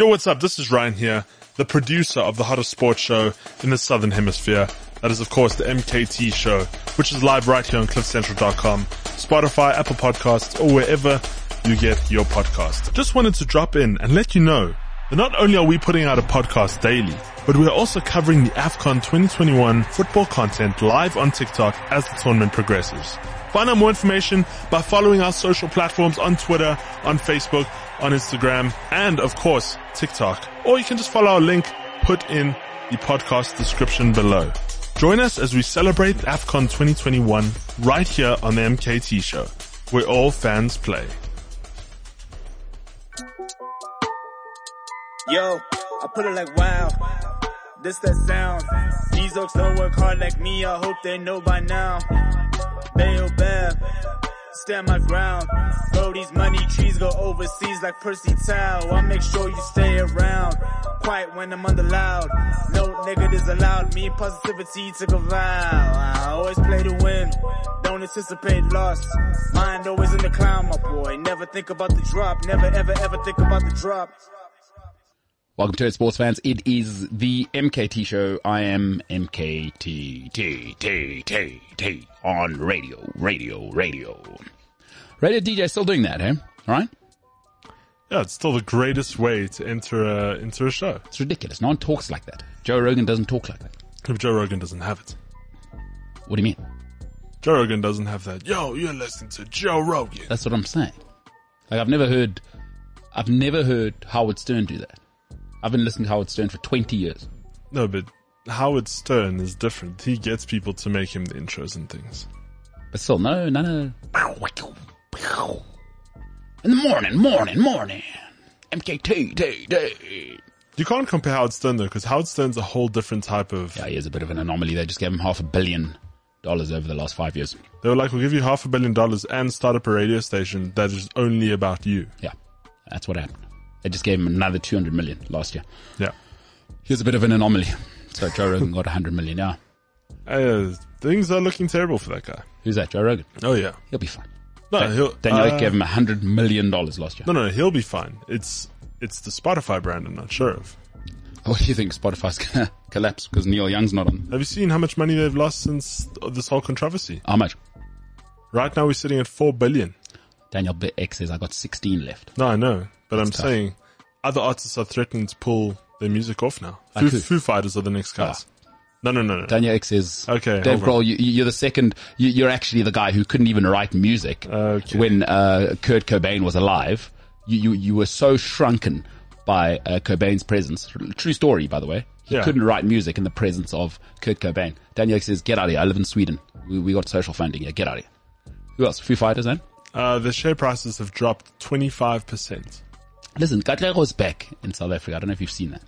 Yo, what's up? This is Ryan here, the producer of the hottest sports show in the Southern Hemisphere. That is, of course, the MKT show, which is live right here on cliffcentral.com, Spotify, Apple Podcasts, or wherever you get your podcast. Just wanted to drop in and let you know that not only are we putting out a podcast daily, but we're also covering the AFCON 2021 football content live on TikTok as the tournament progresses. Find out more information by following our social platforms on Twitter, on Facebook, on Instagram, and of course, TikTok. Or you can just follow our link put in the podcast description below. Join us as we celebrate AFCON 2021 right here on the MKT show, where all fans play. Yo, I put it like wow. This that sound. These oaks don't work hard like me. I hope they know by now. Bayo Bab, stand my ground. Bro, these money trees go overseas like Percy Tau. I make sure you stay around. Quiet when I'm under loud. No negatives allowed. Me positivity took a vow. I always play to win. Don't anticipate loss. Mind always in the clown, my boy. Never think about the drop. Never ever ever think about the drop. Welcome to it, sports fans. It is the MKT show. I am MKT T T T T on radio, radio, radio. Radio DJ still doing that, eh? All right. Yeah, it's still the greatest way to enter a, enter a show. It's ridiculous. No one talks like that. Joe Rogan doesn't talk like that. If Joe Rogan doesn't have it. What do you mean? Joe Rogan doesn't have that. Yo, you're listening to Joe Rogan. That's what I'm saying. Like I've never heard, I've never heard Howard Stern do that. I've been listening to Howard Stern for 20 years. No, but Howard Stern is different. He gets people to make him the intros and things. But still, no, no, no. In the morning, morning, morning. MKT, day, day. You can't compare Howard Stern though, because Howard Stern's a whole different type of. Yeah, he is a bit of an anomaly. They just gave him half a billion dollars over the last five years. They were like, we'll give you half a billion dollars and start up a radio station that is only about you. Yeah, that's what happened. They just gave him another 200 million last year. Yeah. He's a bit of an anomaly. So Joe Rogan got 100 million now. Uh, things are looking terrible for that guy. Who's that? Joe Rogan. Oh yeah. He'll be fine. No, Dan- he'll. Daniel uh, gave him 100 million dollars last year. No, no, he'll be fine. It's it's the Spotify brand. I'm not sure of. What do you think Spotify's gonna collapse because Neil Young's not on? Have you seen how much money they've lost since this whole controversy? How much? Right now, we're sitting at four billion. Daniel X says I got 16 left. No, I know, but I'm tough. saying other artists are threatening to pull their music off now. Foo. Foo Fighters are the next guys. No, no, no, no. Daniel X says, Okay, Dave. Grohl, you, you're the second, you, you're actually the guy who couldn't even write music Okay. when uh, Kurt Cobain was alive. You, you, you were so shrunken by uh, Cobain's presence. True story, by the way. He Yeah. couldn't write music in the presence of Kurt Cobain. Daniel X says, get out of here. I live in Sweden. We, we got social funding here. Get out of here. Who else? Foo Fighters, then? Uh, the share prices have dropped 25%. Listen, Katlego's back in South Africa. I don't know if you've seen that.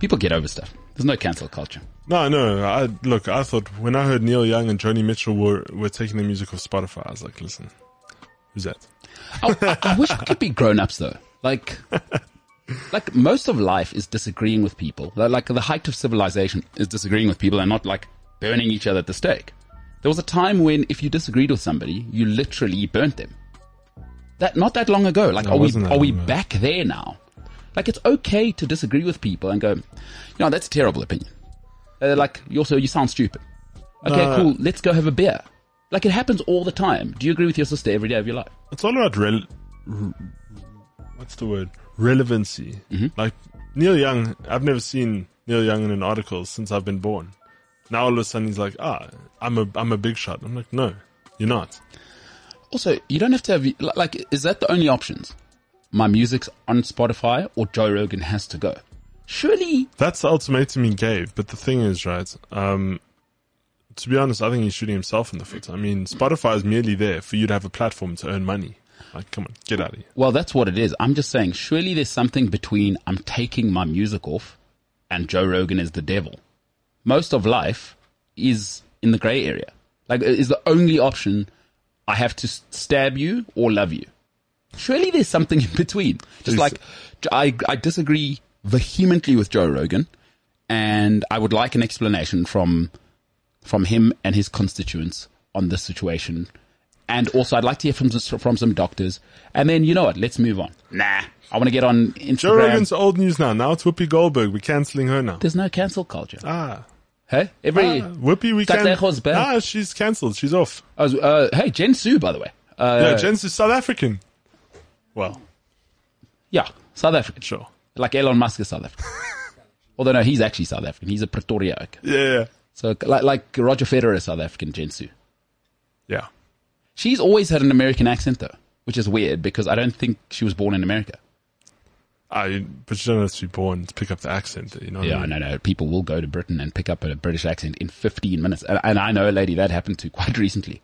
People get over stuff. There's no cancel culture. No, no. I look. I thought when I heard Neil Young and Joni Mitchell were were taking the music off Spotify, I was like, listen, who's that? I, I, I wish we could be grown ups though. Like, like most of life is disagreeing with people. Like, like the height of civilization is disagreeing with people and not like burning each other at the stake. There was a time when if you disagreed with somebody, you literally burnt them. That not that long ago. Like, No, are we are we ago. back there now? Like, it's okay to disagree with people and go, you know, that's a terrible opinion. Uh, like, you also you sound stupid. Okay, No. cool. Let's go have a beer. Like, it happens all the time. Do you agree with your sister every day of your life? It's all about rel- what's the word? Relevancy. Like Neil Young, I've never seen Neil Young in an article since I've been born. Now all of a sudden he's like, ah, I'm a I'm a big shot. I'm like, no, you're not. Also, you don't have to have like. Is that the only options? My music's on Spotify, or Joe Rogan has to go. Surely, That's the ultimatum he gave. But the thing is, right? Um, to be honest, I think he's shooting himself in the foot. I mean, Spotify is merely there for you to have a platform to earn money. Like, come on, get out of here. well, that's what it is. I'm just saying. Surely, there's something between I'm taking my music off, and Joe Rogan is the devil. Most of life is in the gray area. Like, is the only option. I have to stab you or love you. Surely there's something in between. Just Please. like I, I disagree vehemently with Joe Rogan, and I would like an explanation from from him and his constituents on this situation. And also, I'd like to hear from from some doctors. And then, you know what? Let's move on. Nah, I want to get on Instagram. Joe Rogan's old news now. Now it's Whoopi Goldberg. We're cancelling her now. There's no cancel culture. Ah. Hey, every ah Whoopi, we can. Katlego's back. Ah, she's cancelled. She's off. I uh, hey, Jen Sue, by the way. Uh, yeah, Jen's is South African. Well, yeah, South African. sure. Like Elon Musk is South African. Although no, he's actually South African. He's a Pretoria. Yeah. So like like Roger Federer is South African, Jen Sue. Yeah. She's always had an American accent though, which is weird because I don't think she was born in America. I, but you don't have to be born to pick up the accent. You know. Yeah, I mean? no, no. People will go to Britain and pick up a British accent in 15 minutes. And, and I know a lady that happened to quite recently.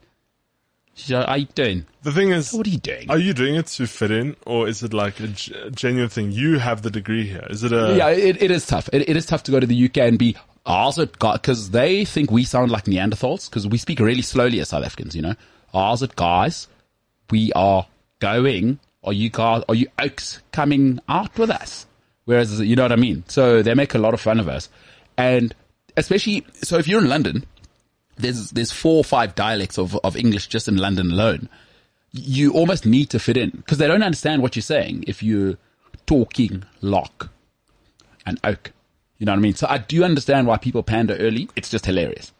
She's like, "Are you doing? The thing is, What are you doing?" are you doing it to fit in, or is it like a g- genuine thing? You have the degree here. Is it a? yeah, it, it is tough. It, it is tough to go to the UK and be ours. It also because they think we sound like Neanderthals because we speak really slowly as South Africans. You know, ours it guys, we are going. Are you guys? Are you oaks coming out with us? Whereas you know what I mean. So they make a lot of fun of us, and especially so if you're in London, there's there's four or five dialects of of English just in London alone. You almost need to fit in because they don't understand what you're saying if you're talking lock and oak. You know what I mean? So I do understand why people pander early. It's just hilarious.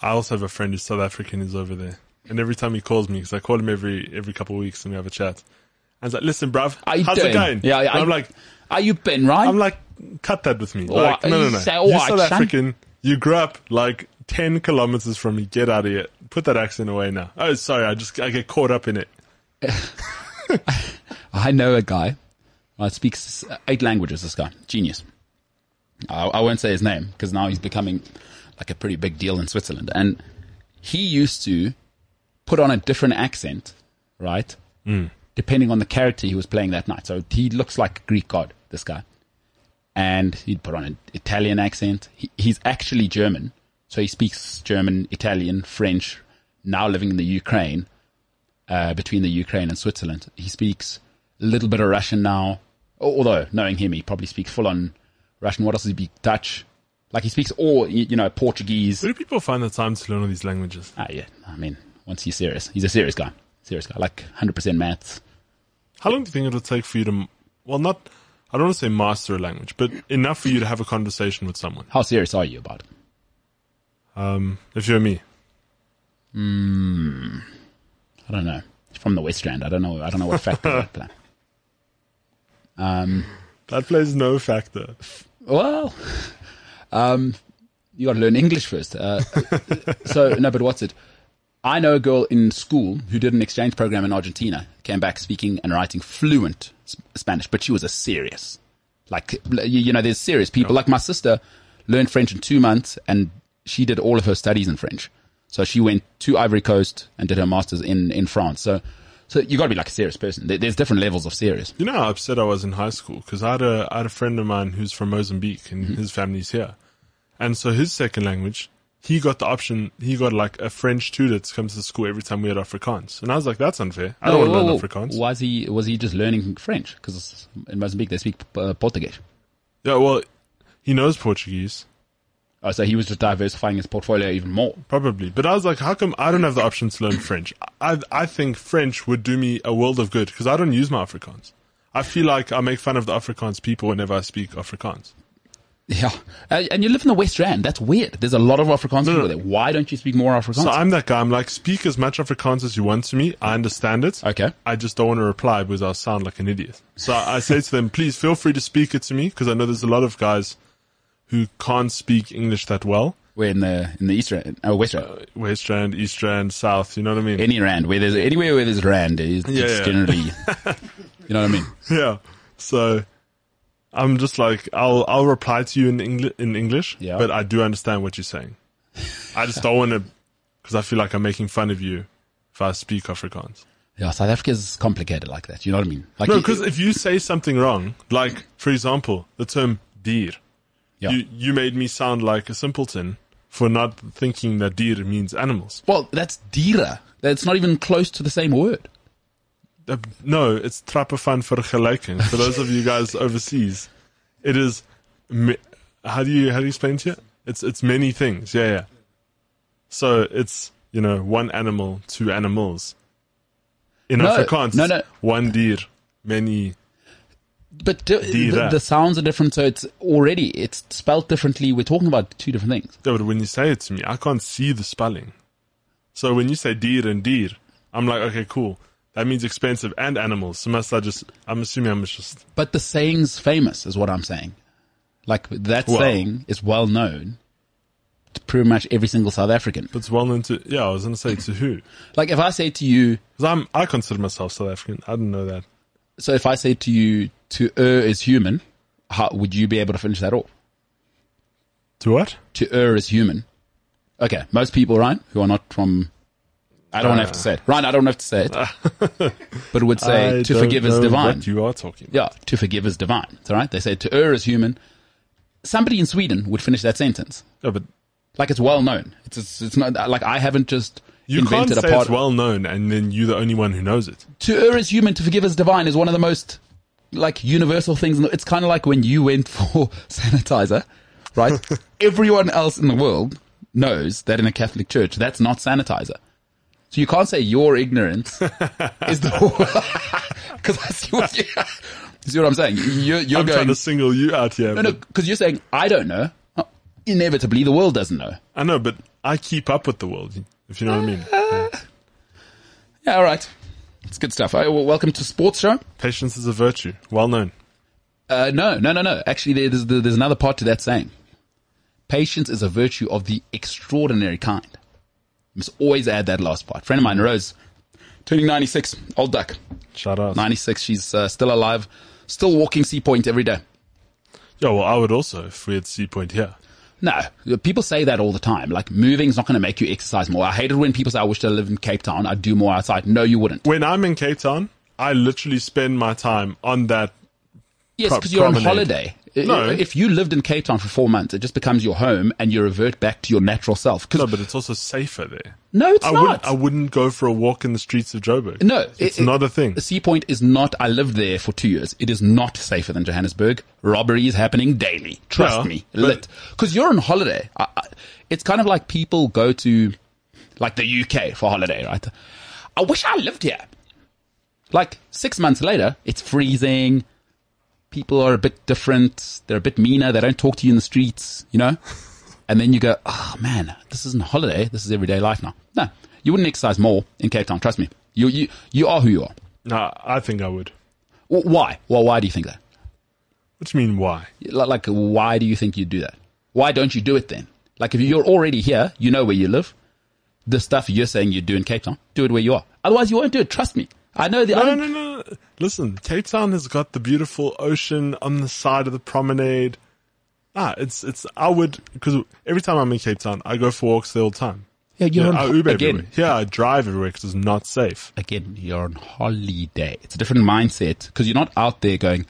I also have a friend who's South African who's over there, and every time he calls me, because I call him every every couple of weeks and we have a chat, and he's like, "Listen, bruv, Are you how's doing? it going?" Yeah, I, I'm like, are you Ben right? I'm like, cut that with me. Like, no, no, no. You're South. African. You grew up like ten kilometers from me. Get out of here. Put that accent away now. Oh, sorry. I just I get caught up in it. I know a guy uh, speaks eight languages. This guy, genius. I, I won't say his name because now he's becoming like a pretty big deal in Switzerland. And he used to put on a different accent, right? Depending on the character he was playing that night. So he looks like a Greek god, this guy. And he'd put on an Italian accent. He, he's actually German. So he speaks German, Italian, French, now living in the Ukraine uh, between the Ukraine and Switzerland. He speaks a little bit of Russian now, although knowing him, he probably speaks full on Russian. What else does he speak? Dutch. Like he speaks all, you know, Portuguese. Where do people find the time to learn all these languages? Ah, yeah. I mean, once he's serious, he's a serious guy. Serious guy. Like 100% maths. How long do you think it'll take for you to, well, not, I don't want to say master a language, but enough for you to have a conversation with someone? How serious are you about it? Um, if you're me. I don't know. From the West End. I don't know. I don't know what factor that play. Um, That plays no factor. Well, um, you got to learn English first. Uh, so no, but what's it? I know a girl in school who did an exchange program in Argentina, came back speaking and writing fluent Spanish, but she was a serious, like you, you know, there's serious people. Like my sister learned French in two months, and she did all of her studies in French. So she went to Ivory Coast and did her masters in in France. So. So you got to be like a serious person. There- There's different levels of serious. You know how upset I was in high school because I had a I had a friend of mine who's from Mozambique and his family's here, and so his second language, he got the option. He got like a French tutor to come to the school every time we had Afrikaans, and I was like, that's unfair. I don't want to learn. Afrikaans. Was he was he just learning French? Because in Mozambique they speak uh, Portuguese. Yeah, well, he knows Portuguese Oh, so he was just diversifying his portfolio even more. probably, but I was like, how come I don't have the option to learn French? I I think French would do me a world of good because I don't use my Afrikaans. I feel like I make fun of the Afrikaans people whenever I speak Afrikaans. Yeah, uh, and you live in the West Rand. That's weird. There's a lot of Afrikaans No, people there. Why don't you speak more Afrikaans? So I'm that guy. I'm like, speak as much Afrikaans as you want to me. I understand it. Okay. I just don't want to reply because I'll sound like an idiot. So I I say to them, please feel free to speak it to me because I know there's a lot of guys who can't speak English that well. We're in the in the East Rand, oh, West uh, Rand. West Strand, East Strand, South. You know what I mean? Any Rand where there's anywhere where there's Rand, it's Yeah, it's yeah. generally, you know what I mean. yeah. So I'm just like, I'll I'll reply to you in English in English, Yeah. but I do understand what you're saying. I just don't want to because I feel like I'm making fun of you if I speak Afrikaans. Yeah, South Africa is complicated like that. You know what I mean? Like No, because if you say something wrong, like for example, the term "dier," yeah. you you made me sound like a simpleton for not thinking that "dier" means animals. well, that's dira. That's not even close to the same word. Uh, no, it's trappe van vergelijking. For those of you guys overseas, it is. Me- how do you how do you explain to you? It's it's many things. Yeah, yeah. So it's you know one animal, two animals. In No, Afrikaans, no, no. one dier, many. But the, the sounds are different, so it's already it's spelled differently. We're talking about two different things. Yeah, but when you say it to me, I can't see the spelling. So when you say dier and dier, I'm like, okay, cool. That means expensive and animals. So must I just? I'm assuming I'm just. But the saying's famous, is what I'm saying. Like that Well- saying is well known to pretty much every single South African. But it's well known to. Yeah, I was gonna say to who? Like if I say to you, Because I'm. I consider myself South African. I didn't know that. So if I say to you, to err is human, how would you be able to finish that off? To what? To err is human. Okay, most people, right, who are not from, I don't have to say it. Uh. Right, I don't have to say it. but would say I to forgive is divine. What you are talking. About. Yeah, to forgive is divine. It's All right. They say to err is human. Somebody in Sweden would finish that sentence. Yeah, but Like it's well known. It's, it's, it's not like I haven't just you can't say a part. it's well known, and then you're the only one who knows it. to err is human, to forgive is divine is one of the most like universal things. It's kind of like when you went for sanitizer, right? Everyone else in the world knows that in a Catholic church, that's not sanitizer. So you can't say your ignorance is the because I see what you, see what I'm saying. You're, you're I'm going trying to single you out here. no, no, because you're saying I don't know. Uh, Inevitably, the world doesn't know. I know, but I keep up with the world. If you know what I mean. Yeah. Yeah, all right. It's good stuff. Uh, well, welcome to Sports Show. Patience is a virtue, well known. Uh, no, no, no, no. Actually, there's, there's another part to that saying. Patience is a virtue of the extraordinary kind. Must always add that last part. Friend of mine, Rose, turning 96, old duck. Shout out. 96, she's uh, still alive, still walking Sea Point every day. Yeah, well, I would also if we had Sea Point here. No, people say that all the time. Like, moving's not going to make you exercise more. I hate it when people say, I wish I lived in Cape Town. I'd do more outside. No, you wouldn't. When I'm in Cape Town, I literally spend my time on that. Yes, Pro- because you're on holiday. No. If you lived in Cape Town for four months, it just becomes your home and you revert back to your natural self. No, but it's also safer there. no, it's I not. wouldn't. I wouldn't go for a walk in the streets of Joburg. No, it's it- not a thing. The Sea Point is not. I lived there for two years. It is not safer than Johannesburg. Robbery is happening daily. Trust Yeah, me, lit. Because you're on holiday. I, I, it's kind of like people go to, like the UK for holiday, right? I wish I lived here. Like six months later, it's freezing. People are a bit different. They're a bit meaner. They don't talk to you in the streets, you know. And then you go, oh man, this isn't a holiday. This is everyday life now. No, you wouldn't exercise more in Cape Town. Trust me. You you you are who you are. No, I think I would. Wh- Why? Well, why do you think that? What do you mean? Why? Like, like, why do you think you'd do that? Why don't you do it then? Like, if you're already here, you know where you live. The stuff you're saying you do in Cape Town, do it where you are. Otherwise, you won't do it. Trust me. I know the. I No, don't- no, no, no. Listen, Cape Town has got the beautiful ocean on the side of the promenade. Ah, it's it's. I would because every time I'm in Cape Town, I go for walks the time. Yeah, you're Yeah, on I ho- Uber again. everywhere. Yeah, I drive everywhere because it's not safe. Again, you're on holiday. It's a different mindset because you're not out there going.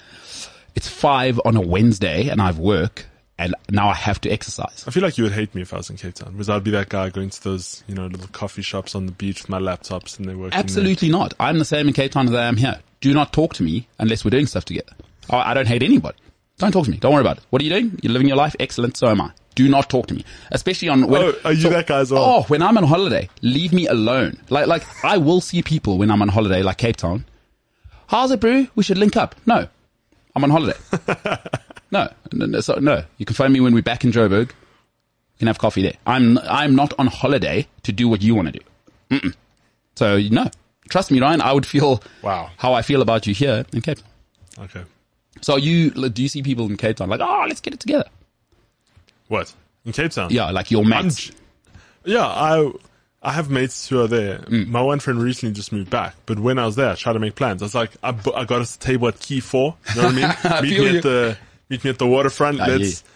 It's five on a Wednesday and I've work and now I have to exercise. I feel like you would hate me if I was in Cape Town because I'd be that guy going to those you know little coffee shops on the beach with my laptops and they're working. there. Absolutely not. I'm the same in Cape Town as I am here. Do not talk to me unless we're doing stuff together. I I don't hate anybody. Don't talk to me. Don't worry about it. What are you doing? You're living your life. Excellent. So am I. Do not talk to me, especially on. When, Oh, are you that guy as well? Oh, when I'm on holiday, leave me alone. Like, like I will see people when I'm on holiday, like Cape Town. How's it, brew? We should link up. No, I'm on holiday. no, no, no, so, no. You can find me when we're back in Joburg. We can have coffee there. I'm I'm not on holiday to do what you want to do. Mm-mm. So no, trust me, Ryan. I would feel Wow. how I feel about you here in Cape Town. Okay. So you do you see people in Cape Town like, oh, let's get it together? What in Cape Town? Yeah, like your I'm mates. yeah, I I have mates who are there. Mm. My one friend recently just moved back, but when I was there, I tried to make plans. I was like, I, I got us a table at Key Four. You know what I mean? meet me at the meet me at the waterfront. Ah, Let's yeah.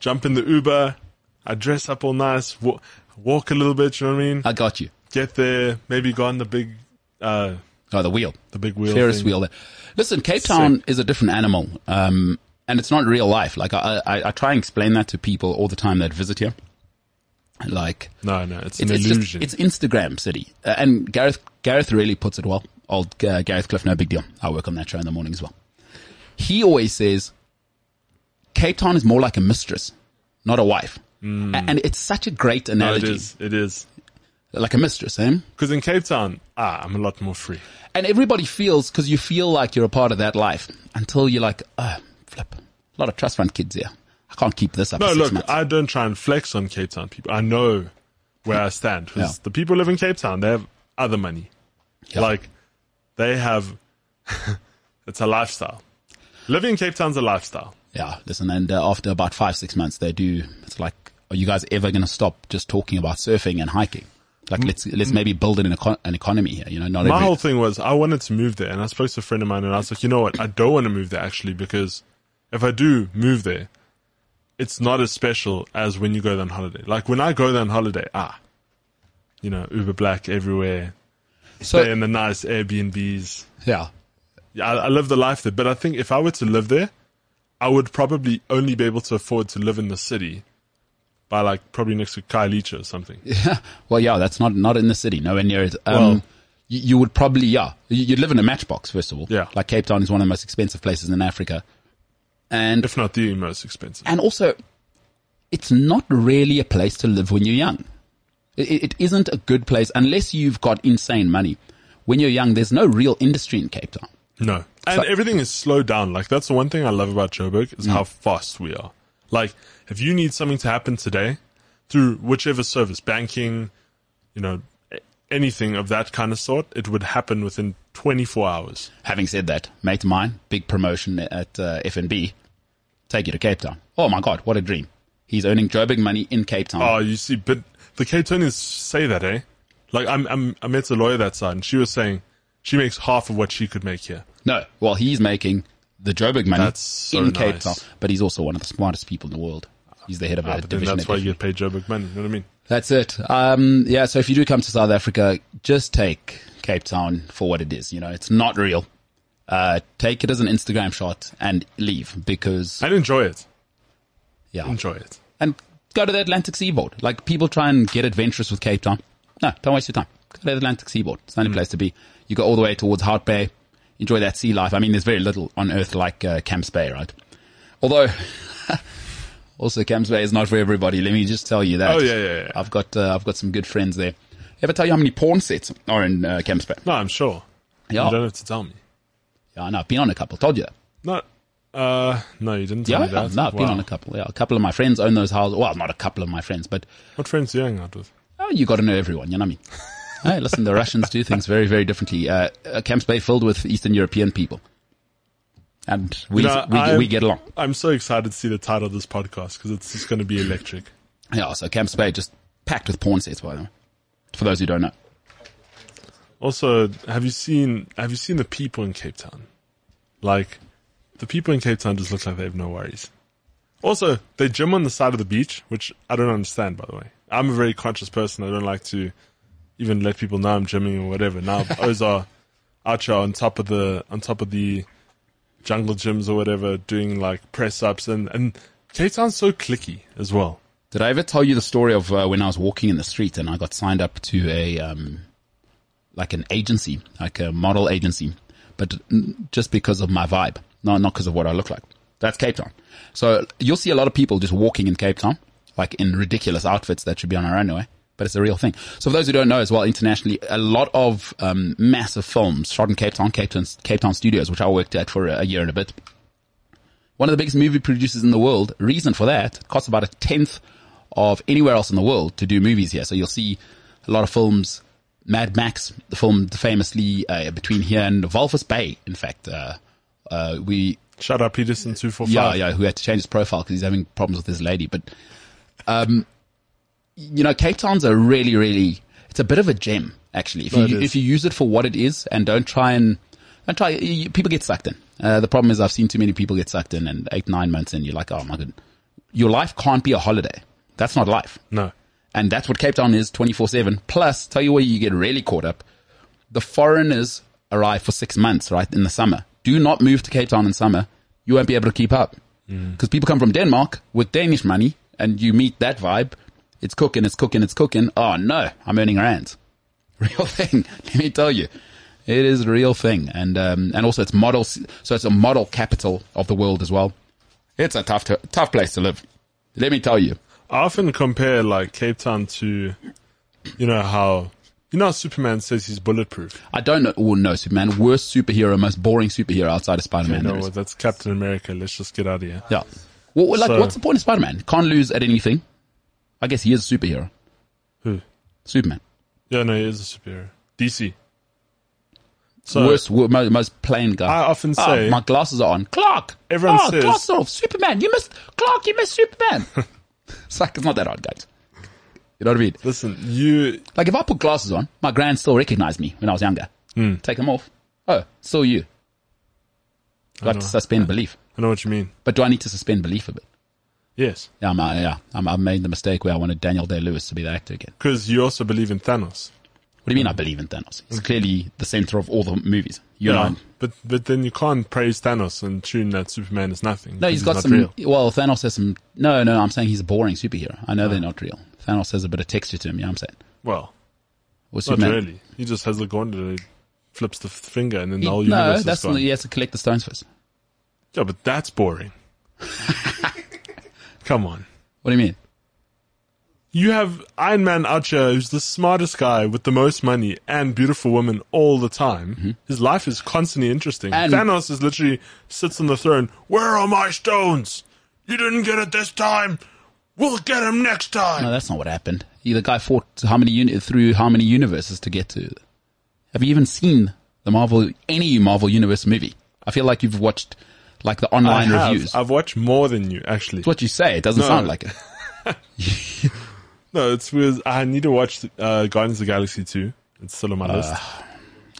jump in the Uber. I dress up all nice, wa- walk a little bit. You know what I mean? I got you. Get there, maybe go on the big uh Oh, the wheel. the big wheel. Ferris thing. wheel there. Listen, Cape Town is a different animal, um, and it's not real life. Like I, I, I try and explain that to people all the time that visit here. Like No, no, it's, it's, an it's illusion. just it's Instagram city, uh, and Gareth Gareth really puts it well. Old uh, Gareth Cliff, no big deal. I work on that show in the morning as well. He always says Cape Town is more like a mistress, not a wife, A- and it's such a great analogy. is. It is. like a mistress, eh? Because in Cape Town, ah, I'm a lot more free. And everybody feels, cause you feel like you're a part of that life until you're like, oh, flip. A lot of trust fund kids here. I can't keep this up No, look, months. I don't try and flex on Cape Town people. I know where I stand because Yeah. the people who live in Cape Town, they have other money. Yeah. Like, they have, it's a lifestyle. Living in Cape Town's a lifestyle. Yeah, listen, and uh, after about five, six months, they do, it's like, are you guys ever going to stop just talking about surfing and hiking? Like, let's, let's maybe build an, eco- an economy here, you know, not My every, whole thing was I wanted to move there and I spoke to a friend of mine and I was like, you know what? I don't want to move there actually because if I do move there, it's not as special as when you go there on holiday. Like when I go there on holiday, ah, you know, Uber Black everywhere, so, stay in the nice Airbnbs. yeah, Yeah, I, I live the life there. But I think if I were to live there, I would probably only be able to afford to live in the city by like probably next to Khayelitsha or something. Yeah. Well, yeah, that's not not in the city, nowhere near it. Um, Well- you, you would probably, yeah, You- you'd live in a matchbox first of all. Yeah. Like Cape Town is one of the most expensive places in Africa, and If not the most expensive. and also, it's not really a place to live when you're young. It- it isn't a good place unless you've got insane money. When you're young, there's no real industry in Cape Town. No. And So- everything is slowed down. Like that's the one thing I love about Joburg Mm. is how fast we are. Like if you need something to happen today through whichever service, banking, you know, anything of that kind of sort, it would happen within 24 hours. Having said that, mate of mine, big promotion at uh, FNB, take you to Cape Town. Oh my God, what a dream! He's earning Joburg money in Cape Town. Oh, you see, but the Cape Townians say that, eh? Like I'm, I'm, I met a lawyer that side and she was saying she makes half of what she could make here. No, well, he's making the Joburg money That's so in Cape nice. Town, but he's also one of the smartest people in the world. He's the head of Ah, a but division. that's why you get paid Joburg money. You know what I mean? That's it. Um, yeah, so if you do come to South Africa, just take Cape Town for what it is. You know, it's not real. Uh, take it as an Instagram shot and leave because, And enjoy it. yeah. Enjoy it. And go to the Atlantic seaboard. Like people try and get adventurous with Cape Town. No, don't waste your time. Go to the Atlantic seaboard. It's the only place to be. You go all the way towards Hout Bay. Enjoy that sea life. I mean, there's very little on earth like uh, Camps Bay, right? Although, also Camps Bay is not for everybody. Let me just tell you that. Oh, yeah, yeah, yeah. I've got uh, I've got some good friends there. Ever tell you how many porn sets are in uh, Camps Bay? No, I'm sure. Yeah. You don't have to tell me. Yeah, I know. I've been on a couple. Told you that. No, uh, no, you didn't tell Yeah, me that. no, I've been on a couple. Yeah, a couple of my friends own those houses. Well, not a couple of my friends, but What friends do you hang out with? Oh, you got to know everyone. You know what I mean? hey, listen, the Russians do things very, very differently. Uh, uh, Camps Bay filled with Eastern European people, and we You know, we, I'm- we get along. I'm so excited to see the title of this podcast because it's just going to be electric. Yeah, so Camps Bay just packed with porn sets, by the way. For those who don't know, Also, have you seen have you seen the people in Cape Town? Like, the people in Cape Town just look like they have no worries. Also, they gym on the side of the beach, which I don't understand. By the way, I'm a very conscious person. I don't like to even let people know I'm gymming or whatever. Now, those are out here on top of the on top of the jungle gyms or whatever, doing like press ups and and Cape Town's so clicky as well. did I ever tell you the story of uh, when I was walking in the street and I got signed up to a um, like an agency, like a model agency, but just because of my vibe, not not because of what I look like. That's Cape Town. So you'll see a lot of people just walking in Cape Town, like in ridiculous outfits that should be on our own runway, but it's a real thing. So for those who don't know as well, internationally, a lot of um, massive films shot in Cape Town, Cape Town, Cape Town Studios, which I worked at for a year and a bit. One of the biggest movie producers in the world. Reason for that, it costs about a tenth of anywhere else in the world to do movies here. So you'll see a lot of films. Mad Max, the film famously uh, between here and Walvis Bay. In fact, uh, uh, we Shout out Peterson two four five. yeah, yeah, who had to change his profile because he's having problems with his lady. But, um, you know, Cape Town's a really, really, it's a bit of a gem, actually. If No, you, if you use it for what it is and don't try and, don't try, you, people get sucked in. Uh, the problem is I've seen too many people get sucked in and eight, nine months in, you're like, oh my god, your life can't be a holiday. That's not life. No. And that's what Cape Town is 24 7. Plus, tell you where you get really caught up. The foreigners arrive for six months, right, in the summer. Do not move to Cape Town in summer. You won't be able to keep up. Because people come from Denmark with Danish money and you meet that vibe. It's cooking, it's cooking, it's cooking. Oh no, I'm earning rands. Real thing. Let me tell you. It is a real thing. And, um, and also it's model, so it's a model capital of the world as well. It's a tough, tough place to live. Let me tell you. I often compare like Cape Town to you know how, you know how Superman says he's bulletproof? I don't know. Oh no, Superman, worst superhero, most boring superhero outside of Spider-Man. no, there is. that's Captain America. Let's just get out of here. Yeah. Well, well, like, So- what's the point of Spider-Man? Can't lose at anything. I guess he is a superhero. Who? Superman. Yeah, no, he is a superhero. DC. So worst, wor- most, most plain guy. I often Ah, say- my glasses are on. Clark. Everyone oh, says- glasses are off. Superman. You missed Clark. You missed Superman. it's like it's not that hard, guys. You know what I mean? listen, you Like if I put glasses on, my grand still recognized me when I was younger. Hmm. Take them off. Oh, still you. Got to suspend belief. I know what you mean. But do I need to suspend belief a bit? Yes, Yeah, I'm, uh, yeah. I'm, I made the mistake where I wanted Daniel Day Lewis to be the actor again. because you also believe in Thanos. What do you mean I believe in Thanos? He's clearly the center of all the movies. You Yeah, know. but but then you can't praise Thanos and tune that Superman is nothing. No, he's got not some. real. Well, Thanos has some. No, no, I'm saying he's a boring superhero. I know they're not real. Thanos has a bit of texture to him. You know what I'm saying? Well, Or not Superman. really. He just has the gauntlet, he flips the finger, and then He- the whole no, universe is that's gone. not, he has to collect the stones first. Yeah, but that's boring. Come on. What do you mean? You have Iron Man Archer, who's the smartest guy with the most money and beautiful women all the time. His life is constantly interesting. Mm-hmm. And- Thanos is literally sits on the throne. Where are my stones? You didn't get it this time. We'll get him next time. No, that's not what happened. He, the guy fought how many uni- through how many universes to get to. Have you even seen the Marvel any Marvel Universe movie? I feel like you've watched like the online reviews. I've watched more than you, actually. It's what you say. It doesn't No. sound like it. No, it's with. I need to watch uh, Guardians of the Galaxy 2. It's still on my list.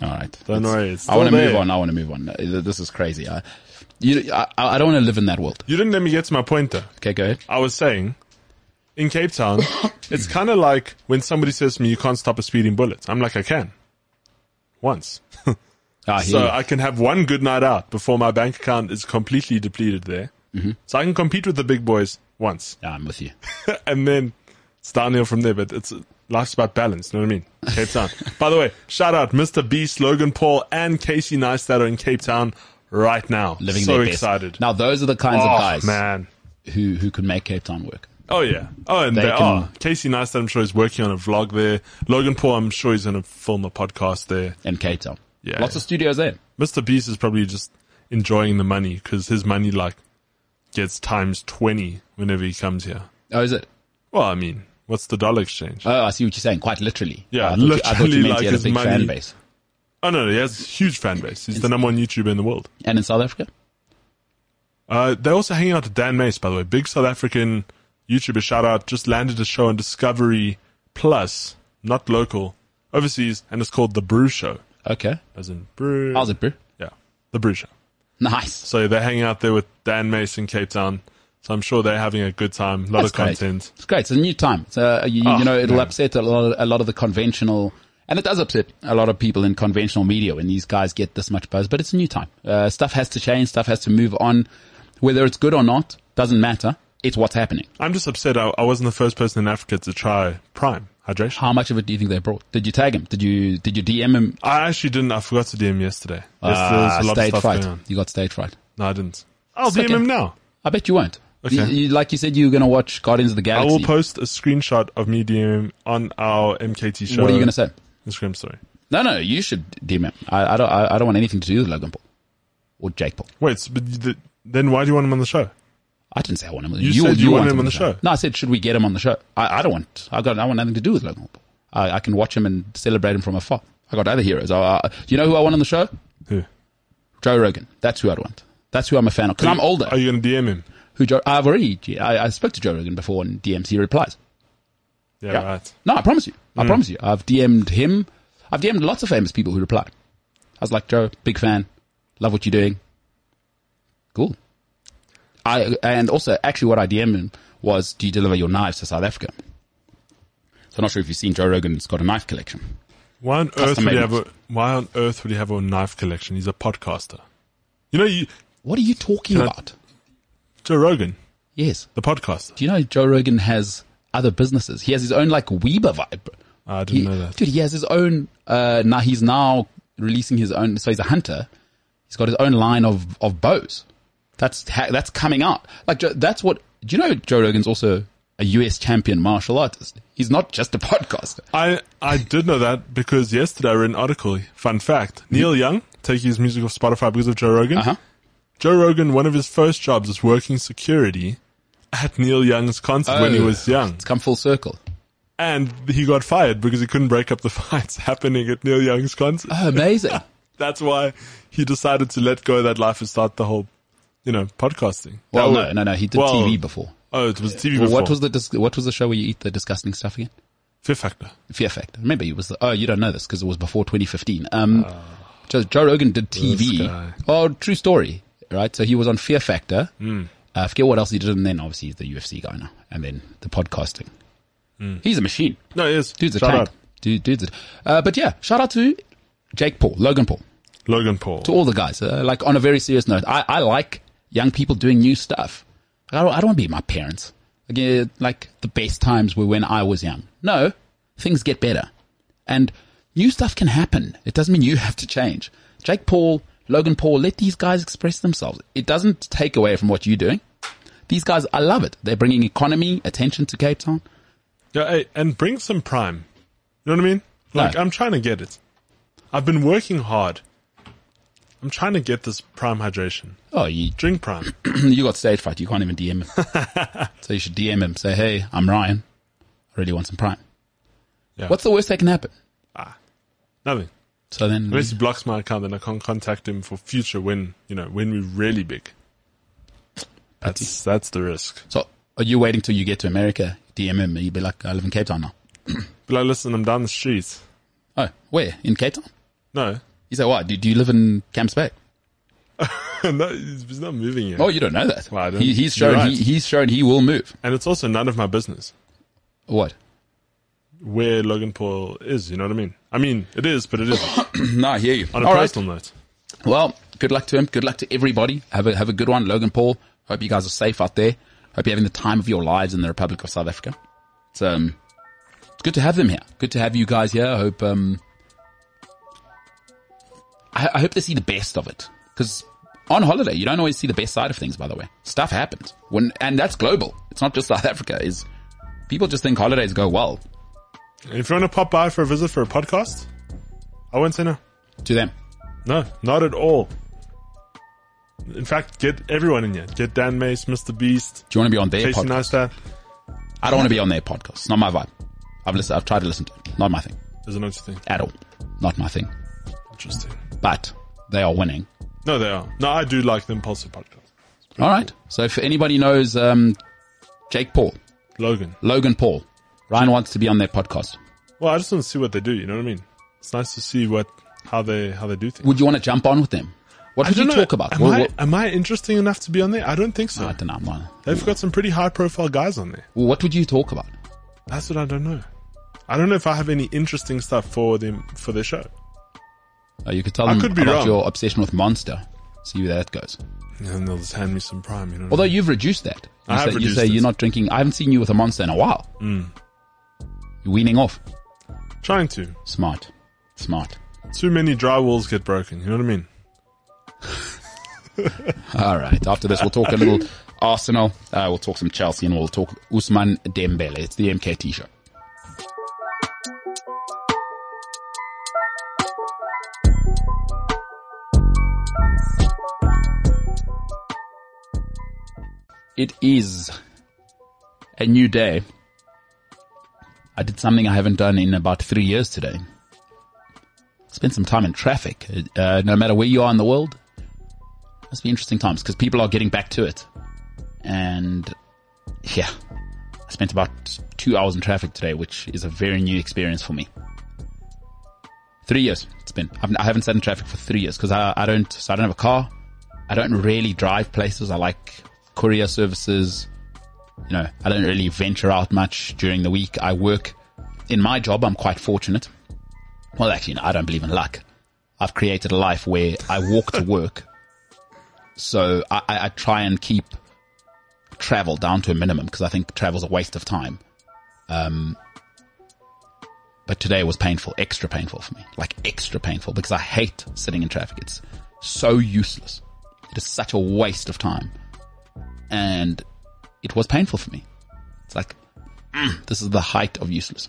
All right. Don't It's- worry. It's I want to move on. I want to move on. Uh, This is crazy. I, you, I, I don't want to live in that world. You didn't let me get to my point, though. Okay, go ahead. I was saying, in Cape Town, it's kind of like when somebody says to me, you can't stop a speeding bullet. I'm like, I can. Once. Ah, So I can have one good night out before my bank account is completely depleted there. Mm-hmm. So I can compete with the big boys once. yeah, I'm with you. and then it's downhill from there, but it's, life's about balance. You know what I mean? Cape Town. By the way, shout out Mr. Beast, Logan Paul, and Casey Neistat are in Cape Town right now. Living so excited. Now, those are the kinds oh, of guys man. who who could make Cape Town work. Oh yeah. Oh, and They they, can- are. Casey Neistat, I'm sure, is working on a vlog there. Logan Paul, I'm sure he's going to film a podcast there. in Cape Town. Yeah, Lots yeah. of studios there. Mr. Beast is probably just enjoying the money because his money like gets times 20 whenever he comes here. Oh, is it? Well, I mean, what's the dollar exchange? Oh, I see what you're saying. Quite literally. Yeah, I thought you, I thought you literally meant like he had a his big money- fan base. oh no, no, he has a huge fan base. He's the number one YouTuber in the world. And in South Africa? Uh, they're also hanging out with Dan Mace, by the way. Big South African YouTuber shout out. Just landed a show on Discovery Plus, not local, overseas, and it's called The Brew Show. Okay. As in brew. How's it, bro? Yeah, The Brew Show. Nice. So they're hanging out there with Dan Mason, Cape Town. So I'm sure they're having a good time. A lot That's of great. content. It's great. It's a new time. It's, uh, you, Oh, you know, it'll man. upset a lot, of, a lot of the conventional, and it does upset a lot of people in conventional media when these guys get this much buzz. But it's a new time. Uh, stuff has to change. Stuff has to move on. Whether it's good or not doesn't matter. It's what's happening. I'm just upset I, I wasn't the first person in Africa to try Prime hydration. How much of it do you think they brought? Did you tag him? Did you did you DM him? I actually didn't. I forgot to DM yesterday. Yes, there was a ah, lot of stage fright. You got stage fright. No, I didn't. I'll It's DM okay. him now. I bet you won't. Okay. You, you, like you said, you were going to watch Guardians of the Galaxy. I will post a screenshot of me him on our MKT show. what are you going to say? Instagram story. No, no, you should DM him. I, I don't. I, I don't want anything to do with Logan Paul or Jake Paul. Wait, so- but the, then why do you want him on the show? I didn't say I want him. You said you want him on the show. No, I said should we get him on the show? I, I don't want. I got. I want nothing to do with Logan Paul. I, I can watch him and celebrate him from afar. I got other heroes. I, I, you know who I want on the show? Who? Joe Rogan. That's who I'd want. That's who I'm a fan of. Because I'm older. Are you going to DM him? Who Joe? I've already. I, I spoke to Joe Rogan before and DMs. He replies. Yeah, Yeah. right. No, I promise you. I mm. promise you. I've DM'd him. I've DM'd lots of famous people who reply. I was like, Joe, big fan. Love what you're doing. Cool. I, and also, actually what I DM'd him was, do you deliver your knives to South Africa? So I'm not sure if you've seen Joe Rogan's got a knife collection. Why on earth Custom would he have a Why on earth would he have a knife collection? He's a podcaster. You know, you What are you talking Can I- about? Joe Rogan, Yes. the podcaster. Do you know Joe Rogan has other businesses? He has his own like Weber vibe. I didn't He- know that. Dude, he has his own, uh, now he's now releasing his own, so he's a hunter. He's got his own line of, of bows. That's, ha- that's coming out. Like, that's what, do you know Joe Rogan's also a US champion martial artist. He's not just a podcaster. I, I did know that because yesterday I read an article. Fun fact. Neil Young taking his music off Spotify because of Joe Rogan. Uh-huh. Joe Rogan, one of his first jobs was working security at Neil Young's concert when he Oh. was young. It's come full circle. And he got fired because he couldn't break up the fights happening at Neil Young's concert. Oh, amazing. That's why he decided to let go of that life and start the whole, you know, podcasting. well, no, no, no. He did well, TV before. Oh, it was TV Well, before. what was the dis- what was the show where you eat the disgusting stuff again? Fear Factor? Fear Factor. Remember, he was the, oh, you don't know this because it was before 2015. Um, Joe, Joe Rogan did TV. Oh, true story, right? So he was on Fear Factor. Uh, I forget what else he did, and then obviously he's the UFC guy now, and then the podcasting. He's a machine. No, he is. Dude's a Shout tank. out. Dude, dude's a, uh, but yeah, shout out to Jake Paul, Logan Paul, Logan Paul. to all the guys. Uh, like on a very serious note, I, I like young people doing new stuff. I don't, I don't want to be my parents. Again, like the best times were when I was young. No, things get better. And new stuff can happen. It doesn't mean you have to change. Jake Paul, Logan Paul, let these guys express themselves. It doesn't take away from what you're doing. These guys, I love it. They're bringing economy, attention to Cape Town. Yeah, hey, and bring some prime. You know what I mean? Like, No. I'm trying to get it. I've been working hard. I'm trying to get this prime hydration. Oh, you, Drink prime. you got stage fright. You can't even DM him. so you should DM him. Say, hey, I'm Ryan. I really want some prime. Yeah. What's the worst that can happen? Ah, Nothing. So then, Unless he blocks my account, then I can't contact him for future when, you know, when we're really big. That's, that's the risk. so are you waiting till you get to America? DM him. You'd be like, I live in Cape Town now. But like, listen, I'm down the street. Oh, where? In Cape Town? No. You say, what? Do, do you live in Camps Bay? no, he's he's not moving yet. Oh, you don't know that. Well, I don't- he, he's shown, right. he, he's shown he will move. And it's also none of my business What? where Logan Paul is. You know what I mean? I mean, it is, but it isn't. no, I hear you. On a All right. personal note. Well, good luck to him. Good luck to everybody. Have a have a good one, Logan Paul. Hope you guys are safe out there. Hope you're having the time of your lives in the Republic of South Africa. It's um, it's good to have them here. Good to have you guys here. I hope um, I, I hope they see the best of it because on holiday you don't always see the best side of things. By the way, stuff happens when, and that's global. It's not just South Africa. Is people just think holidays go well if you want to pop by for a visit for a podcast, I won't say no. to them? No, not at all. In fact, get everyone in here. Get Dan Mace, Mr. Beast, Do you want to be on their Casey podcast? Neistat. I don't want to be on their podcast. It's not my vibe. I've listened. I've tried to listen to it. Not my thing. There's another thing. at all. Not my thing. Interesting. But they are winning. No, they are. No, I do like the Impulsive podcast. All right. So if anybody knows um, Jake Paul, Logan. Logan Paul, Ryan wants to be on their podcast. Well, I just want to see what they do. You know what I mean? It's nice to see what how they how they do things. Would you want to jump on with them? What I would you know. talk about? Am, Well, I, well- am I interesting enough to be on there? I don't think so. I don't know. I'm not- They've got some pretty high profile guys on there. Well, what would you talk about? That's what I don't know. I don't know if I have any interesting stuff for them for their show. Uh, you could tell I them could be about wrong. your obsession with Monster. See where that goes. And they'll just hand me some prime. You know. Although you've reduced that. You I have say, you say it. you're not drinking. I haven't seen you with a Monster in a while. Mm. You're weaning off. Trying to. Smart. Smart. Too many drywalls get broken. You know what I mean? All right. After this, we'll talk a little Arsenal. Uh, we'll talk some Chelsea and we'll talk Ousmane Dembele. It's the MKT show. It is a new day. I did something I haven't done in about three years today. Spent some time in traffic. Uh, no matter where you are in the world, must be interesting times because people are getting back to it. And yeah, I spent about two hours in traffic today, which is a very new experience for me. Three years it's been. I've, I haven't sat in traffic for three years because I, I don't, so I don't have a car. I don't really drive places. I like courier services. You know, I don't really venture out much during the week. I work in my job. I'm quite fortunate. Well, actually, no, I don't believe in luck. I've created a life where I walk to work. So I, I, try and keep travel down to a minimum because I think travel's a waste of time. Um, but today was painful, extra painful for me, like extra painful because I hate sitting in traffic. It's so useless. It is such a waste of time. And it was painful for me. It's like mm, this is the height of useless.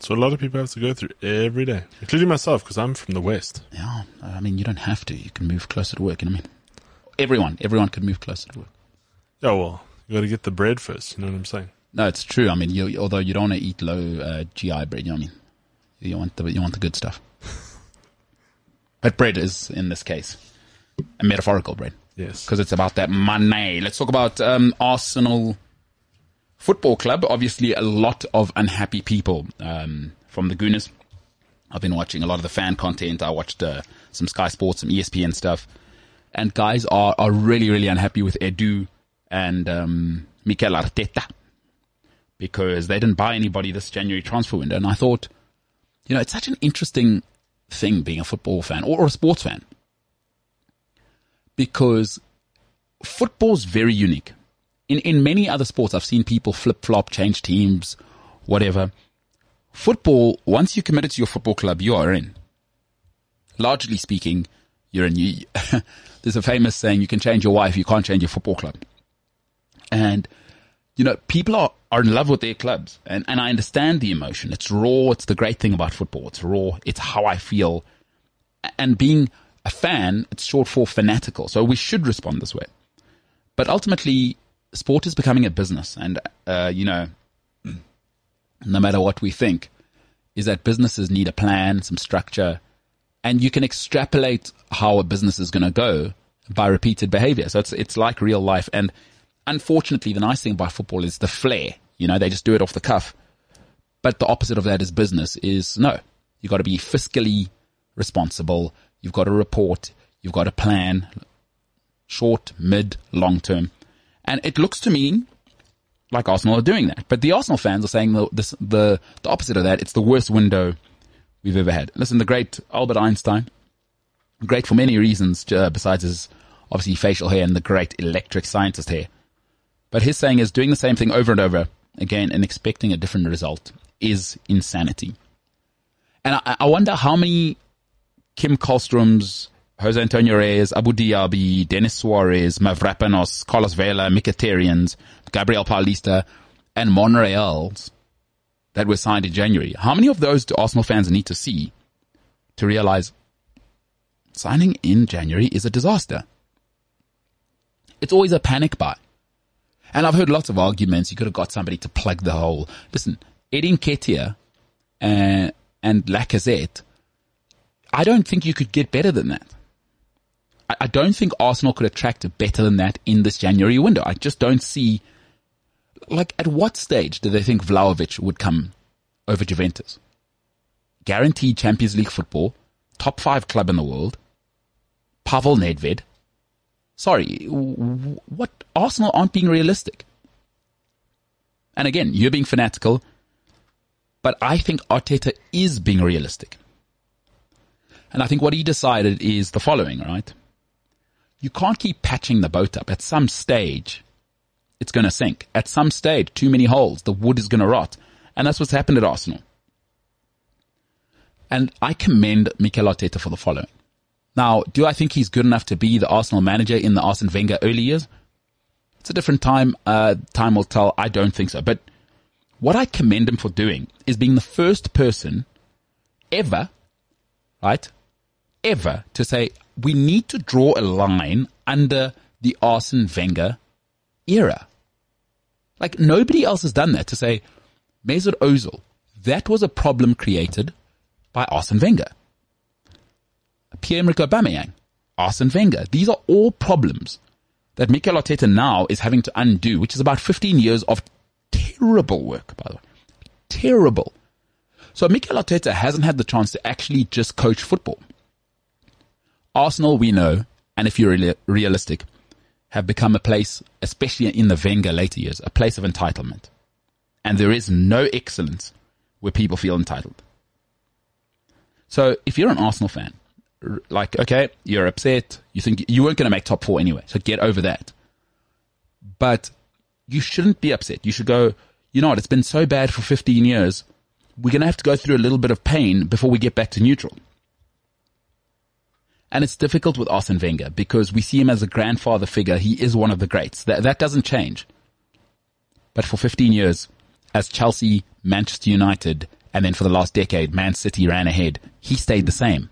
So a lot of people have to go through every day, including myself, because I'm from the West. Yeah, I mean, you don't have to. You can move closer to work. You know what I mean? Everyone, everyone can move closer to work. Yeah, well, you got to get the bread first. You know what I'm saying? No, it's true. I mean, you, although you don't want to eat low uh, GI bread, you know what I mean? You want the you want the good stuff. but bread is in this case a metaphorical bread. Yes. because it's about that money. Let's talk about um, Arsenal Football Club. Obviously, a lot of unhappy people um, from the Gooners. I've been watching a lot of the fan content. I watched uh, some Sky Sports, some ESPN stuff, and guys are are really really unhappy with Edu and um, Mikel Arteta because they didn't buy anybody this January transfer window. And I thought, you know, it's such an interesting thing being a football fan or, or a sports fan because football's very unique. In in many other sports, I've seen people flip flop, change teams, whatever. Football, once you're committed to your football club, you are in. Largely speaking, you're in. You, there's a famous saying: "You can change your wife, you can't change your football club." And you know, people are, are in love with their clubs, and and I understand the emotion. It's raw. It's the great thing about football. It's raw. It's how I feel, and being a fan, it's short for fanatical. So we should respond this way. But ultimately, sport is becoming a business. And, uh, you know, no matter what we think, is that businesses need a plan, some structure, and you can extrapolate how a business is going to go by repeated behavior. So it's, it's like real life. And unfortunately, the nice thing about football is the flair. You know, they just do it off the cuff. But the opposite of that is business is no, you got to be fiscally responsible. You've got a report. You've got a plan, short, mid, long term. And it looks to me like Arsenal are doing that. But the Arsenal fans are saying the, the, the, opposite of that. It's the worst window we've ever had. Listen, the great Albert Einstein, great for many reasons, uh, besides his obviously facial hair and the great electric scientist hair. But his saying is doing the same thing over and over again and expecting a different result is insanity. And I, I wonder how many Kim Kallströms, Jose Antonio Reyes, Abu Diaby, Denis Suarez, Mavropanos, Carlos Vela, Mkhitaryan's, Gabriel Paulista, and Monreal's that were signed in January. How many of those do Arsenal fans need to see to realize signing in January is a disaster? It's always a panic buy. And I've heard lots of arguments. You could have got somebody to plug the hole. Listen, Eddie Nketiah uh, and, and Lacazette I don't think you could get better than that. I, I don't think Arsenal could attract better than that in this January window. I just don't see, like, at what stage do they think Vlahovic would come over Juventus? Guaranteed Champions League football, top five club in the world, Pavel Nedved. Sorry, what? Arsenal aren't being realistic. And again, you're being fanatical, but I think Arteta is being realistic. And I think what he decided is the following, right? You can't keep patching the boat up. At some stage, it's going to sink. At some stage, too many holes. The wood is going to rot. And that's what's happened at Arsenal. And I commend Mikel Arteta for the following. Now, do I think he's good enough to be the Arsenal manager in the Arsene Wenger early years? It's a different time. Uh, time will tell. I don't think so. But what I commend him for doing is being the first person ever, right, ever to say we need to draw a line under the Arsene Wenger era. Like nobody else has done that to say Mesut Ozil, that was a problem created by Arsene Wenger. Pierre-Emerick Aubameyang, Arsene Wenger. These are all problems that Mikel Arteta now is having to undo, which is about 15 years of terrible work, by the way. Terrible. So Mikel Arteta hasn't had the chance to actually just coach football. Arsenal, we know, and if you're realistic, have become a place, especially in the Wenger later years, a place of entitlement. And there is no excellence where people feel entitled. So if you're an Arsenal fan, like, okay, you're upset. You think you weren't going to make top four anyway. So get over that. But you shouldn't be upset. You should go, you know what? It's been so bad for 15 years. We're going to have to go through a little bit of pain before we get back to neutral. And it's difficult with Arsene Wenger because we see him as a grandfather figure. He is one of the greats. That, that doesn't change. But for 15 years, as Chelsea, Manchester United, and then for the last decade, Man City ran ahead, he stayed the same.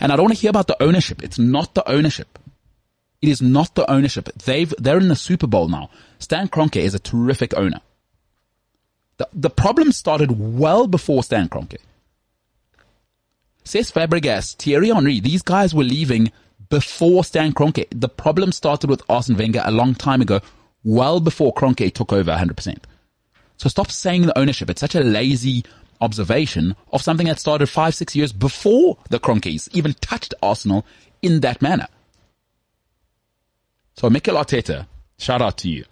And I don't want to hear about the ownership. It's not the ownership. It is not the ownership. They've, they're in the Super Bowl now. Stan Kroenke is a terrific owner. The, the problem started well before Stan Kroenke. Cesc Fabregas, Thierry Henry, these guys were leaving before Stan Kroenke. The problem started with Arsene Wenger a long time ago, well before Kroenke took over 100%. So stop saying the ownership. It's such a lazy observation of something that started five, six years before the Kroenkes even touched Arsenal in that manner. So Mikel Arteta, shout out to you.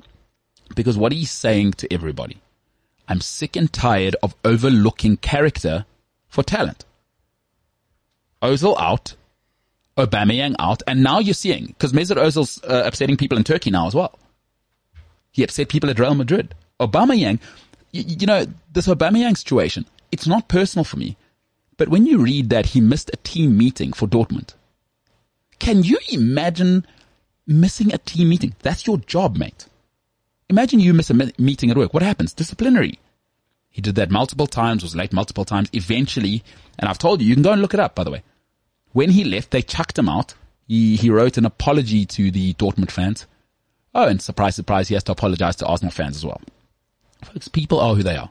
Because what he's saying to everybody, I'm sick and tired of overlooking character for talent. Ozil out, Aubameyang out, and now you're seeing, because Mesut Ozil's uh, upsetting people in Turkey now as well. He upset people at Real Madrid. Aubameyang, you, you know, this Aubameyang situation, it's not personal for me, but when you read that he missed a team meeting for Dortmund, can you imagine missing a team meeting. That's your job, mate. Imagine you miss a meeting at work. What happens? Disciplinary. He did that multiple times, was late multiple times. Eventually, and I've told you, you can go and look it up, by the way. When he left, they chucked him out. He, he wrote an apology to the Dortmund fans. Oh, and surprise, surprise, he has to apologize to Arsenal fans as well. Folks, people are who they are.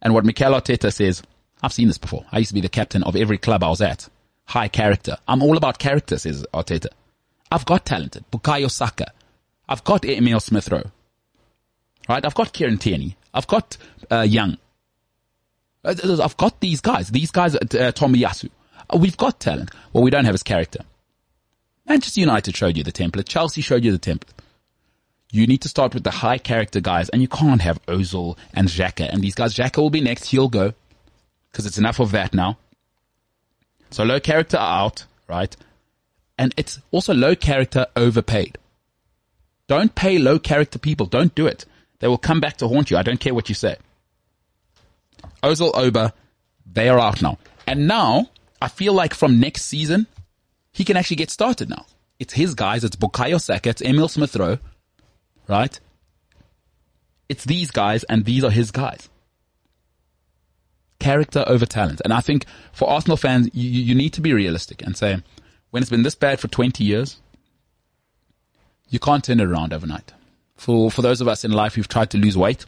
And what Mikel Arteta says, I've seen this before. I used to be the captain of every club I was at. High character. I'm all about character, says Arteta. I've got talented. Bukayo Saka. I've got Emil Smith Rowe. Right? I've got Kieran Tierney. I've got uh, Young. Uh, I've got these guys. These guys, uh, Tomiyasu. Uh, we've got talent. What we don't have is character. Manchester United showed you the template. Chelsea showed you the template. You need to start with the high character guys, and you can't have Ozil and Xhaka and these guys. Xhaka will be next. He'll go because it's enough of that now. So low character out, right? And it's also low character overpaid. Don't pay low character people. Don't do it. They will come back to haunt you. I don't care what you say. Ozil Oba, they are out now. And now, I feel like from next season, he can actually get started now. It's his guys. It's Bukayo Saka. It's Emil Smith Rowe. Right? It's these guys and these are his guys. Character over talent. And I think for Arsenal fans, you, you need to be realistic and say, when it's been this bad for 20 years, you can't turn it around overnight. For, for those of us in life who've tried to lose weight,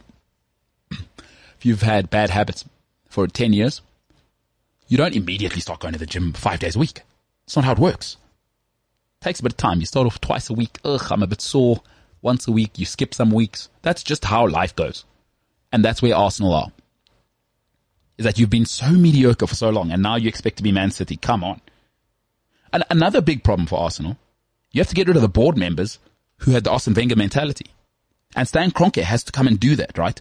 if you've had bad habits for 10 years, you don't immediately start going to the gym five days a week. It's not how it works. It takes a bit of time. You start off twice a week. Ugh, I'm a bit sore. Once a week, you skip some weeks. That's just how life goes. And that's where Arsenal are. Is that you've been so mediocre for so long and now you expect to be Man City. Come on. And another big problem for Arsenal, you have to get rid of the board members who had the Arsene Wenger mentality. And Stan Kroenke has to come and do that, right?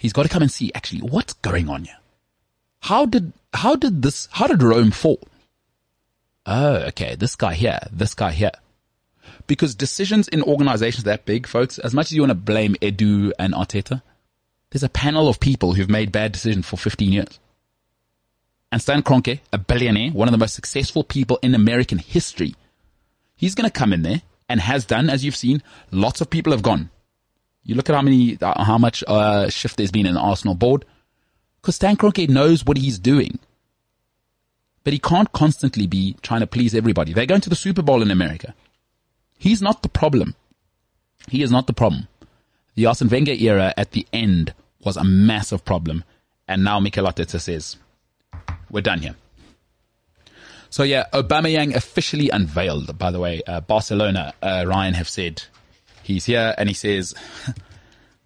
He's got to come and see actually what's going on here. How did, how did this, how did Rome fall? Oh, okay. This guy here, this guy here. Because decisions in organizations that big, folks, as much as you want to blame Edu and Arteta, there's a panel of people who've made bad decisions for 15 years. And Stan Kroenke, a billionaire, one of the most successful people in American history, he's going to come in there and has done, as you've seen, lots of people have gone. You look at how many, uh, how much uh, shift there's been in the Arsenal board, because Stan Kroenke knows what he's doing. But he can't constantly be trying to please everybody. They're going to the Super Bowl in America. He's not the problem. He is not the problem. The Arsene Wenger era at the end was a massive problem. And now Mikel Arteta says, we're done here. So yeah, Aubameyang officially unveiled. By the way, uh, Barcelona, uh, Ryan have said he's here, and he says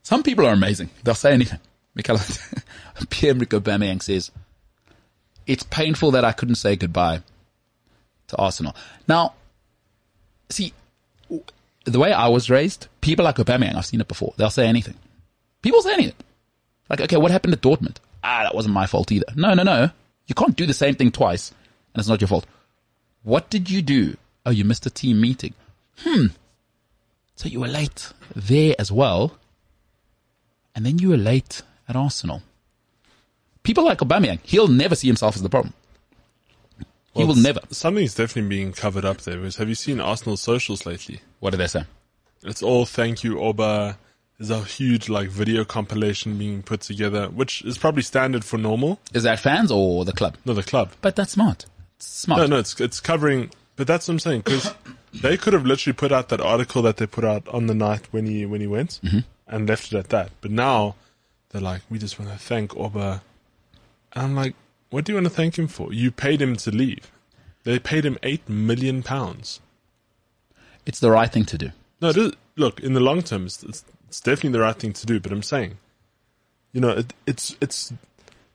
some people are amazing. They'll say anything. Mikel Pierre-Emerick Aubameyang says it's painful that I couldn't say goodbye to Arsenal. Now, see, the way I was raised, people like Aubameyang, I've seen it before. They'll say anything. People say anything. Like, okay, what happened at Dortmund? Ah, that wasn't my fault either. No, no, no. You can't do the same thing twice and it's not your fault. What did you do? Oh, you missed a team meeting. Hmm. So you were late there as well. And then you were late at Arsenal. People like Aubameyang, he'll never see himself as the problem. He well, will never. Something's definitely being covered up there. Because have you seen Arsenal socials lately? What did they say? It's all thank you, Oba. there's a huge like video compilation being put together, which is probably standard for normal. Is that fans or the club? No, the club. But that's smart. It's smart. No, no, it's it's covering. But that's what I'm saying because they could have literally put out that article that they put out on the night when he when he went mm-hmm. and left it at that. But now they're like, we just want to thank Oba. And I'm like, what do you want to thank him for? You paid him to leave. They paid him eight million pounds. It's the right thing to do. No, is, look, in the long term, it's, it's, it's definitely the right thing to do. But I'm saying, you know, it, it's it's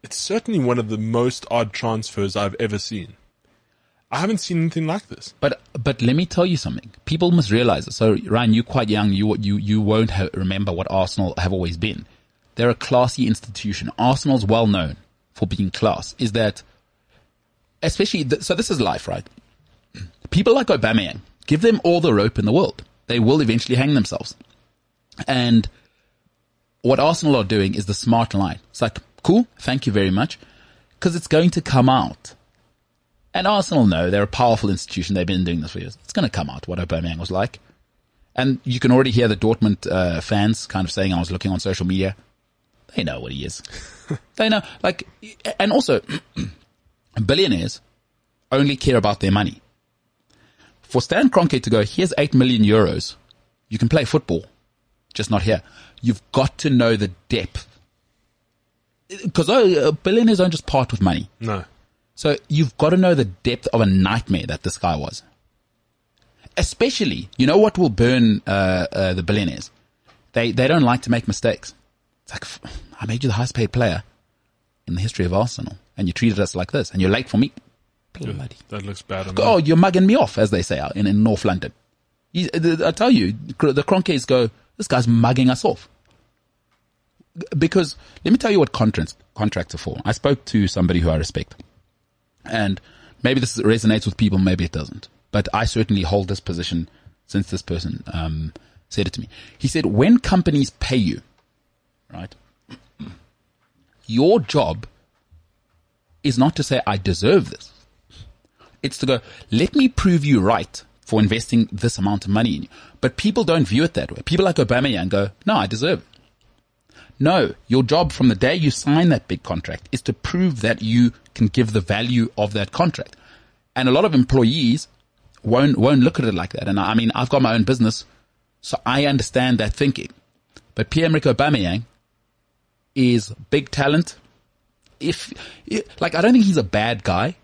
it's certainly one of the most odd transfers I've ever seen. I haven't seen anything like this. But but let me tell you something. People must realize it. So Ryan, you're quite young. You you you won't ha- remember what Arsenal have always been. They're a classy institution. Arsenal's well known for being class. Is that especially th- so? This is life, right? People like Aubameyang, give them all the rope in the world. They will eventually hang themselves. And what Arsenal are doing is the smart line. It's like, cool, thank you very much, because it's going to come out. And Arsenal know they're a powerful institution. They've been doing this for years. It's going to come out what Aubameyang was like. And you can already hear the Dortmund uh, fans kind of saying, I was looking on social media. They know what he is. they know, like, and also, billionaires only care about their money. For Stan Kroenke to go, here's 8 million euros. You can play football, just not here. You've got to know the depth. Because uh, billionaires don't just part with money. No. So you've got to know the depth of a nightmare that this guy was. Especially, you know what will burn uh, uh, the billionaires? They they don't like to make mistakes. It's like I made you the highest paid player in the history of Arsenal, and you treated us like this, and you're late for me. Bloody. That looks bad on Oh, you're mugging me off, as they say out in, in North London. He, I tell you, the Kroenkes go, this guy's mugging us off. Because let me tell you what contracts contracts are for. I spoke to somebody who I respect, and maybe this resonates with people, maybe it doesn't. But I certainly hold this position since this person um, said it to me. He said, when companies pay you, right, your job is not to say I deserve this. It's to go, let me prove you right for investing this amount of money in you. But people don't view it that way. People like Aubameyang go, no, I deserve it. No, your job from the day you sign that big contract is to prove that you can give the value of that contract. And a lot of employees won't, won't look at it like that. And I mean, I've got my own business, so I understand that thinking. But Pierre-Emerick Aubameyang is big talent. If, like, I don't think he's a bad guy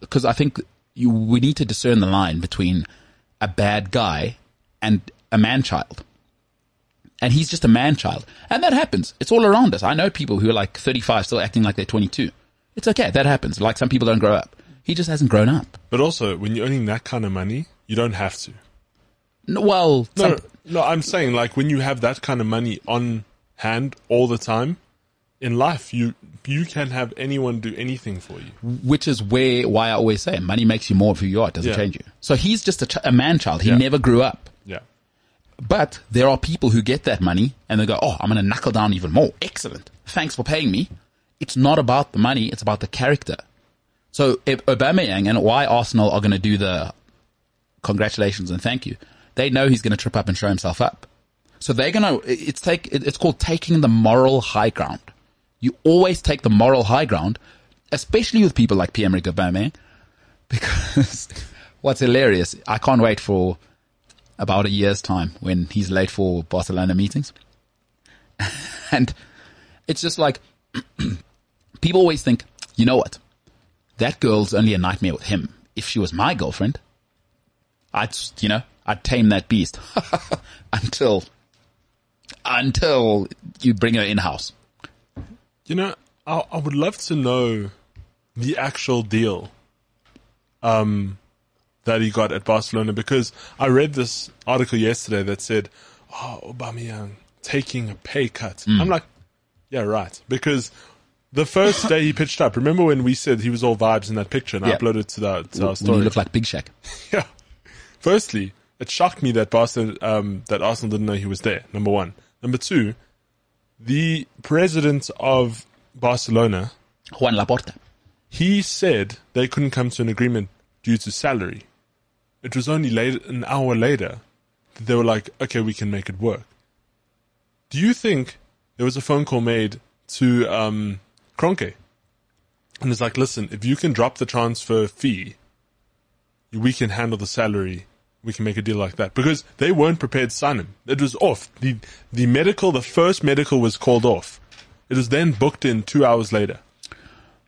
because I think you, we need to discern the line between a bad guy and a man child. And he's just a man child. And that happens. It's all around us. I know people who are like 35 still acting like they're 22. It's okay. That happens. Like some people don't grow up. He just hasn't grown up. But also, when you're earning that kind of money, you don't have to. No, well, No, some- no, I'm saying like when you have that kind of money on hand all the time in life, you you can have anyone do anything for you. which is where, why I always say money makes you more of who you are. It doesn't Yeah. change you. So he's just a, ch- a man child. He Yeah. never grew up. But there are people who get that money and they go, oh, I'm going to knuckle down even more. Excellent. Thanks for paying me. It's not about the money. It's about the character. So if Aubameyang and why Arsenal are going to do the congratulations and thank you, they know he's going to trip up and show himself up. So they're going to, it's take, it's called taking the moral high ground. You always take the moral high ground, especially with people like Pierre-Emerick Aubameyang, because what's hilarious, I can't wait for about a year's time when he's late for Barcelona meetings. and it's just like, people always think, you know what? That girl's only a nightmare with him. If she was my girlfriend, I'd, you know, I'd tame that beast until, until you bring her in house. You know, I, I would love to know the actual deal um, that he got at Barcelona because I read this article yesterday that said, "Oh, Aubameyang taking a pay cut." I'm like, "Yeah, right." Because the first day he pitched up, remember when we said he was all vibes in that picture and I uploaded to, that, to our story? you look like Big Shaq. Yeah. Firstly, it shocked me that Barcelona, um, that Arsenal didn't know he was there. Number one. Number two, the president of Barcelona, Juan Laporta. he said they couldn't come to an agreement due to salary. It was only later, an hour later, that they were like, okay, we can make it work. Do you think there was a phone call made to um, Kroenke? And it's like, listen, if you can drop the transfer fee, we can handle the salary. We can make a deal like that because they weren't prepared to sign him. It was off. The the medical, the first medical was called off. It was then booked in two hours later.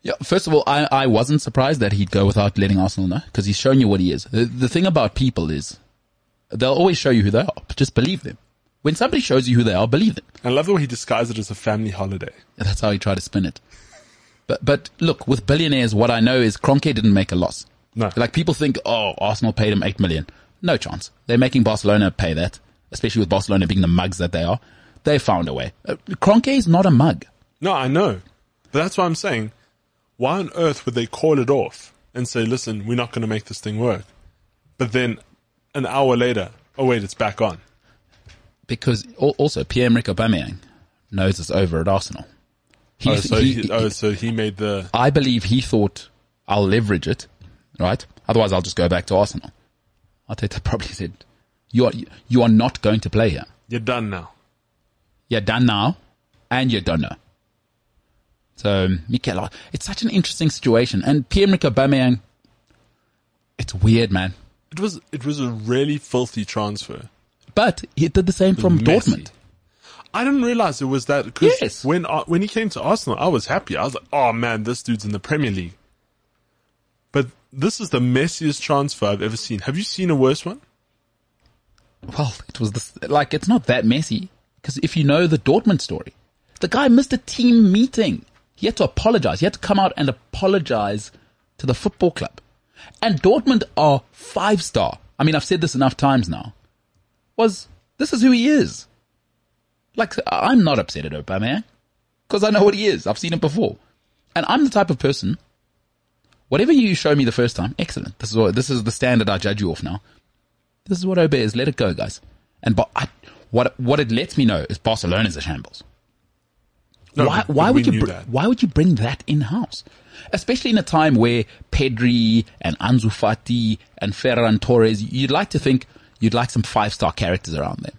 Yeah, first of all, I, I wasn't surprised that he'd go without letting Arsenal know because he's shown you what he is. The, the thing about people is they'll always show you who they are. Just believe them. When somebody shows you who they are, believe them. I love the way he disguised it as a family holiday. That's how he tried to spin it. But but look, with billionaires, what I know is Kroenke didn't make a loss. No. Like people think, oh, Arsenal paid him eight million. No chance. They're making Barcelona pay that, especially with Barcelona being the mugs that they are. They found a way. Uh, Kroenke is not a mug. No, I know. But that's what I'm saying. Why on earth would they call it off and say, listen, we're not going to make this thing work? But then an hour later, oh wait, it's back on. Because also Pierre-Emerick Aubameyang knows it's over at Arsenal. Oh, so he- he, oh, so he made the, I believe he thought I'll leverage it, right? Otherwise, I'll just go back to Arsenal. Arteta probably said, "You are you are not going to play here. you're done now. You're done now, and you're done now." So, Mikel, it's such an interesting situation, and Pierre-Emerick Aubameyang, it's weird, man. It was, it was a really filthy transfer. But he did the same from Messy. Dortmund. I didn't realize it was that because Yes. when uh, when he came to Arsenal, I was happy. I was like, "Oh man, this dude's in the Premier League." But this is the messiest transfer I've ever seen. Have you seen a worse one? Well, it was this, like it's not that messy because if you know the Dortmund story, the guy missed a team meeting. He had to apologize. He had to come out and apologize to the football club. And Dortmund are five star. I mean, I've said this enough times now. Was this is who he is? Like I'm not upset at Aubameyang because I know what he is. I've seen him before, and I'm the type of person. Whatever you show me the first time, excellent. This is what this is the standard I judge you off now. This is what Obe is. Let it go, guys. And but I, what what it lets me know is Barcelona's a shambles. No, why why would you br- why would you bring that in house? Especially in a time where Pedri and Ansu Fati and Ferran Torres, you'd like to think you'd like some five star characters around them.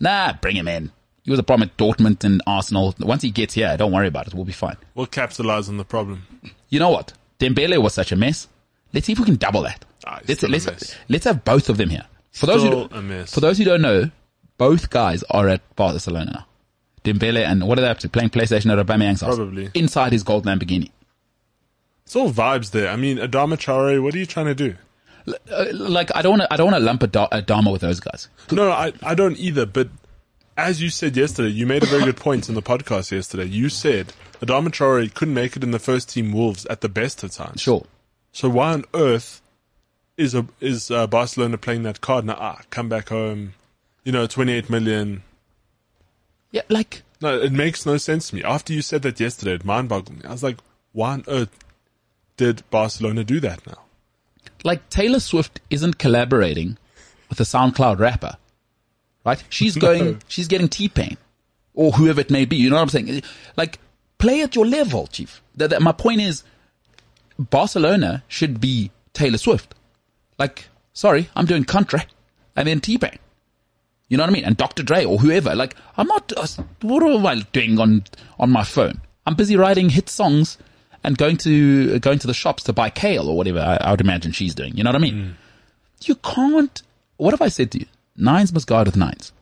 Nah, bring him in. He was a problem at Dortmund and Arsenal. Once he gets here, don't worry about it. We'll be fine. We'll capitalize on the problem. You know what? Dembele was such a mess. Let's see if we can double that. Ah, let's let's let's have both of them here. For those who a mess. for those who don't know, both guys are at Barcelona now. Dembele and what are they up to? Playing PlayStation at Aubameyang's house. Probably. inside his gold Lamborghini. It's all vibes there. I mean, Adama Traore, what are you trying to do? Uh, like I don't want to I don't want to lump a, da- Dama with those guys. No, I, I don't either. But as you said yesterday, you made a very good point in the podcast yesterday. You said Adama Traore couldn't make it in the first team Wolves at the best of times. Sure. So why on earth is a, is uh, Barcelona playing that card now? Ah, come back home. You know, 28 million. Yeah, like No, it makes no sense to me. After you said that yesterday, it mind boggled me. I was like, why on earth did Barcelona do that now? like Taylor Swift isn't collaborating with a SoundCloud rapper, right? She's going, she's getting T Pain or whoever it may be. You know what I'm saying? Like, play at your level, chief. That, that- my point is, Barcelona should be Taylor Swift. Like, sorry, I'm doing country, and then T Pain. You know what I mean? And Dr. Dre or whoever. Like, I'm not. Uh, what am I doing on on my phone? I'm busy writing hit songs and going to going to the shops to buy kale or whatever. I, I would imagine she's doing. You know what I mean? You can't. What have I said to you? Nines must guard with nines.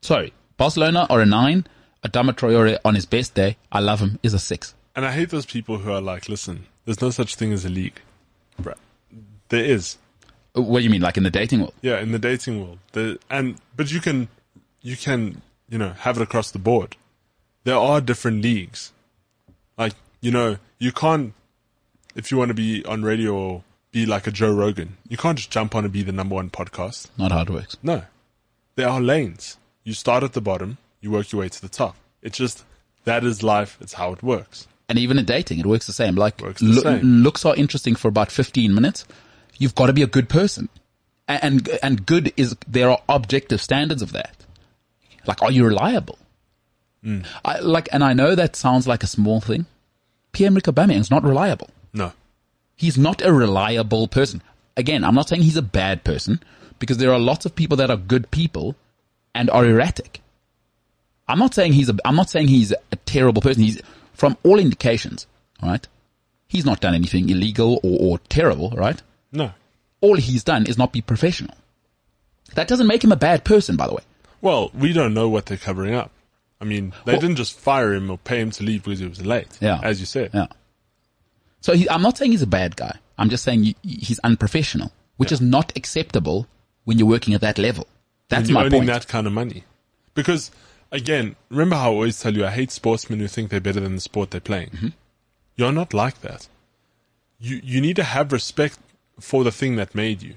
Sorry, Barcelona are a nine. Adama Traore on his best day, I love him, is a six. And I hate those people who are like, listen, there's no such thing as a league. Bruh. There is. What do you mean, like in the dating world? Yeah, in the dating world. The, and, but you can, you can, you know, have it across the board. There are different leagues. Like, you know, you can't, if you want to be on radio or be like a Joe Rogan, you can't just jump on and be the number one podcast. Not how it works. No. There are lanes. You start at the bottom, you work your way to the top. It's just, that is life. It's how it works. And even in dating, it works the same. Like, Works the same. looks are interesting for about 15 minutes. You've got to be a good person. And, and good is, there are objective standards of that. Like, are you reliable? Hmm. I, like, and I know that sounds like a small thing. Pierre-Emerick Aubameyang's not reliable. No. He's not a reliable person. Again, I'm not saying he's a bad person because there are lots of people that are good people and are erratic. I'm not saying he's a, I'm not saying he's a terrible person. He's, from all indications, right? He's not done anything illegal or, or terrible, right? No. All he's done is not be professional. That doesn't make him a bad person, by the way. Well, we don't know what they're covering up. I mean, they Well- didn't just fire him or pay him to leave because he was late. Yeah. As you said. Yeah. So he, I'm not saying he's a bad guy. I'm just saying he's unprofessional, which is not acceptable when you're working at that level. That's my earning point. that kind of money. Because, again, remember how I always tell you I hate sportsmen who think they're better than the sport they're playing. Mm-hmm. You're not like that. You you need to have respect for the thing that made you.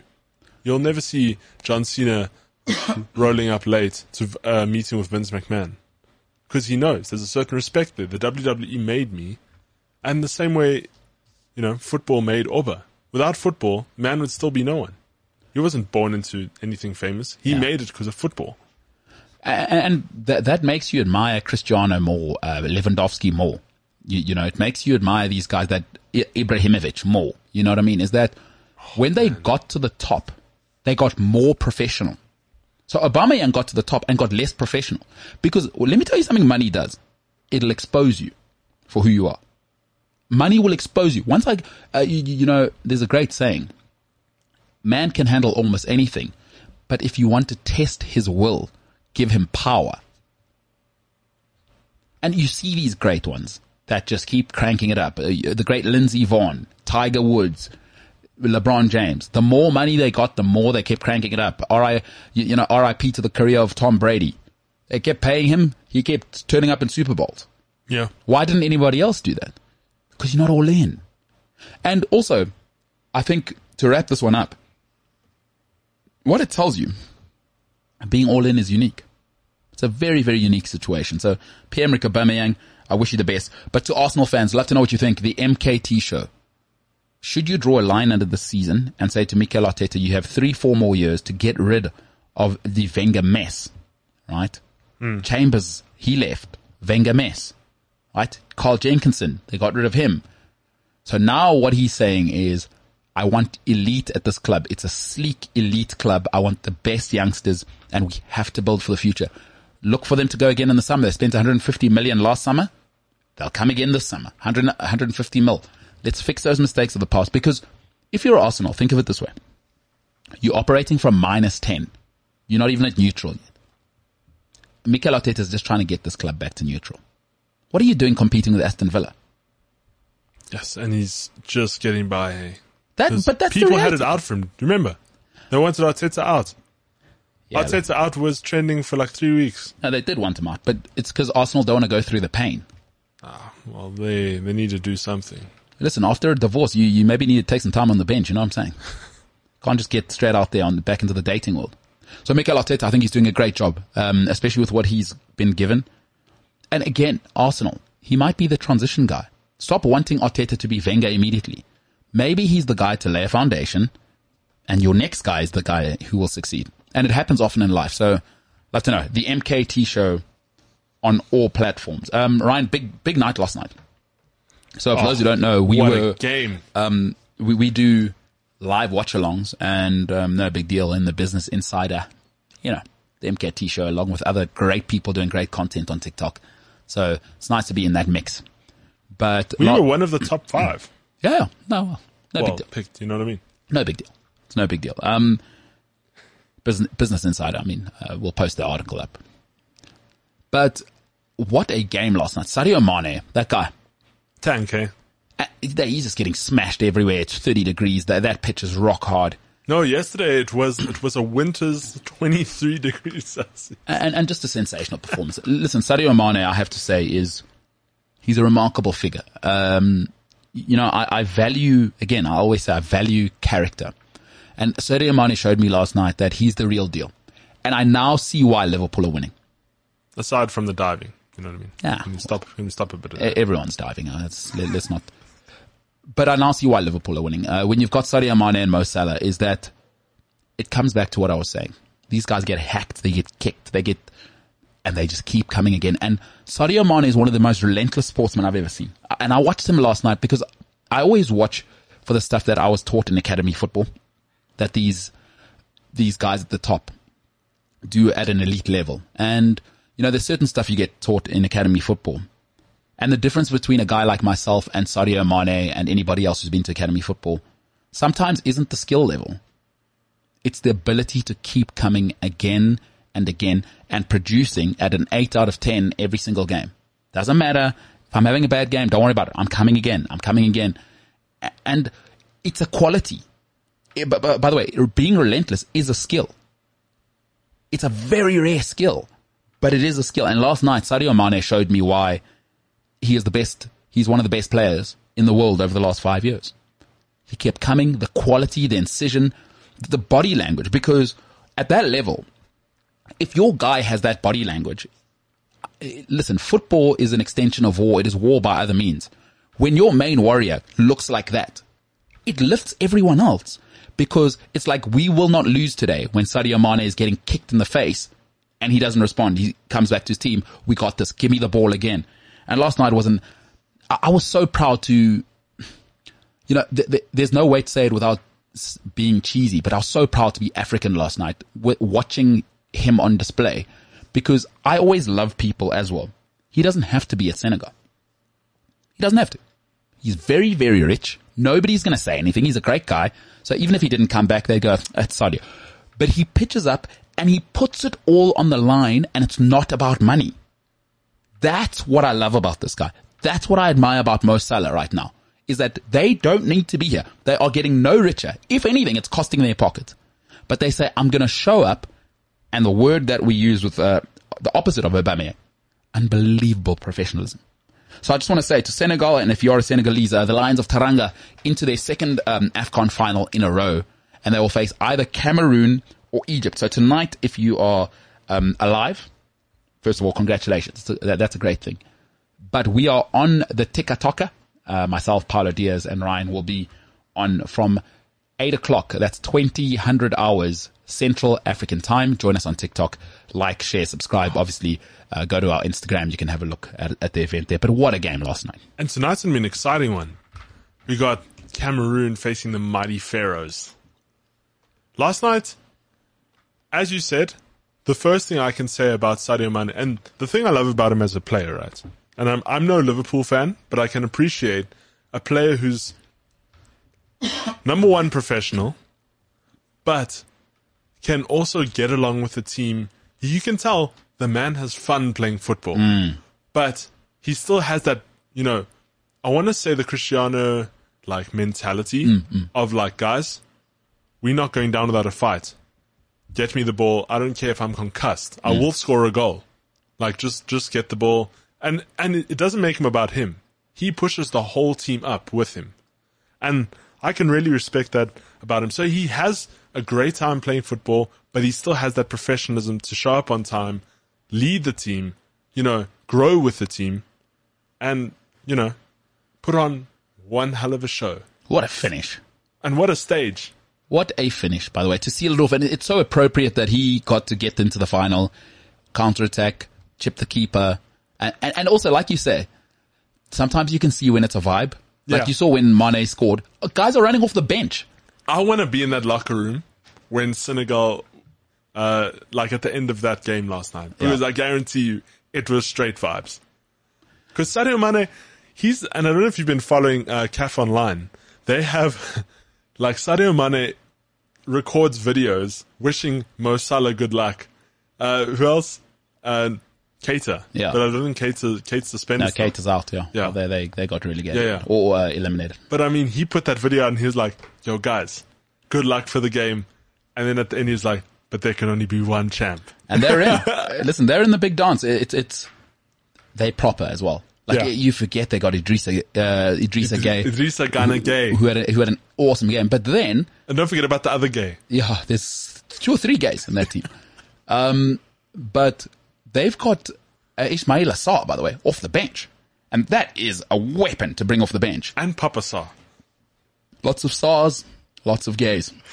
You'll never see John Cena rolling up late to a meeting with Vince McMahon because he knows there's a certain respect there. The WWE made me, and the same way, you know, football made Oba. Without football, man would still be no one. He wasn't born into anything famous. He made it because of football. And that that makes you admire Cristiano more, uh, Lewandowski more. You, you know, it makes you admire these guys that I- Ibrahimovic more. You know what I mean? Is that when they got to the top, they got more professional. So Obama got to the top and got less professional because well, let me tell you something. Money does. It'll expose you for who you are. Money will expose you. Once I, uh, you, you know, there's a great saying. Man can handle almost anything, but if you want to test his will, give him power. And you see these great ones that just keep cranking it up. Uh, The great Lindsey Vonn, Tiger Woods, LeBron James. The more money they got, the more they kept cranking it up. R.I. You, you know, R.I.P. to the career of Tom Brady. They kept paying him. He kept turning up in Super Bowls. Yeah. Why didn't anybody else do that? Because you're not all in. And also, I think to wrap this one up, what it tells you, being all in is unique. It's a very, very unique situation. So, Pierre-Emerick Aubameyang, I wish you the best. But to Arsenal fans, love to know what you think. The MKT show. Should you draw a line under the season and say to Mikel Arteta, you have three, four more years to get rid of the Wenger mess, right? Hmm. Chambers, he left. Wenger mess, right? Carl Jenkinson, they got rid of him. So now what he's saying is, I want elite at this club. It's a sleek elite club. I want the best youngsters and we have to build for the future. Look for them to go again in the summer. They spent 150 million last summer. They'll come again this summer. 100, 150 mil. Let's fix those mistakes of the past because if you're Arsenal, think of it this way. You're operating from minus 10. You're not even at neutral yet. Mikel Arteta is just trying to get this club back to neutral. What are you doing competing with Aston Villa? Yes, and he's just getting by. Hey. That, but that's people the had it out for him. Remember, they wanted Arteta out. Yeah, Arteta out was trending for like three weeks. no, they did want him out, but it's because Arsenal don't want to go through the pain. Ah, Well, they they need to do something. Listen, after a divorce, you, you maybe need to take some time on the bench. You know what I'm saying? Can't just get straight out there on the back into the dating world. So Mikel Arteta, I think he's doing a great job, um, especially with what he's been given. And again, Arsenal, he might be the transition guy. Stop wanting Arteta to be Wenger immediately. Maybe he's the guy to lay a foundation, and your next guy is the guy who will succeed. And it happens often in life. So, love to know the MKT show on all platforms. Um, Ryan, big big night last night. So for those who don't know, we were game! um, we, we do live watch alongs and um, no big deal in the Business Insider, you know, the MKT show along with other great people doing great content on TikTok. So it's nice to be in that mix. But we not- were one of the top five. yeah, yeah, no, no well, big deal. picked. You know what I mean? No big deal. It's no big deal. Um, Business, Business Insider, I mean, uh, we'll post the article up. But what a game last night. Sadio Mane, that guy, Tank, eh? uh, he's just getting smashed everywhere. It's 30 degrees. That, that pitch is rock hard. No, yesterday it was it was a winter's twenty three degrees Celsius. and, and just a sensational performance. Listen, Sadio Mane, I have to say, is he's a remarkable figure. Um, you know, I, I value again. I always say I value character, and Sadio Mane showed me last night that he's the real deal, and I now see why Liverpool are winning. Aside from the diving, you know what I mean? Yeah. Can you stop? Can you stop a bit of that? Everyone's diving. Uh, let's, let, us not. But I now see why Liverpool are winning. Uh, when you've got Sadio Mane and Mo Salah, is that it comes back to what I was saying. These guys get hacked, they get kicked, they get, and they just keep coming again. And Sadio Mane is one of the most relentless sportsmen I've ever seen. And I watched him last night because I always watch for the stuff that I was taught in academy football, that these these guys at the top do at an elite level. And You know, there's certain stuff you get taught in academy football. And the difference between a guy like myself and Sadio Mane and anybody else who's been to academy football sometimes isn't the skill level. It's the ability to keep coming again and again and producing at an 8 out of 10 every single game. Doesn't matter if I'm having a bad game, don't worry about it. I'm coming again. I'm coming again. And it's a quality. Eh, by the way, being relentless is a skill. It's a very rare skill, but it is a skill. And last night, Sadio Mane showed me why he is the best. He's one of the best players in the world over the last five years. He kept coming, the quality, the incision, the body language, because at that level, if your guy has that body language, eh, listen, football is an extension of war. It is war by other means. When your main warrior looks like that, it lifts everyone else because it's like we will not lose today when Sadio Mane is getting kicked in the face and he doesn't respond. He comes back to his team. We got this. Give me the ball again. And last night wasn't, I, was so proud to, you know, th- th- there's no way to say it without being cheesy, but I was so proud to be African last night w- watching him on display because I always love people as well. He doesn't have to be at Senegal. He doesn't have to. He's very, very rich. Nobody's going to say anything. He's a great guy. So even if he didn't come back, they'd go, it's Sadio. But he pitches up and he puts it all on the line and it's not about money. That's what I love about this guy. That's what I admire about Mo Salah right now is that they don't need to be here. They are getting no richer. If anything, it's costing their pocket. But they say, I'm going to show up. And the word that we use with uh, the opposite of Aubameyang, unbelievable professionalism. So I just want to say to Senegal, and if you're a Senegalese, uh, the Lions of Teranga into their second um, AFCON final in a row, and they will face either Cameroon or Egypt. So tonight, if you are um, alive, first of all, congratulations. That's a, great thing. But we are on the Tika Toka. Uh, myself, Paulo Diaz, and Ryan will be on from 8 o'clock. That's 20, 100 hours Central African time. Join us on TikTok. Like, share, subscribe. Obviously, uh, go to our Instagram. You can have a look at, at the event there. But what a game last night. And tonight's gonna be an exciting one. We got Cameroon facing the mighty Pharaohs. Last night, as you said, the first thing I can say about Sadio Mane, and the thing I love about him as a player, right? And I'm I'm no Liverpool fan, but I can appreciate a player who's number one professional, but can also get along with the team. You can tell the man has fun playing football, mm. but he still has that, you know, I want to say the Cristiano like mentality mm, mm. of like, guys, we're not going down without a fight. Get me the ball. I don't care if I'm concussed. I mm. will score a goal. Like just, just get the ball. And, and it, it doesn't make him about him. He pushes the whole team up with him. And I can really respect that about him. So he has a great time playing football, but he still has that professionalism to show up on time, lead the team, you know, grow with the team, and, you know, put on one hell of a show. What a finish. And what a stage. What a finish, by the way, to seal it off. And it's so appropriate that he got to get into the final, counter attack, chip the keeper. And, and, and also, like you say, sometimes you can see when it's a vibe. Like Yeah. you saw when Mane scored, uh, guys are running off the bench. I want to be in that locker room when Senegal, uh, like at the end of that game last night. because Yeah. I guarantee you, it was straight vibes. Because Sadio Mane, he's, and I don't know if you've been following uh, CAF online. They have, like Sadio Mane records videos wishing Mo Salah good luck. Uh, who else? Uh, Keita. Yeah. But I don't think Keita, Keita's suspended. No. Kate out. Yeah, Yeah. They they they got relegated Yeah, yeah. or uh, eliminated. But I mean, he put that video out and he was like, yo guys, good luck for the game. And then at the end he's like, but there can only be one champ. And they're in. Listen, they're in the big dance. It's it's they proper as well. Like Yeah. you forget they got Idrissa uh, Idrissa Gueye, Idrissa Gana Gueye. who had a, who had an awesome game. But then And don't forget about the other gay. yeah, there's two or three guys in that team. Um, but they've got uh, Ismaila Sarr, by the way, off the bench. And that is a weapon to bring off the bench. And Papa Sa. Lots of stars, lots of gays.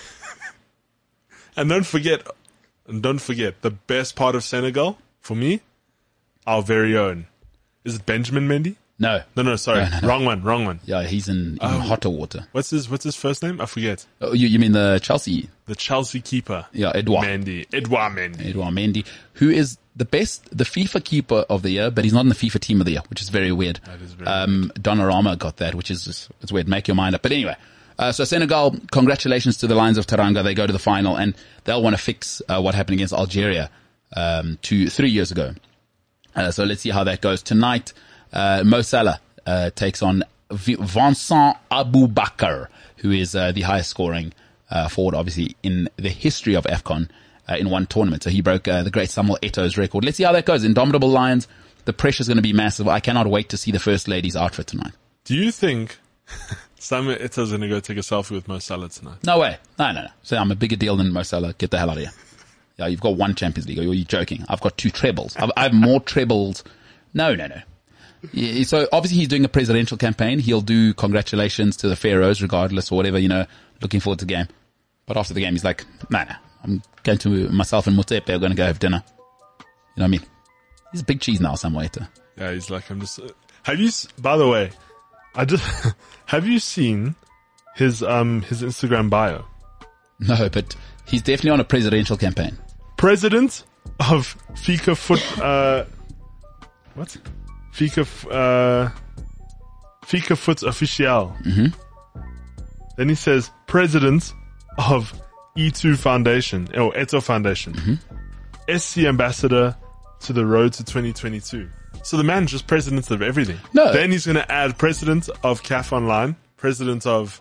And don't forget, and don't forget, the best part of Senegal, for me, our very own. Is it Benjamin Mendy? No. No, no, sorry. No, no, no. Wrong one, wrong one. Yeah, he's in, in hotter water. What's his, what's his first name? I forget. Oh, you, you mean the Chelsea? The Chelsea keeper. Yeah, Edouard. Mendy. Edouard Mendy. Edouard Mendy, who is the best, the FIFA keeper of the year, but he's not in the FIFA team of the year, which is very weird. That is very um, Donnarumma got that, which is, it's weird. Make your mind up. But anyway, uh, so Senegal, congratulations to the Lions of Teranga. They go to the final and they'll want to fix, uh, what happened against Algeria, um, two, three years ago. Uh, so let's see how that goes tonight. Uh, Mo Salah, uh, takes on v- Vincent Aboubakar, who is, uh, the highest scoring, uh, forward, obviously, in the history of AFCON, uh, in one tournament. So he broke, uh, the great Samuel Eto's record. Let's see how that goes. Indomitable Lions. The pressure is going to be massive. I cannot wait to see the first lady's outfit tonight. Do you think Samuel Eto's going to go take a selfie with Mo Salah tonight? No way. No, no, no. So I'm a bigger deal than Mo Salah. Get the hell out of here. Yeah, you've got one Champions League. Are you joking? I've got two trebles. I've, I have more trebles. No, no, no. Yeah, so obviously he's doing a presidential campaign. He'll do congratulations to the Pharaohs regardless or whatever, you know, looking forward to the game. But after the game, he's like, nah, nah, I'm going to, myself and Motsepe are going to go have dinner. You know what I mean? He's a big cheese now, Samuel Eto'o. Yeah, he's like, I'm just. Uh, have you? By the way, I just have you seen his um his Instagram bio? No, but he's definitely on a presidential campaign. President of Fecafoot. Uh, what? Fika uh, Fecafoot Official. Mm-hmm. Then he says President of E2 Foundation or Eto Foundation. SC Ambassador to the road to 2022. So the man's just president of everything. No. Then he's going to add president of CAF Online, president of,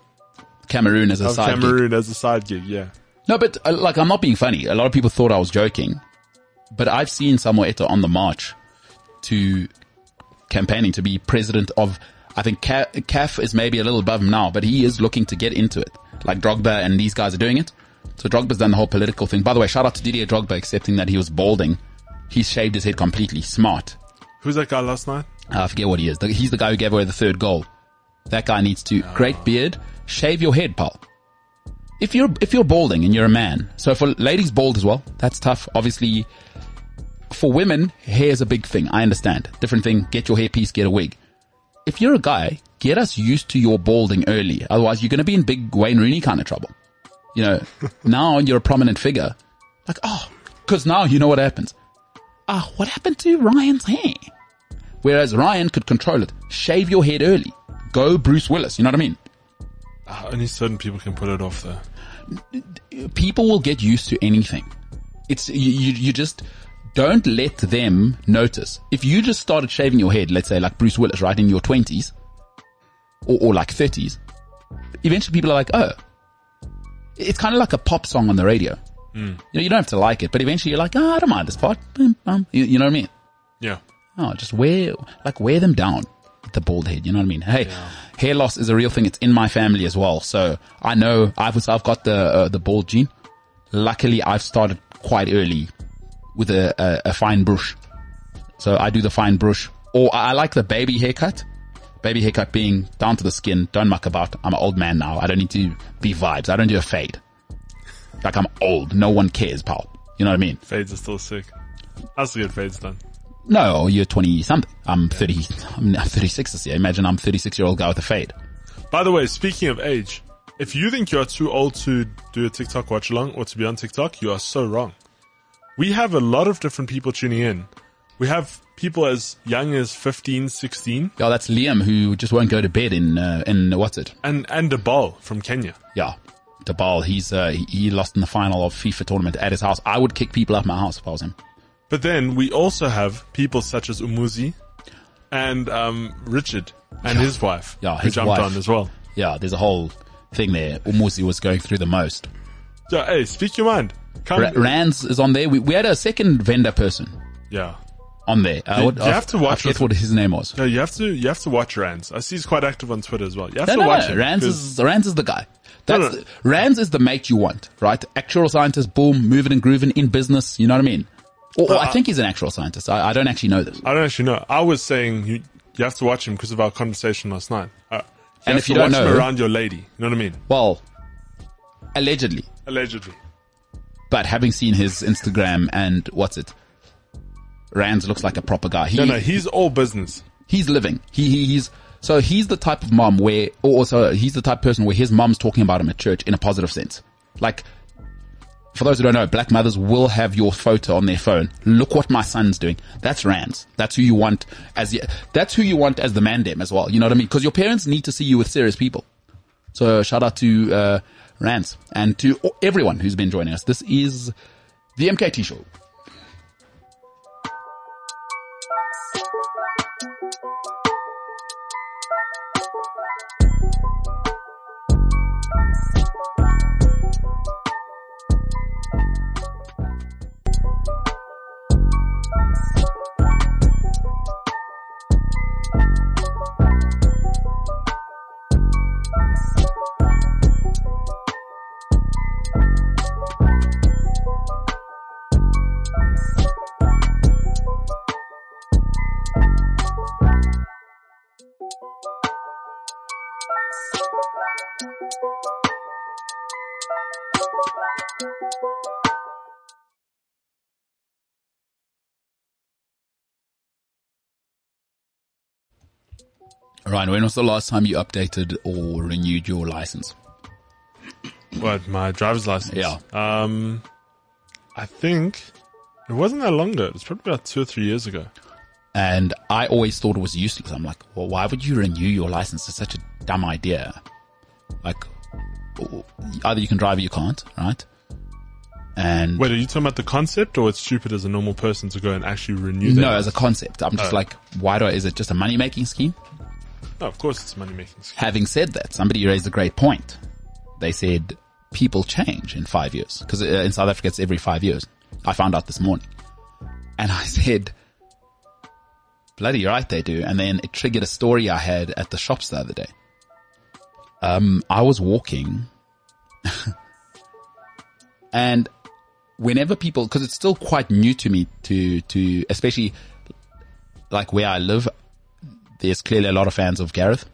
Cameroon as a of side gig. Cameroon as a side gig. Yeah. No, but uh, like I'm not being funny. A lot of people thought I was joking, but I've seen Samuel Eto'o on the march to campaigning to be president of. I think Ca- CAF is maybe a little above him now, but he is looking to get into it. Like Drogba and these guys are doing it. So Drogba's done the whole political thing. By the way, shout out to Didier Drogba accepting that he was balding. He's shaved his head completely. Smart. Who's that guy last night? Uh, I forget what he is. He's the guy who gave away the third goal. That guy needs to, great beard, shave your head, pal. If you're, if you're balding and you're a man, so for ladies bald as well, that's tough. Obviously, for women, hair is a big thing. I understand. Different thing, get your hairpiece, get a wig. If you're a guy, get us used to your balding early. Otherwise, you're going to be in big Wayne Rooney kind of trouble. You know, now you're a prominent figure. Like, oh, cause now you know what happens. Ah, what happened to Ryan's hair? Whereas Ryan could control it. Shave your head early. Go Bruce Willis. You know what I mean? Ah, only certain people can pull it off though. People will get used to anything. It's, you, you, you just don't let them notice. If you just started shaving your head, let's say like Bruce Willis, right, in your twenties or, or like thirties, eventually people are like, oh, it's kind of like a pop song on the radio. You know, you don't have to like it, but eventually you're like, oh, I don't mind this part. You, you know what I mean? Yeah. Oh, just wear, like wear them down the bald head. You know what I mean? Hey, hair loss is a real thing. It's in my family as well. So I know I've, I've got the, uh, the bald gene. Luckily I've started quite early with a, a, a fine brush. So I do the fine brush or I I like the baby haircut. Baby haircut being down to the skin. Don't muck about. I'm an old man now. I don't need to be vibes. I don't do a fade. Like I'm old. No one cares, pal. You know what I mean? Fades are still sick. I still get fades done. No, you're 20 something. I'm 30, I'm 36 this year. Imagine I'm 36 year old guy with a fade. By the way, speaking of age, if you think you're too old to do a TikTok watch along or to be on TikTok, you are so wrong. We have a lot of different people tuning in. We have people as young as 15, 16 Yeah, that's Liam who just won't go to bed in, uh, in what's it? and, and Debal from Kenya. Yeah. Debal, he's, uh, he lost in the final of FIFA tournament at his house. I would kick people out of my house if I was him. But then we also have people such as Umuzi and um, Richard and his wife Yeah, who jumped wife. on as well. Yeah, there's a whole thing there. Umuzi was going through the most. So, hey, speak your mind. Come, Ra- Rands is on there. We, we had a second vendor person yeah. on there. Uh, You- what- you I- have to watch I forget with- what his name was. No, you have to you have to watch Rands. I see he's quite active on Twitter as well. You have No, to no, watch no. him. Rands 'cause- is, Rands is the guy. That's no. The, Rands is the mate you want, right? Actual scientist, boom, moving and grooving in business. You know what I mean? Or, or I think he's an actual scientist. I, I don't actually know this. I don't actually know. I was saying you you have to watch him because of our conversation last night. Uh, you And if you don't watch him know- around your lady, you know what I mean? Well, allegedly, Allegedly. but having seen his Instagram and what's it, Rands looks like a proper guy. He, No, no, he's all business. he's living. He, he he's so he's the type of mom where, or also he's the type of person where his mom's talking about him at church in a positive sense. Like for those who don't know, black mothers will have your photo on their phone. Look what my son's doing. That's Rands. That's who you want as the, that's who you want as the mandem as well. You know what I mean? Because your parents need to see you with serious people. So shout out to uh, Rands and to everyone who's been joining us. This is the MKT show. Ryan, when was the last time you updated or renewed your license? What, my driver's license? Yeah. Um, I think it wasn't that long ago. It was probably about two or three years ago. And I always thought it was useless. I'm like, well, why would you renew your license? It's such a dumb idea. Like, either you can drive or you can't, right? And Wait, are you talking about the concept or it's stupid as a normal person to go and actually renew no, as a concept, I'm just Oh. like, why do I, is it just a money making scheme? No, of course it's money making. Having said that, somebody raised a great point. They said people change in five years because in South Africa it's every five years. I found out this morning, and I said, "Bloody right, they do." And then it triggered a story I had at the shops the other day. Um, I was walking, and whenever people, because it's still quite new to me to to especially like where I live, there's clearly a lot of fans of Gareth.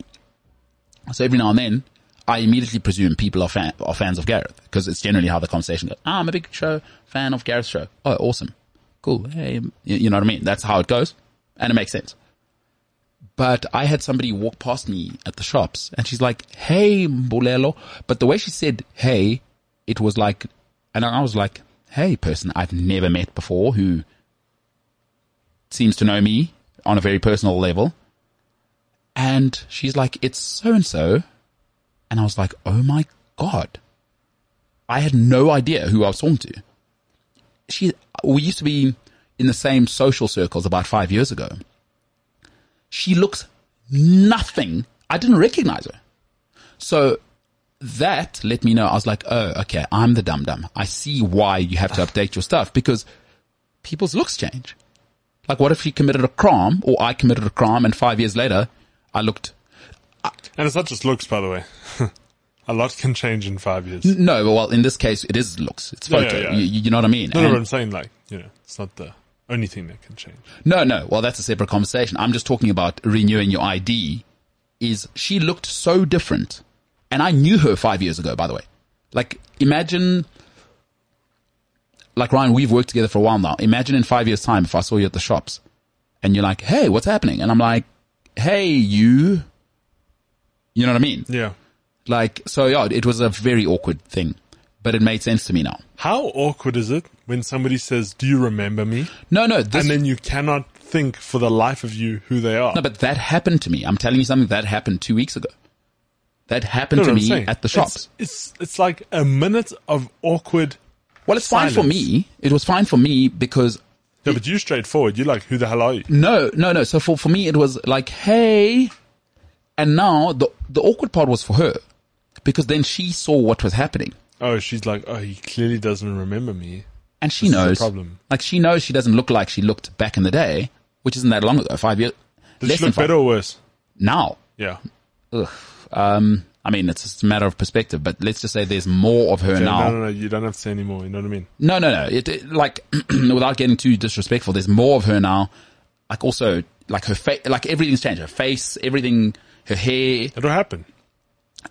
So every now and then, I immediately presume people are, fan, are fans of Gareth because it's generally how the conversation goes. Ah, I'm a big show fan of Gareth's show. Oh, awesome, cool. Hey, you, you know what I mean? That's how it goes, and it makes sense. But I had somebody walk past me at the shops, and she's like, "Hey, Mbulelo," but the way she said "Hey," it was like, and I was like, "Hey, person I've never met before who seems to know me on a very personal level." And she's like, it's so and so. And I was like, oh my God. I had no idea who I was talking to. She, we used to be in the same social circles about five years ago. She looks nothing. I didn't recognize her. So that let me know. I was like, oh, okay, I'm the dum dum. I see why you have to update your stuff because people's looks change. Like, what if she committed a crime or I committed a crime and five years later I looked And it's not just looks, by the way. a lot can change in five years. No, but well, in this case, it is looks. It's photo. yeah, yeah. You, you know what I mean? No, no, I'm saying like, you know, it's not the only thing that can change. no, no. Well, that's a separate conversation. I'm just talking about renewing your ID. Is she looked so different, and I knew her five years ago. By the way, like imagine, like Ryan, we've worked together for a while now. Imagine in five years' time if I saw you at the shops, and you're like, "Hey, what's happening?" and I'm like, "Hey, you." You know what I mean? Yeah. Like, so yeah, it was a very awkward thing, but it made sense to me now. How awkward is it when somebody says, do you remember me? No, no, this, And then you cannot think for the life of you who they are. no, but that happened to me. I'm telling you something that happened two weeks ago. That happened know to me saying? at the shops. It's, it's, it's like a minute of awkward. well, it's fine for me. It was fine for me because No, but you straightforward. You're like, who the hell are you? no, no, no. So for, for me, it was like, hey, and now the, the awkward part was for her because then she saw what was happening Oh, she's like, oh, he clearly doesn't remember me. and she This the knows, problem. like she knows she doesn't look like she looked back in the day, which isn't that long ago, five years. Does she look better or worse? Now. Yeah. Ugh. Um, I mean, it's a matter of perspective, but let's just say there's more of her Okay, now. No, no, no. You don't have to say anymore. You know what I mean? No, no, no. It, it- like without getting too disrespectful, there's more of her now. Like also, like her face, like everything's changed. Her face, everything, her hair. It'll happen.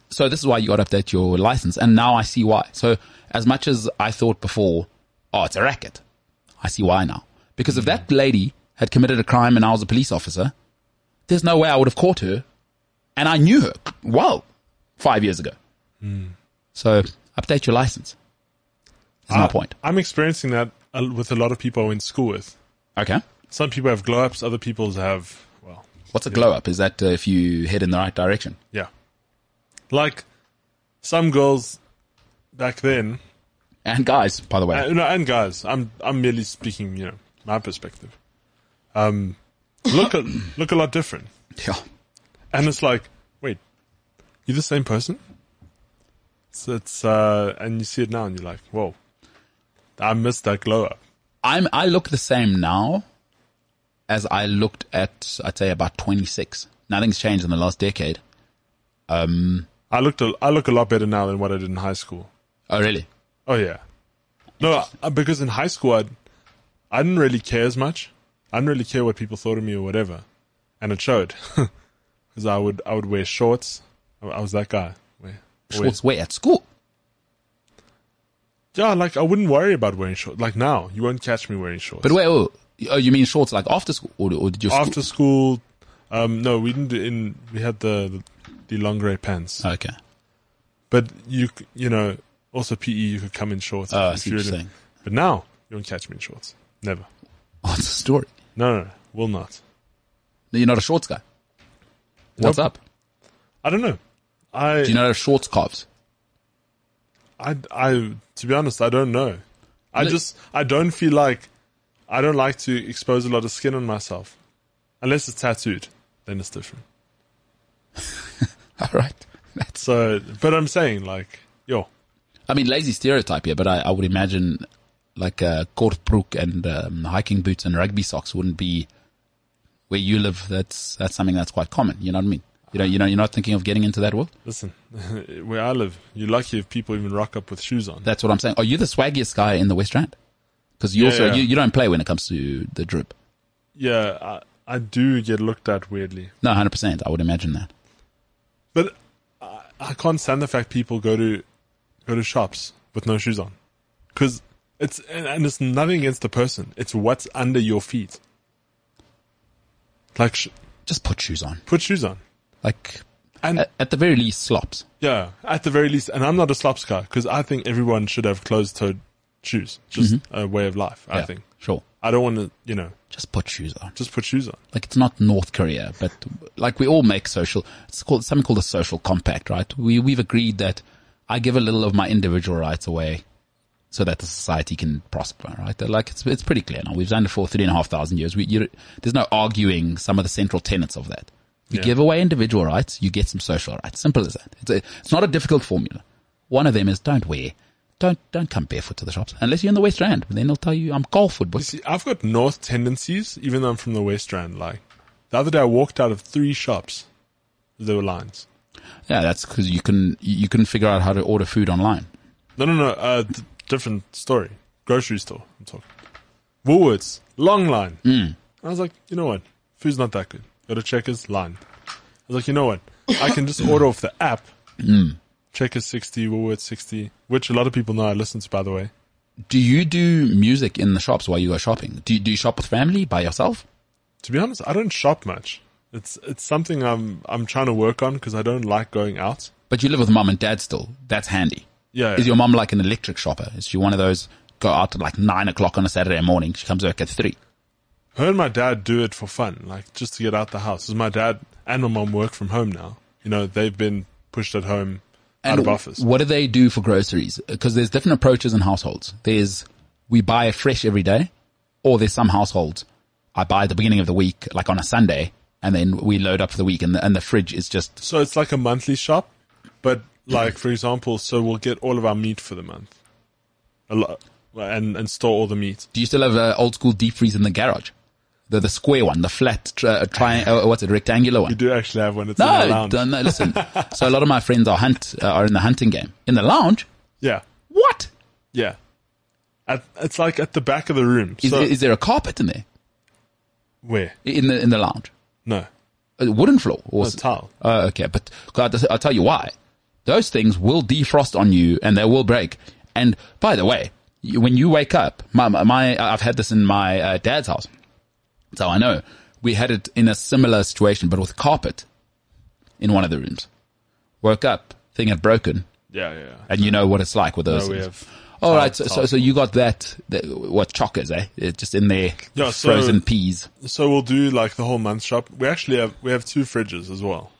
So this is why you got to update your license, and now I see why. So as much as I thought before, oh, it's a racket, I see why now. Because if hmm. that lady had committed a crime and I was a police officer, there's no way I would have caught her, and I knew her well five years ago. So update your license. Is my I- point. I'm experiencing that with a lot of people I went to school with. Okay. Some people have glow ups, other people have, well, What's a glow up? Is that uh, if you head in the right direction? yeah. Like some girls back then, And guys, by the way. uh, no, and guys, I'm I'm merely speaking, you know, my perspective. Um, look a, look a lot different, yeah. and it's like, you're the same person. So it's uh, and you see it now, and you're like, whoa, I missed that glow up. I'm, I look the same now as I looked at, I'd say about 26. Nothing's changed in the last decade. Um, I looked a, I look a lot better now than what I did in high school. Oh, really? Oh yeah, no, uh, because in high school I, I didn't really care as much. I didn't really care what people thought of me or whatever, and it showed. Because I would I would wear shorts. I, was that guy. Wear- Shorts wear at school. Yeah, like I wouldn't worry about wearing shorts. Like now, you won't catch me wearing shorts. But wait, oh, oh, you mean shorts like after school? Or, or did you after school, um, no, we didn't. In we had the the, the lingerie pants, Okay. but you you know also PE you could come in shorts. Oh, I see what you're saying. But now you won't catch me in shorts. Never. What's the story? No, no, no will not. You're not a shorts guy. What's Nope. up? I don't know. I Do you not have shorts calves? I, I, to be honest, I don't know. I Look- just, I don't feel like, I don't like to expose a lot of skin on myself. Unless it's tattooed, then it's different. All right. That's, So, but I'm saying like, yo, I mean, lazy stereotype here, but I, I would imagine like uh, kortbroek and um, hiking boots and rugby socks wouldn't be where you live. That's that's something that's quite common. You know what I mean? You know, you know, you're not thinking of getting into that world. listen, where I live, you're lucky if people even rock up with shoes on. That's what I'm saying. Are you the swaggiest guy in the West Rand? Because you Yeah, also yeah. You, you don't play when it comes to the drip. Yeah, I, I do get looked at weirdly. No, hundred percent. I would imagine that. But I, I can't stand the fact people go to, go to shops with no shoes on. Cause it's, and, and it's nothing against the person. It's what's under your feet. Like, sh- Just put shoes on. put shoes on. Like And at, at the very least, slops. yeah, at the very least, and I'm not a slops guy because I think everyone should have closed-toed shoes. Just a way of life. I Mm-hmm. Yeah, think. sure. I don't want to, you know, Just put shoes on. just put shoes on. like it's not North Korea, but like we all make social, it's called something called a social compact, right? We, we've agreed that I give a little of my individual rights away so that the society can prosper, right? They're Like it's, it's pretty clear now. We've done it for three and a half thousand years. We, you, there's no arguing some of the central tenets of that. You Yeah. give away individual rights, you get some social rights. Simple as that. It's, a, it's not a difficult formula. One of them is don't wear, don't, don't come barefoot to the shops unless you're in the West Rand. Then they'll tell you I'm You but see, I've got north tendencies, even though I'm from the West Rand. Like the other day, I walked out of three shops. There were lines. yeah, that's because you can, you can figure out how to order food online. No, no, no. Uh, d- different story. Grocery store. I'm talking. Woolworths. Long line. Mm. I was like, you know what? Food's not that good. Go to Checkers. Line. I was like, you know what? I can just order off the app. Mm. Checkers 60, Woolworths 60, which a lot of people know I listen to, by the way. Do you do music in the shops while you go shopping? Do you, do you shop with family by yourself? To be honest, I don't shop much. It's it's something I'm I'm trying to work on because I don't like going out. But you live with mom and dad still. That's handy. Yeah, Is your mom like an electric shopper? Is she one of those go out at like nine o'clock on a Saturday morning? She comes back at three. Her and my dad do it for fun, like just to get out the house. Because my dad and my mom work from home now. You know, they've been pushed at home out of office. what do they do for groceries? Because there's different approaches in households. There's we buy fresh every day, or there's some households I buy at the beginning of the week, like on a Sunday, and then we load up for the week, and the, and the fridge is just So it's like a monthly shop, but like for example, so we'll get all of our meat for the month, a lot, and and store all the meat. Do you still have an old school deep freeze in the garage? The the square one, the flat tri- tri- uh, what's it, rectangular one? You do actually have one. It's in the No, lounge. don't- no, listen. so a lot of my friends are hunt uh, are in the hunting game in the lounge. Yeah, What yeah. At, it's like at the back of the room. is, so is there a carpet in there where? in the in the lounge? No, A wooden floor or a tile. Oh, okay, but God, I'll tell you why. Those things will defrost on you and they will break. And by the way, when you wake up, my, my I've had this in my uh, dad's house, so I know we had it in a similar situation, but with carpet in one of the rooms. Woke up, thing had broken, Yeah, yeah. yeah. and you know what it's like with those No, we things. have- All So, so, so you got that, that what chockers, eh? It's just in there. Yeah, so- Frozen peas. So we'll do like the whole month shop. We actually have we have two fridges as well.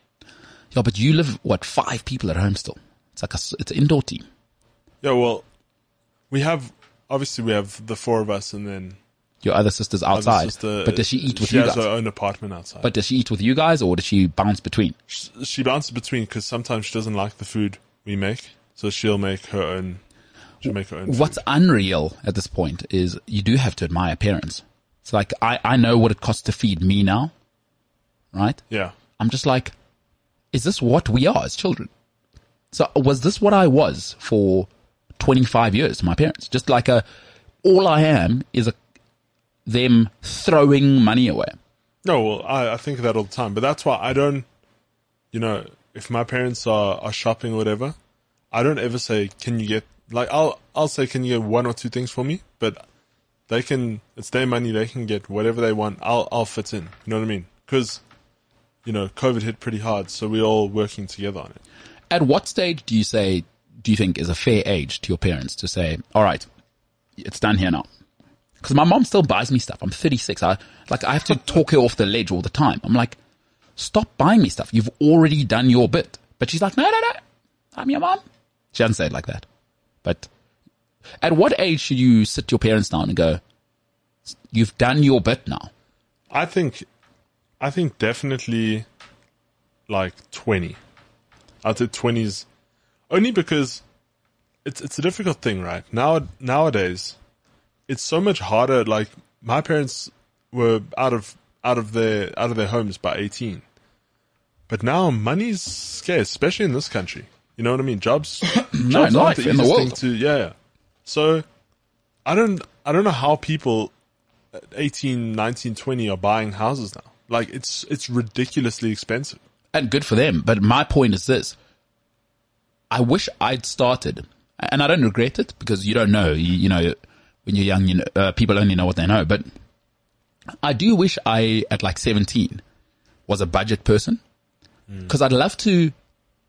Yeah, but you live, what, five people at home still? It's like a it's an indoor team. Yeah, well, we have obviously we have the four of us, and then Your other sister's other outside. sister- uh, but does she eat with she you has guys? her own apartment outside. But does she eat with you guys or does she bounce between? she, she bounces between because sometimes she doesn't like the food we make, so she'll make her own. She'll make her own. What's food. unreal at this point is you do have to admire parents. It's like, I, I know what it costs to feed me now, right? Yeah, I'm just like, is this what we are as children? So was this what I was for 25 years to my parents? Just like a, all I am is a, them throwing money away. no, well, I, I think of that all the time, but that's why I don't. You know, if my parents are are shopping or whatever, I don't ever say, "Can you get?" Like, I'll I'll say, "Can you get one or two things for me?" But they can. It's their money. They can get whatever they want. I'll I'll fit in. You know what I mean? Because you know, COVID hit pretty hard, so we're all working together on it. At what stage do you say, do you think is a fair age to your parents to say, all right, it's done here now? Because my mom still buys me stuff. I'm 36. I like I have to talk her off the ledge all the time. I'm like, stop buying me stuff. You've already done your bit. But she's like, no, no, no. I'm your mom. She doesn't say it like that. But at what age should you sit your parents down and go, you've done your bit now? I think, I think definitely like 20. I'd say 20s only because it's, it's a difficult thing, right? Now, nowadays, it's so much harder. Like my parents were out of, out of their, out of their homes by 18. But now money's scarce, especially in this country. You know what I mean? Jobs, No, jobs aren't life, in the world. to, yeah, yeah. So I don't, I don't know how people 18, 19, 20 are buying houses now. Like it's it's ridiculously expensive. and good for them. But my point is this: I wish I'd started, and I don't regret it because you don't know. You, you know, when you're young, you know, uh, people only know what they know. But I do wish I, at like 17, was a budget person because I'd love to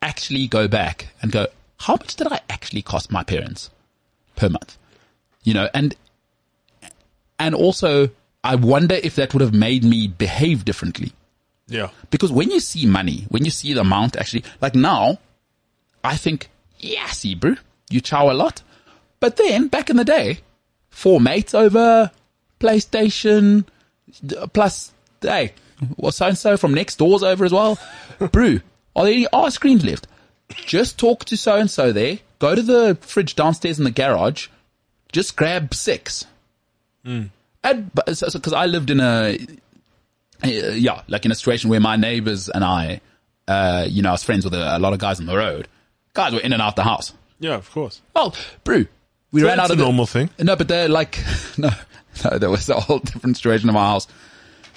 actually go back and go, how much did I actually cost my parents per month? You know, and and also I wonder if that would have made me behave differently. Yeah. Because when you see money, when you see the amount actually, like now, I think, yeah, see, bro, you chow a lot. But then back in the day, four mates over, PlayStation, plus, hey, well, so and so from next door's over as well. Brew, are there any ice creams left? Just talk to so and so there. Go to the fridge downstairs in the garage. Just grab six. And because I lived in a uh, yeah, like in a situation where my neighbors and I, uh, you know, I was friends with a, a lot of guys on the road. Guys were in and out the house. Yeah, of course. Well, brew. We So ran that's out of a the- normal thing. No, but they're like, no, no, there was a whole different situation in my house.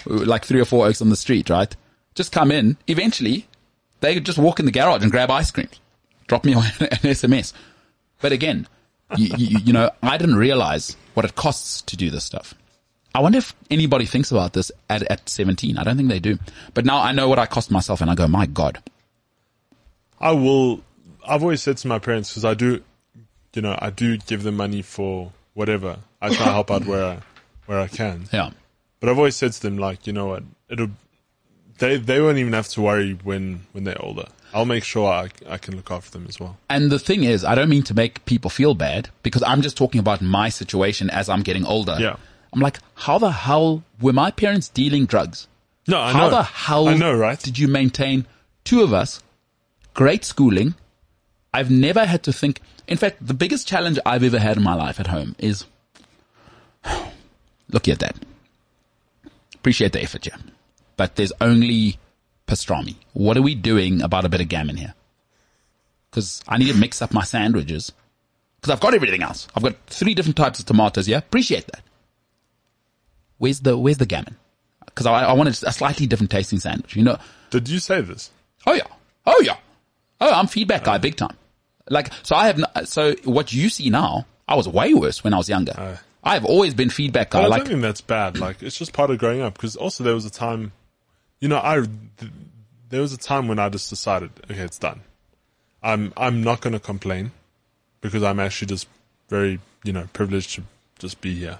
We were Like three or four oaks on the street, right? Just come in. Eventually, they could just walk in the garage and grab ice cream. Drop me an SMS. But again, you, you, you know, I didn't realize what it costs to do this stuff. I wonder if anybody thinks about this at, at 17. I don't think they do. But now I know what I cost myself and I go, my God. I will. I've always said to my parents because I do, you know, I do give them money for whatever. I try to help out where I, where I can. Yeah. But I've always said to them, like, you know what, it'll. They they won't even have to worry when when they're older. I'll make sure I I can look after them as well. And the thing is, I don't mean to make people feel bad because I'm just talking about my situation as I'm getting older. Yeah. I'm like, how the hell were my parents dealing drugs? No, I how know. the hell I know, right? did you maintain two of us, great schooling? I've never had to think. In fact, the biggest challenge I've ever had in my life at home is look at that. Appreciate the effort, yeah. But there's only pastrami. What are we doing about a bit of gammon here? Because I need to mix up my sandwiches. Because I've got everything else. I've got three different types of tomatoes, yeah? Appreciate that. Where's the, where's the gammon? Because I, I wanted a slightly different tasting sandwich, you know? Did you say this? Oh yeah. Oh yeah. Oh, I'm feedback guy uh. big time. Like, so I have, no, so what you see now, I was way worse when I was younger. I've always been feedback guy. I like, don't think that's bad. Like it's just part of growing up. Because also there was a time, you know, I th- there was a time when I just decided, okay, it's done. I'm I'm not going to complain because I'm actually just very, you know, privileged to just be here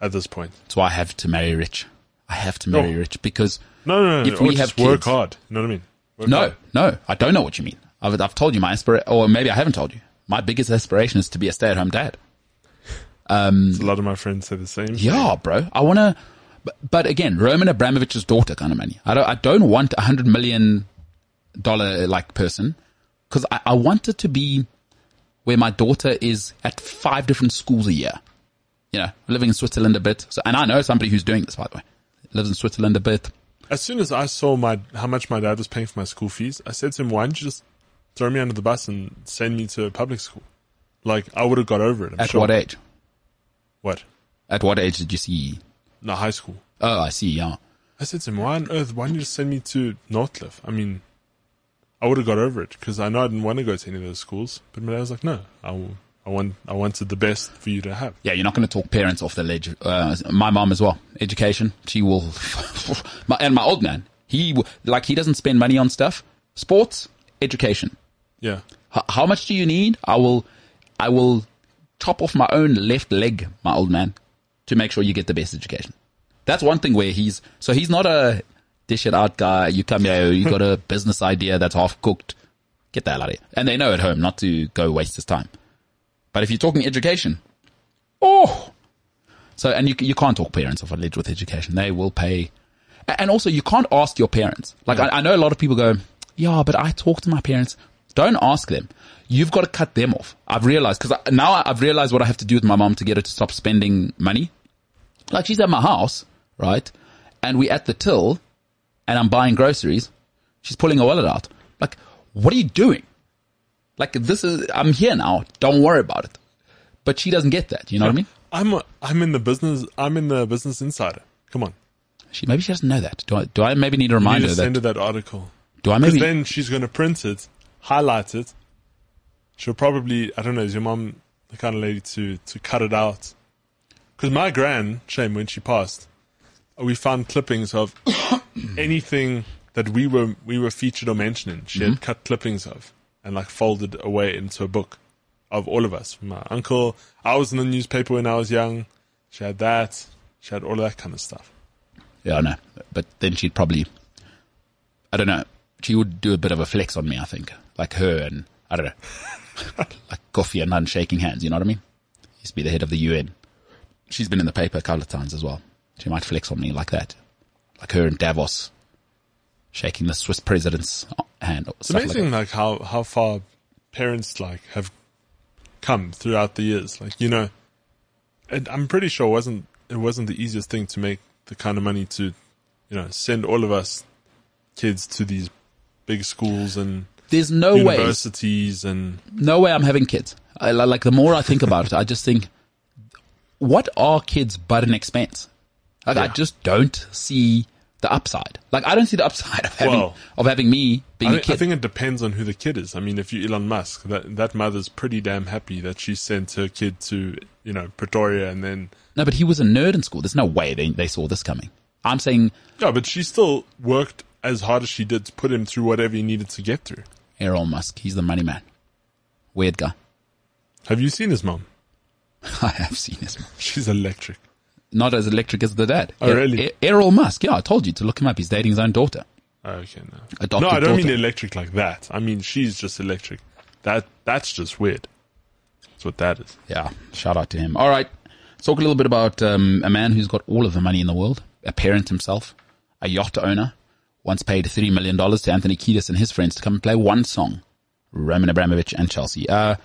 at this point. So I have to marry rich. I have to marry Oh. rich because No, no, no. If or we have work kids- hard. You know what I mean? Work no, hard. no, I don't know what you mean. I've, I've told you my aspira, or maybe I haven't told you. My biggest aspiration is to be a stay-at-home dad. Um, a lot of my friends say the same. Yeah, bro. I want to, but, but again, Roman Abramovich's daughter kind of money. I don't, I don't want a hundred million dollar like person because I, I want it to be where my daughter is at five different schools a year. You know, living in Switzerland a bit. So, and I know somebody who's doing this, by the way, lives in Switzerland a bit. As soon as I saw my how much my dad was paying for my school fees, I said to him, "Why don't you just throw me under the bus and send me to a public school?" Like I would have got over it. I'm At sure. what age? What? At what age did you see? No, high school. Oh, I see. Yeah. I said to him, "Why on earth? Why don't you just send me to Northcliffe?" I mean, I would have got over it because I know I didn't want to go to any of those schools. But my dad was like, "No, I, will- I want, I wanted the best for you to have." Yeah, you're not going to talk parents off the ledge. Uh, my mom as well. Education. She will. my, and my old man. He like he doesn't spend money on stuff. Sports, education. Yeah, H- how much do you need? I will. I will chop off my own left leg, my old man, to make sure you get the best education. That's one thing where he's so he's not a dish it out guy. You come here, you got a business idea that's half cooked. Get the hell out of here. And they know at home not to go waste his time. But if you're talking education, oh, so and you you can't talk parents off a ledge with education. They will pay, and also you can't ask your parents. Like I, I know a lot of people go, yeah, but I talk to my parents. Don't ask them. You've got to cut them off. I've realized because now I've realized what I have to do with my mom to get her to stop spending money. Like she's at my house, right? And we're at the till and I'm buying groceries. She's pulling her wallet out. Like, what are you doing? Like this is, I'm here now. Don't worry about it. But she doesn't get that. You know what I mean? I'm, a, I'm in the business. I'm in the business insider. Come on, She, maybe she doesn't know that. Do I, do I maybe need to you remind need to send that? her that article. Do I Because maybe? then she's going to print it, highlight it. She'll probably, I don't know, is your mom the kind of lady to, to cut it out? Because my gran, shame, when she passed, we found clippings of anything that we were we were featured or mentioned in. She Mm-hmm. had cut clippings of and like folded away into a book of all of us. My uncle, I was in the newspaper when I was young. She had that. She had all of that kind of stuff. Yeah, I know. But then she'd probably, I don't know. She would do a bit of a flex on me, I think. Like her and, I don't know. like Kofi Annan shaking hands, you know what I mean? Used to be the head of the UN. She's been in the paper a couple of times as well. She might flex on me like that. Like her and Davos shaking the Swiss president's hand. It's amazing, Like like, how how far parents like have come throughout the years. Like you know, and I'm pretty sure it wasn't it wasn't the easiest thing to make the kind of money to, you know, send all of us kids to these big schools and. There's no way, universities and no way I'm having kids. I, like the more I think about it, I just think, what are kids but an expense? Like I just don't see the upside. Like I don't see the upside of having Well, of having me being I, a kid. I think it depends on who the kid is. I mean, if you Elon Musk, that that mother's pretty damn happy that she sent her kid to you know Pretoria and then no, but he was a nerd in school. There's no way they they saw this coming. I'm saying yeah, but she still worked as hard as she did to put him through whatever he needed to get through. Elon Musk, he's the money man. Weird guy. Have you seen his mom? I have seen his. mom. She's electric. Not as electric as the dad. Oh, really? E- Errol Musk. Yeah, I told you to look him up. He's dating his own daughter. Okay, no. Adopted no, I don't mean electric like that. I mean she's just electric. That that's just weird. That's what that is. Yeah, shout out to him. All right, let's talk a little bit about um, a man who's got all of the money in the world, a parent himself, a yacht owner, once paid $3 million to Anthony Kiedis and his friends to come and play one song, Roman Abramovich and Chelsea. Uh,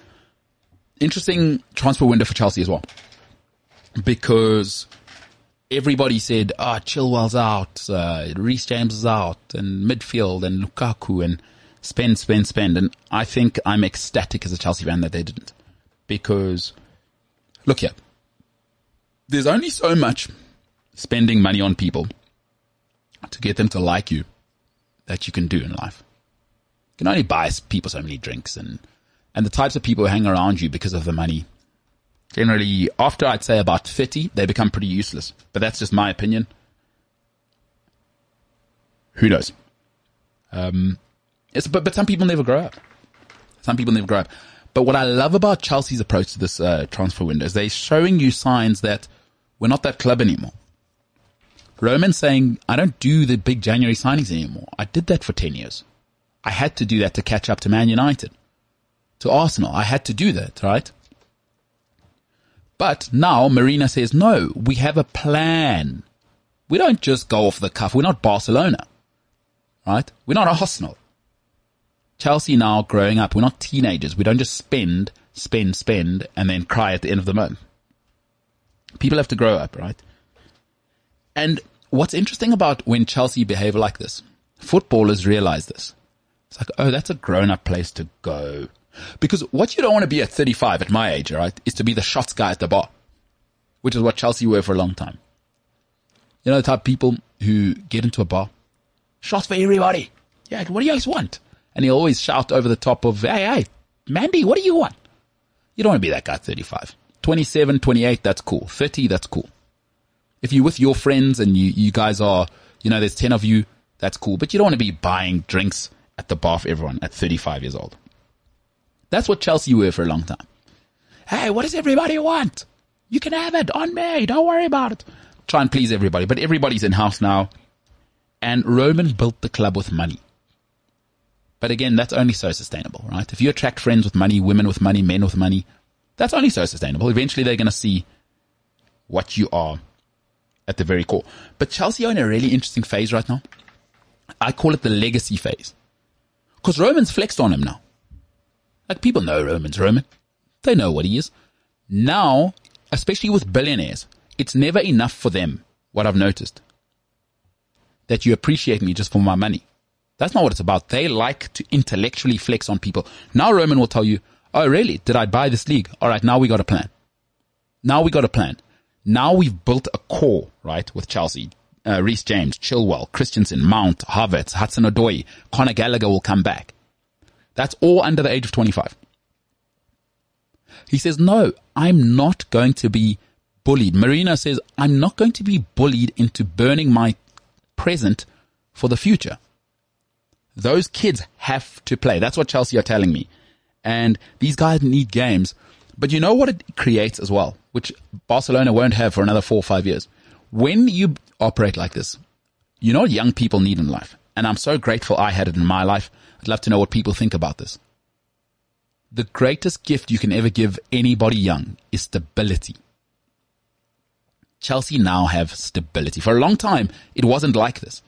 interesting transfer window for Chelsea as well, because everybody said, ah, Chilwell's out, uh, Reece James is out, and midfield, and Lukaku, and spend, spend, spend. And I think I'm ecstatic as a Chelsea fan that they didn't. Because, look here, there's only so much spending money on people to get them to like you that you can do in life. You can only buy people so many drinks and, and the types of people who hang around you because of the money generally after I'd say about 50, they become pretty useless. But that's just my opinion. Who knows? Um, but, but some people never grow up. Some people never grow up. But what I love about Chelsea's approach to this uh, transfer window is they're showing you signs that we're not that club anymore. Roman saying, I don't do the big January signings anymore. I did that for 10 years. I had to do that to catch up to Man United, to Arsenal. I had to do that, right? But now Marina says, no, we have a plan. We don't just go off the cuff. We're not Barcelona, right? We're not Arsenal. Chelsea now growing up. We're not teenagers. We don't just spend, spend, spend, and then cry at the end of the month. People have to grow up, right? And what's interesting about when Chelsea behave like this, footballers realize this. It's like, oh, that's a grown up place to go. Because what you don't want to be at 35 at my age, right, is to be the shots guy at the bar, which is what Chelsea were for a long time. You know, the type of people who get into a bar, shots for everybody. Yeah, what do you guys want? And he'll always shout over the top of, hey, hey, Mandy, what do you want? You don't want to be that guy at 35. 27, 28, that's cool. 30, that's cool. If you're with your friends and you, you guys are, you know, there's 10 of you, that's cool. But you don't want to be buying drinks at the bar for everyone at 35 years old. That's what Chelsea were for a long time. Hey, what does everybody want? You can have it on me. Don't worry about it. Try and please everybody. But everybody's in house now. And Roman built the club with money. But again, that's only so sustainable, right? If you attract friends with money, women with money, men with money, that's only so sustainable. Eventually they're going to see what you are at the very core. But Chelsea are in a really interesting phase right now. I call it the legacy phase. Because Roman's flexed on him now. Like people know Roman's Roman. They know what he is. Now, especially with billionaires, it's never enough for them, what I've noticed, that you appreciate me just for my money. That's not what it's about. They like to intellectually flex on people. Now Roman will tell you, oh really? Did I buy this league? All right. Now we got a plan. Now we got a plan. Now we've built a core, right? With Chelsea, uh, Reece James, Chilwell, Christensen, Mount, Havertz, Hudson Odoi, Conor Gallagher will come back. That's all under the age of 25. He says, no, I'm not going to be bullied. Marina says, I'm not going to be bullied into burning my present for the future. Those kids have to play. That's what Chelsea are telling me. And these guys need games. But you know what it creates as well, which Barcelona won't have for another four or five years. When you operate like this, you know what young people need in life. And I'm so grateful I had it in my life. I'd love to know what people think about this. The greatest gift you can ever give anybody young is stability. Chelsea now have stability. For a long time, it wasn't like this.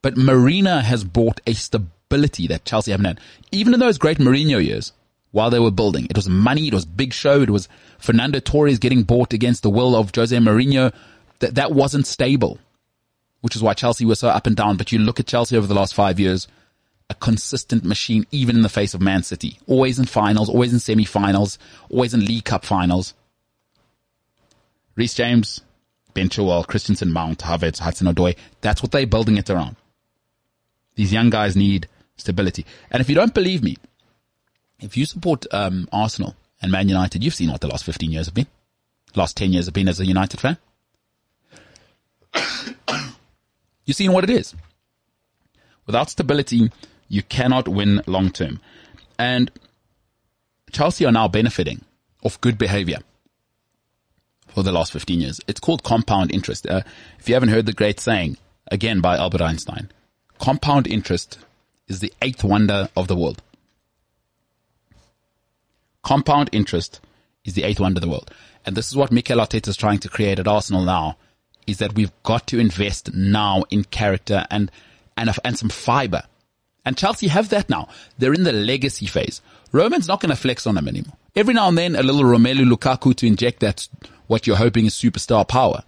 But Marina has brought a stability that Chelsea haven't had. Even in those great Mourinho years, while they were building, it was money, it was big show, it was Fernando Torres getting bought against the will of Jose Mourinho. That, that wasn't stable, which is why Chelsea was so up and down. But you look at Chelsea over the last five years, a consistent machine, even in the face of Man City. Always in finals, always in semi-finals, always in League Cup finals. Reece James, Ben Chilwell, Christensen, Mount, Havertz, Hudson Odoi. That's what they're building it around. These young guys need stability. And if you don't believe me, if you support um, Arsenal and Man United, you've seen what the last 15 years have been. Last 10 years have been as a United fan. you've seen what it is. Without stability, you cannot win long term. And Chelsea are now benefiting of good behavior for the last 15 years. It's called compound interest. Uh, if you haven't heard the great saying, again by Albert Einstein, compound interest is the eighth wonder of the world. Compound interest is the eighth wonder of the world. And this is what Mikel Arteta is trying to create at Arsenal now, is that we've got to invest now in character and, and, and some fiber. And Chelsea have that now. They're in the legacy phase. Roman's not going to flex on them anymore. Every now and then, a little Romelu Lukaku to inject that, what you're hoping is superstar power.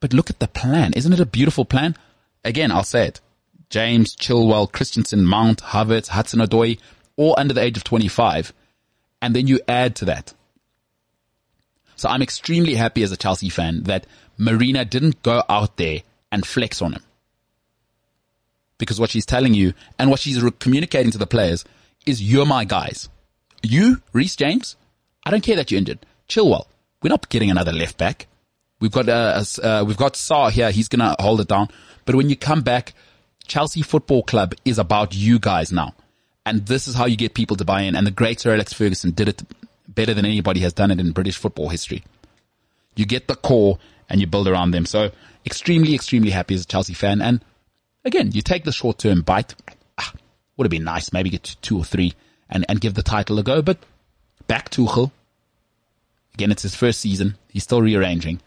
But look at the plan. Isn't it a beautiful plan? Again, I'll say it. James, Chilwell, Christensen, Mount, Havertz, Hudson Odoi, all under the age of 25. And then you add to that. So I'm extremely happy as a Chelsea fan that Marina didn't go out there and flex on him. Because what she's telling you and what she's communicating to the players is you're my guys. You, Reece James, I don't care that you're injured. Chilwell, we're not getting another left back. We've got uh, uh, we've got Sarr here. He's gonna hold it down. But when you come back, Chelsea Football Club is about you guys now. And this is how you get people to buy in. And the great Sir Alex Ferguson did it better than anybody has done it in British football history. You get the core and you build around them. So extremely, extremely happy as a Chelsea fan. And again, you take the short term bite. Ah, would have been nice. Maybe get to two or three and, and give the title a go. But back Tuchel. Again, it's his first season. He's still rearranging.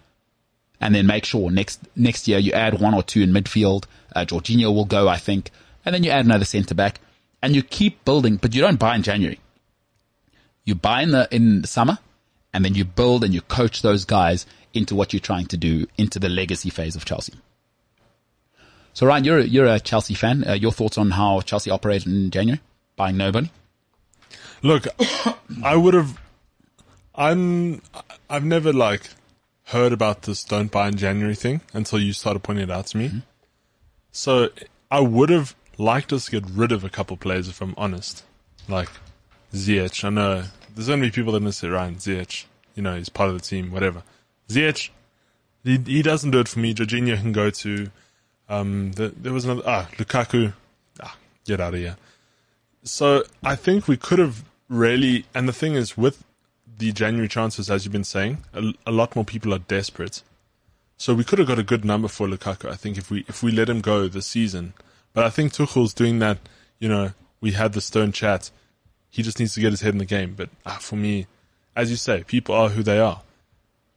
And then make sure next, next year you add one or two in midfield. Uh, Jorginho will go, I think. And then you add another centre back and you keep building, but you don't buy in January. You buy in the, in summer and then you build and you coach those guys into what you're trying to do into the legacy phase of Chelsea. So Ryan, you're a, you're a Chelsea fan. Uh, your thoughts on how Chelsea operated in January? Buying nobody? Look, I would have. I'm. I've never like heard about this "don't buy in January" thing until you started pointing it out to me. Mm-hmm. So I would have liked us to get rid of a couple players, if I'm honest. Like Ziyech. I know there's only people that miss it, Ryan Ziyech. You know, he's part of the team, whatever. Ziyech, he, he doesn't do it for me. Jorginho can go to. Um, the, there was another ah Lukaku. Ah, get out of here. So I think we could have really, and the thing is, with the January transfers, as you've been saying, a, a, lot more people are desperate. So we could have got a good number for Lukaku. I think if we if we let him go this season, but I think Tuchel's doing that. You know, we had the stone chat. He just needs to get his head in the game. But ah, for me, as you say, people are who they are.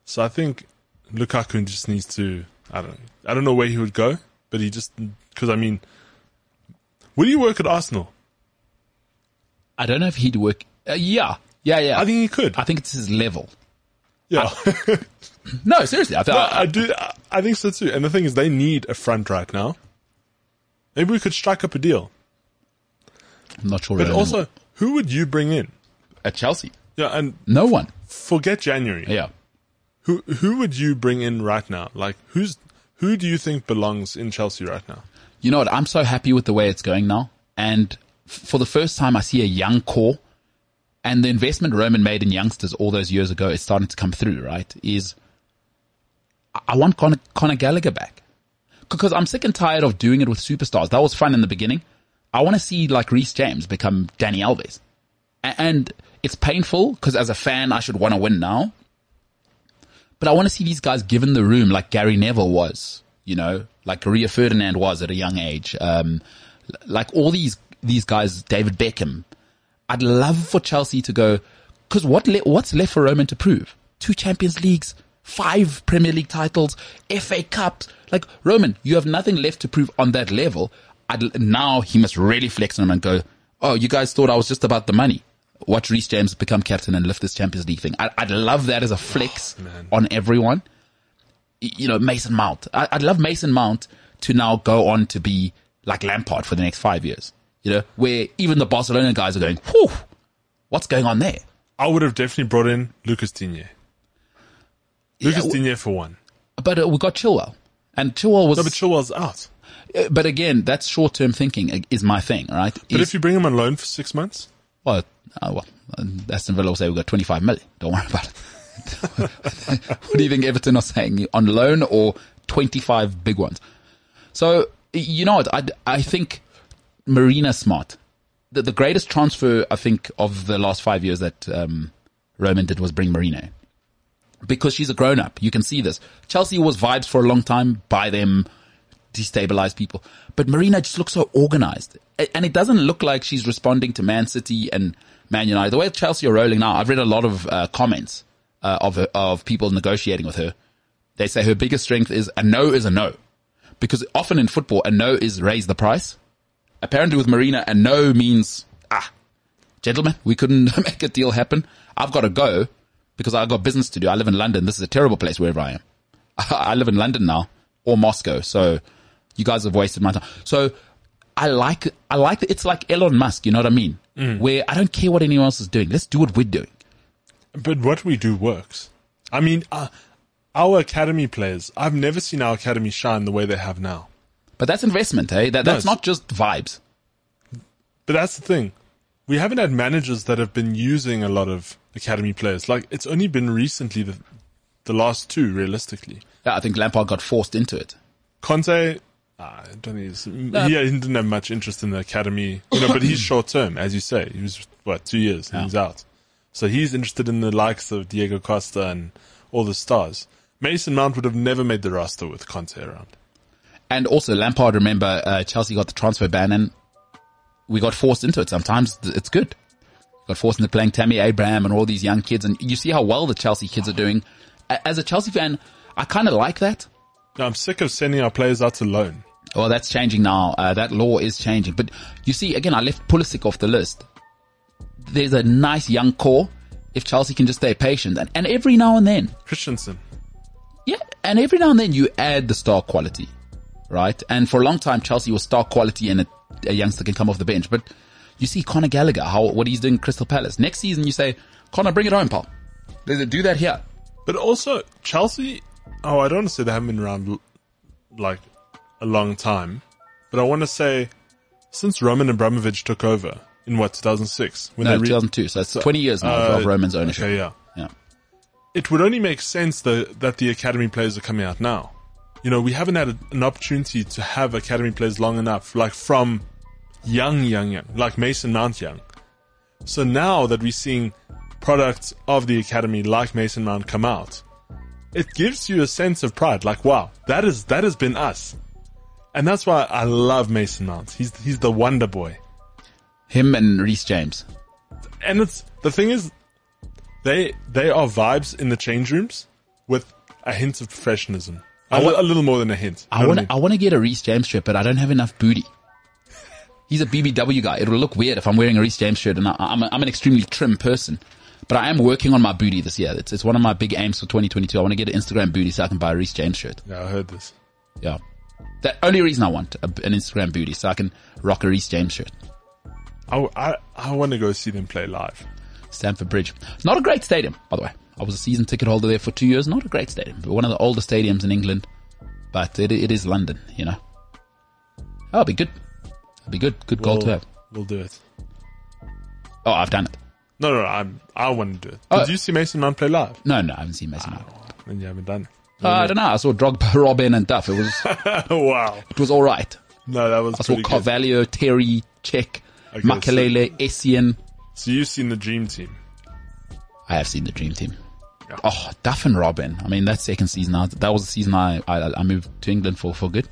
So I think Lukaku just needs to. I don't. I don't know where he would go, but he just because I mean, will he work at Arsenal? I don't know if he'd work. Uh, yeah, yeah, yeah. I think he could. I think it's his level. Yeah. I, no, seriously. I, th- no, I, I do. I think so too. And the thing is, they need a front right now. Maybe we could strike up a deal. I'm not sure. But also, who would you bring in at Chelsea? Yeah, and no one. Forget January. Yeah. Who who would you bring in right now? Like who's who do you think belongs in Chelsea right now? You know what? I'm so happy with the way it's going now, and for the first time, I see a young core and the investment Roman made in youngsters all those years ago is starting to come through, right? Is I want Conor, Conor Gallagher back because I'm sick and tired of doing it with superstars. That was fun in the beginning. I want to see like Reece James become Dani Alves. And it's painful because as a fan, I should want to win now. But I want to see these guys given the room like Gary Neville was, you know, like Rio Ferdinand was at a young age. Um, like all these these guys, David Beckham. I'd love for Chelsea to go, cause what, le- what's left for Roman to prove? Two Champions Leagues, five Premier League titles, FA Cups. Like, Roman, you have nothing left to prove on that level. I'd, now he must really flex on him and go, oh, you guys thought I was just about the money. Watch Reece James become captain and lift this Champions League thing. I, would love that as a flex oh, on everyone. You know, Mason Mount. I, I'd love Mason Mount to now go on to be like Lampard for the next five years you know, where even the Barcelona guys are going, whew, what's going on there? I would have definitely brought in Lucas Digne. Lucas yeah, Digne for one. But uh, we got Chilwell. And Chilwell was. No, but Chilwell's out. Uh, but again, that's short term thinking uh, is my thing, right? But is, if you bring him on loan for six months? Well, uh, well, Aston Villa will say we've got 25 million. Don't worry about it. what do you think Everton are saying? On loan or 25 big ones? So, you know what? I, I think Marina Smart. The, the greatest transfer, I think, of the last five years that um, Roman did was bring Marina. Because she's a grown up. You can see this. Chelsea was vibes for a long time, by them, destabilize people. But Marina just looks so organized. And it doesn't look like she's responding to Man City and Man United. The way Chelsea are rolling now, I've read a lot of uh, comments uh, of of people negotiating with her. They say her biggest strength is a no is a no. Because often in football, a no is raise the price apparently with Marina, a no means, ah, gentlemen, we couldn't make a deal happen. I've got to go because I've got business to do. I live in London. This is a terrible place wherever I am. I live in London now or Moscow. So you guys have wasted my time. So I like, I like, it's like Elon Musk. You know what I mean? Mm. Where I don't care what anyone else is doing. Let's do what we're doing. But what we do works. I mean, uh, our academy players, I've never seen our academy shine the way they have now. But that's investment, eh? That, that's no, not just vibes. But that's the thing. We haven't had managers that have been using a lot of academy players. Like, it's only been recently the, the last two, realistically. Yeah, I think Lampard got forced into it. Conte, Ah, I don't think he's, he, he didn't have much interest in the academy, you know, but he's short term, as you say. He was, what, two years and Yeah. he's out. So he's interested in the likes of Diego Costa and all the stars. Mason Mount would have never made the roster with Conte around. And also Lampard, remember, uh, Chelsea got the transfer ban and we got forced into it. Sometimes it's good. Got forced into playing Tammy Abraham and all these young kids and you see how well the Chelsea kids are doing. As a Chelsea fan, I kind of like that. I'm sick of sending our players out to loan. Well, that's changing now. Uh, that law is changing. But you see, again, I left Pulisic off the list. There's a nice young core if Chelsea can just stay patient. And, and every now and then, Christensen. yeah, and every now and then you add the star quality, right? And for a long time, Chelsea was star quality and a, a youngster can come off the bench. But you see Conor Gallagher, how, what he's doing Crystal Palace. Next season, you say, Conor, bring it home, pal. Do that here. But also, Chelsea, oh, I don't want to say they haven't been around like a long time, but I want to say since Roman Abramovich took over in what, 2006? When No, they re- 2002. So it's 20 years now of Uh, Roman's ownership. Okay, yeah. Yeah. It would only make sense that, that the academy players are coming out now. You know, we haven't had a, an opportunity to have academy players long enough, like from young, young, young, like Mason Mount young. So now that we're seeing products of the academy like Mason Mount come out, it gives you a sense of pride. Like, wow, that is, that has been us. And that's why I love Mason Mount. He's, he's the wonder boy. Him and Reece James. and it's the thing is they they are vibes in the change rooms with a hint of professionalism a, wa- li- a little more than a hint I want to I want to get a Reece James shirt, but I don't have enough booty. He's a BBW guy. It will look weird if I'm wearing a Reece James shirt, and I, I'm a, I'm an extremely trim person. But I am working on my booty this year. It's, it's one of my big aims for 2022. I want to get an Instagram booty so I can buy a Reece James shirt. yeah i heard this Yeah, the only reason I want a, an Instagram booty so I can rock a Reece James shirt. i i, I want to go see them play live Stamford Bridge, not a great stadium, by the way. I was a season ticket holder there for two years. Not a great stadium, but one of the older stadiums in England. But it, it is London, you know. Oh, it'll be good. Be good. Good goal to we'll, have. we'll do it Oh, I've done it. no no, no i'm i want to do it Oh. did you see mason mount play live No, no, I haven't seen Mason Mount. and you haven't done Uh, I don't know. I saw Drogba, Robben, and Duff. It was it wow it was all right. no that was I saw pretty good. Terry, Cech, Okay, so- Makelele, Essien. so you've seen the dream team I have seen the dream team. Yeah. Oh, Duff and Robben. I mean, that second season, I, that was the season I, I I moved to England for for good.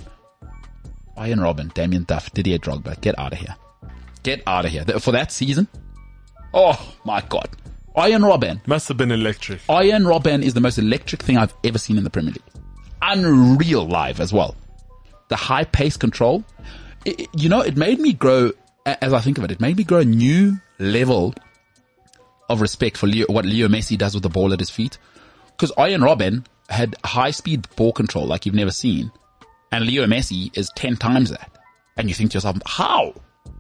Arjen Robben, Damien Duff, Didier Drogba, get out of here. Get out of here. For that season? Oh my god. Arjen Robben. must have been electric Arjen Robben is the most electric thing I've ever seen in the Premier League. Unreal live as well. The high pace control. It- it- you know, it made me grow, as I think of it, it made me grow a new level of respect for Leo, what Leo Messi does with the ball at his feet. Because Arjen Robben had high speed ball control like you've never seen. And Leo Messi is 10 times that. And you think to yourself, how?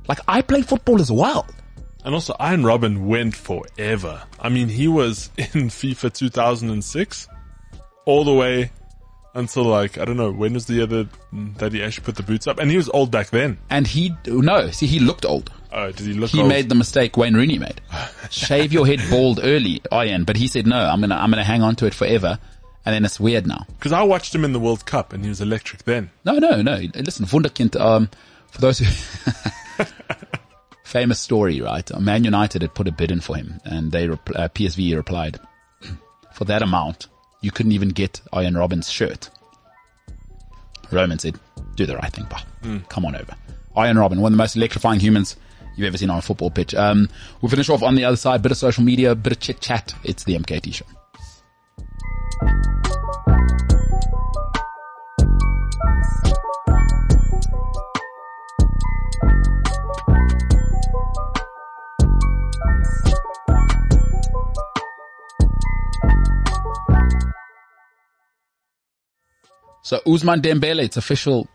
Like I play football as well. and also Arjen Robben went forever i mean he was in fifa 2006 all the way until like I don't know when was the other mm, that he actually put the boots up, and he was old back then. And he, no, see, he looked old. Oh, did he look? He old? made the mistake Wayne Rooney made. Shave your head bald early, Ian. But he said, no, I'm gonna, I'm gonna hang on to it forever. And then it's weird now. because I watched him in the World Cup, and he was electric then. No, no, no. Listen, Wunderkind, um, for those who, famous story, right? Man United had put a bid in for him and they, uh, PSV replied, for that amount, you couldn't even get Arjen Robben's shirt. Roman said, do the right thing, pal. Come on over. Arjen Robben, one of the most electrifying humans you've ever seen on a football pitch. Um, we'll finish off on the other side, bit of social media, bit of chit chat. It's the MKT show. So Ousmane Dembele, it's official.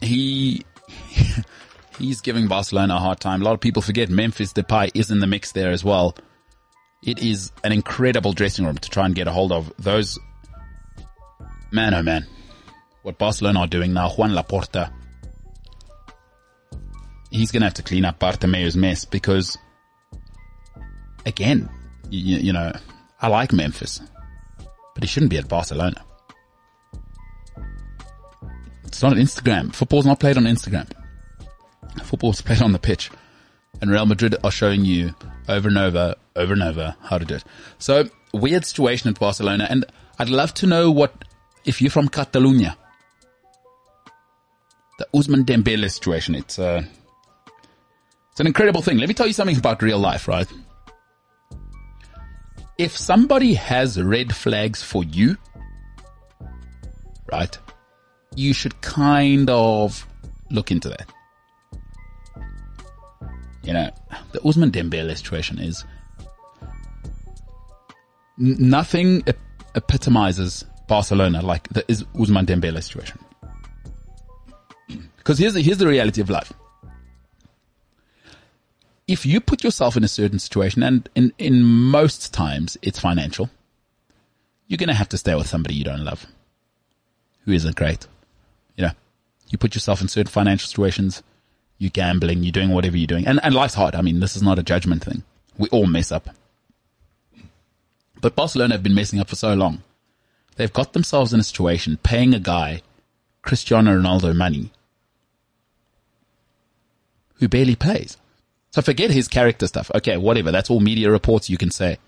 He he's giving Barcelona a hard time. A lot of people forget Memphis Depay is in the mix there as well. It is an incredible dressing room to try and get a hold of. Those man, oh man, what Barcelona are doing now. Joan Laporta, he's going to have to clean up Bartomeu's mess because, again, you, you know, I like Memphis, but he shouldn't be at Barcelona. It's not on Instagram. Football's not played on Instagram. Football's played on the pitch. And Real Madrid are showing you over and over, over and over how to do it. So weird situation at Barcelona. And I'd love to know what, if you're from Catalonia, the Ousmane Dembele situation. It's, uh, it's an incredible thing. Let me tell you something about real life, right? If somebody has red flags for you, right, you should kind of look into that. You know, the Ousmane Dembele situation is nothing ep- epitomizes Barcelona like the is Ousmane Dembele situation. Because here's the, here's the reality of life. If you put yourself in a certain situation, and in, in most times it's financial, you're going to have to stay with somebody you don't love, who isn't great. You know, you put yourself in certain financial situations, you're gambling, you're doing whatever you're doing. And, and life's hard. I mean, this is not a judgment thing. We all mess up. But Barcelona have been messing up for so long. They've got themselves in a situation paying a guy Cristiano Ronaldo money who barely plays. So forget his character stuff. Okay, whatever. That's all media reports you can say.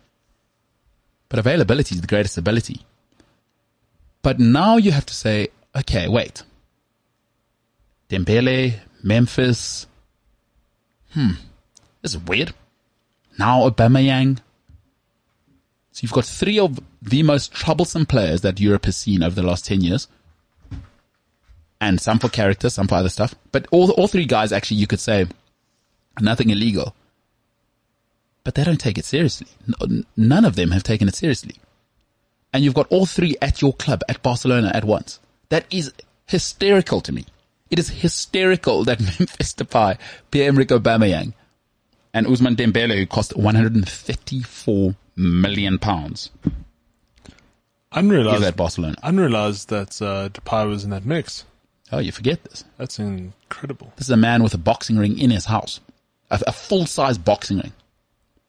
But availability is the greatest ability. But now you have to say, okay, wait. Dembele, Memphis. Hmm. This is weird. Now Aubameyang. So you've got three of the most troublesome players that Europe has seen over the last 10 years. And some for character, some for other stuff. But all, all three guys actually, you could say, nothing illegal. But they don't take it seriously. None of them have taken it seriously. And you've got all three at your club, at Barcelona at once. That is hysterical to me. It is hysterical that Memphis Depay, Pierre-Emerick Aubameyang, and Ousmane Dembele, who cost 134 million pounds, Unrealized. at Barcelona. Unrealized that uh, Depay was in that mix. Oh, you forget this. That's incredible. This is a man with a boxing ring in his house. A, a full-size boxing ring.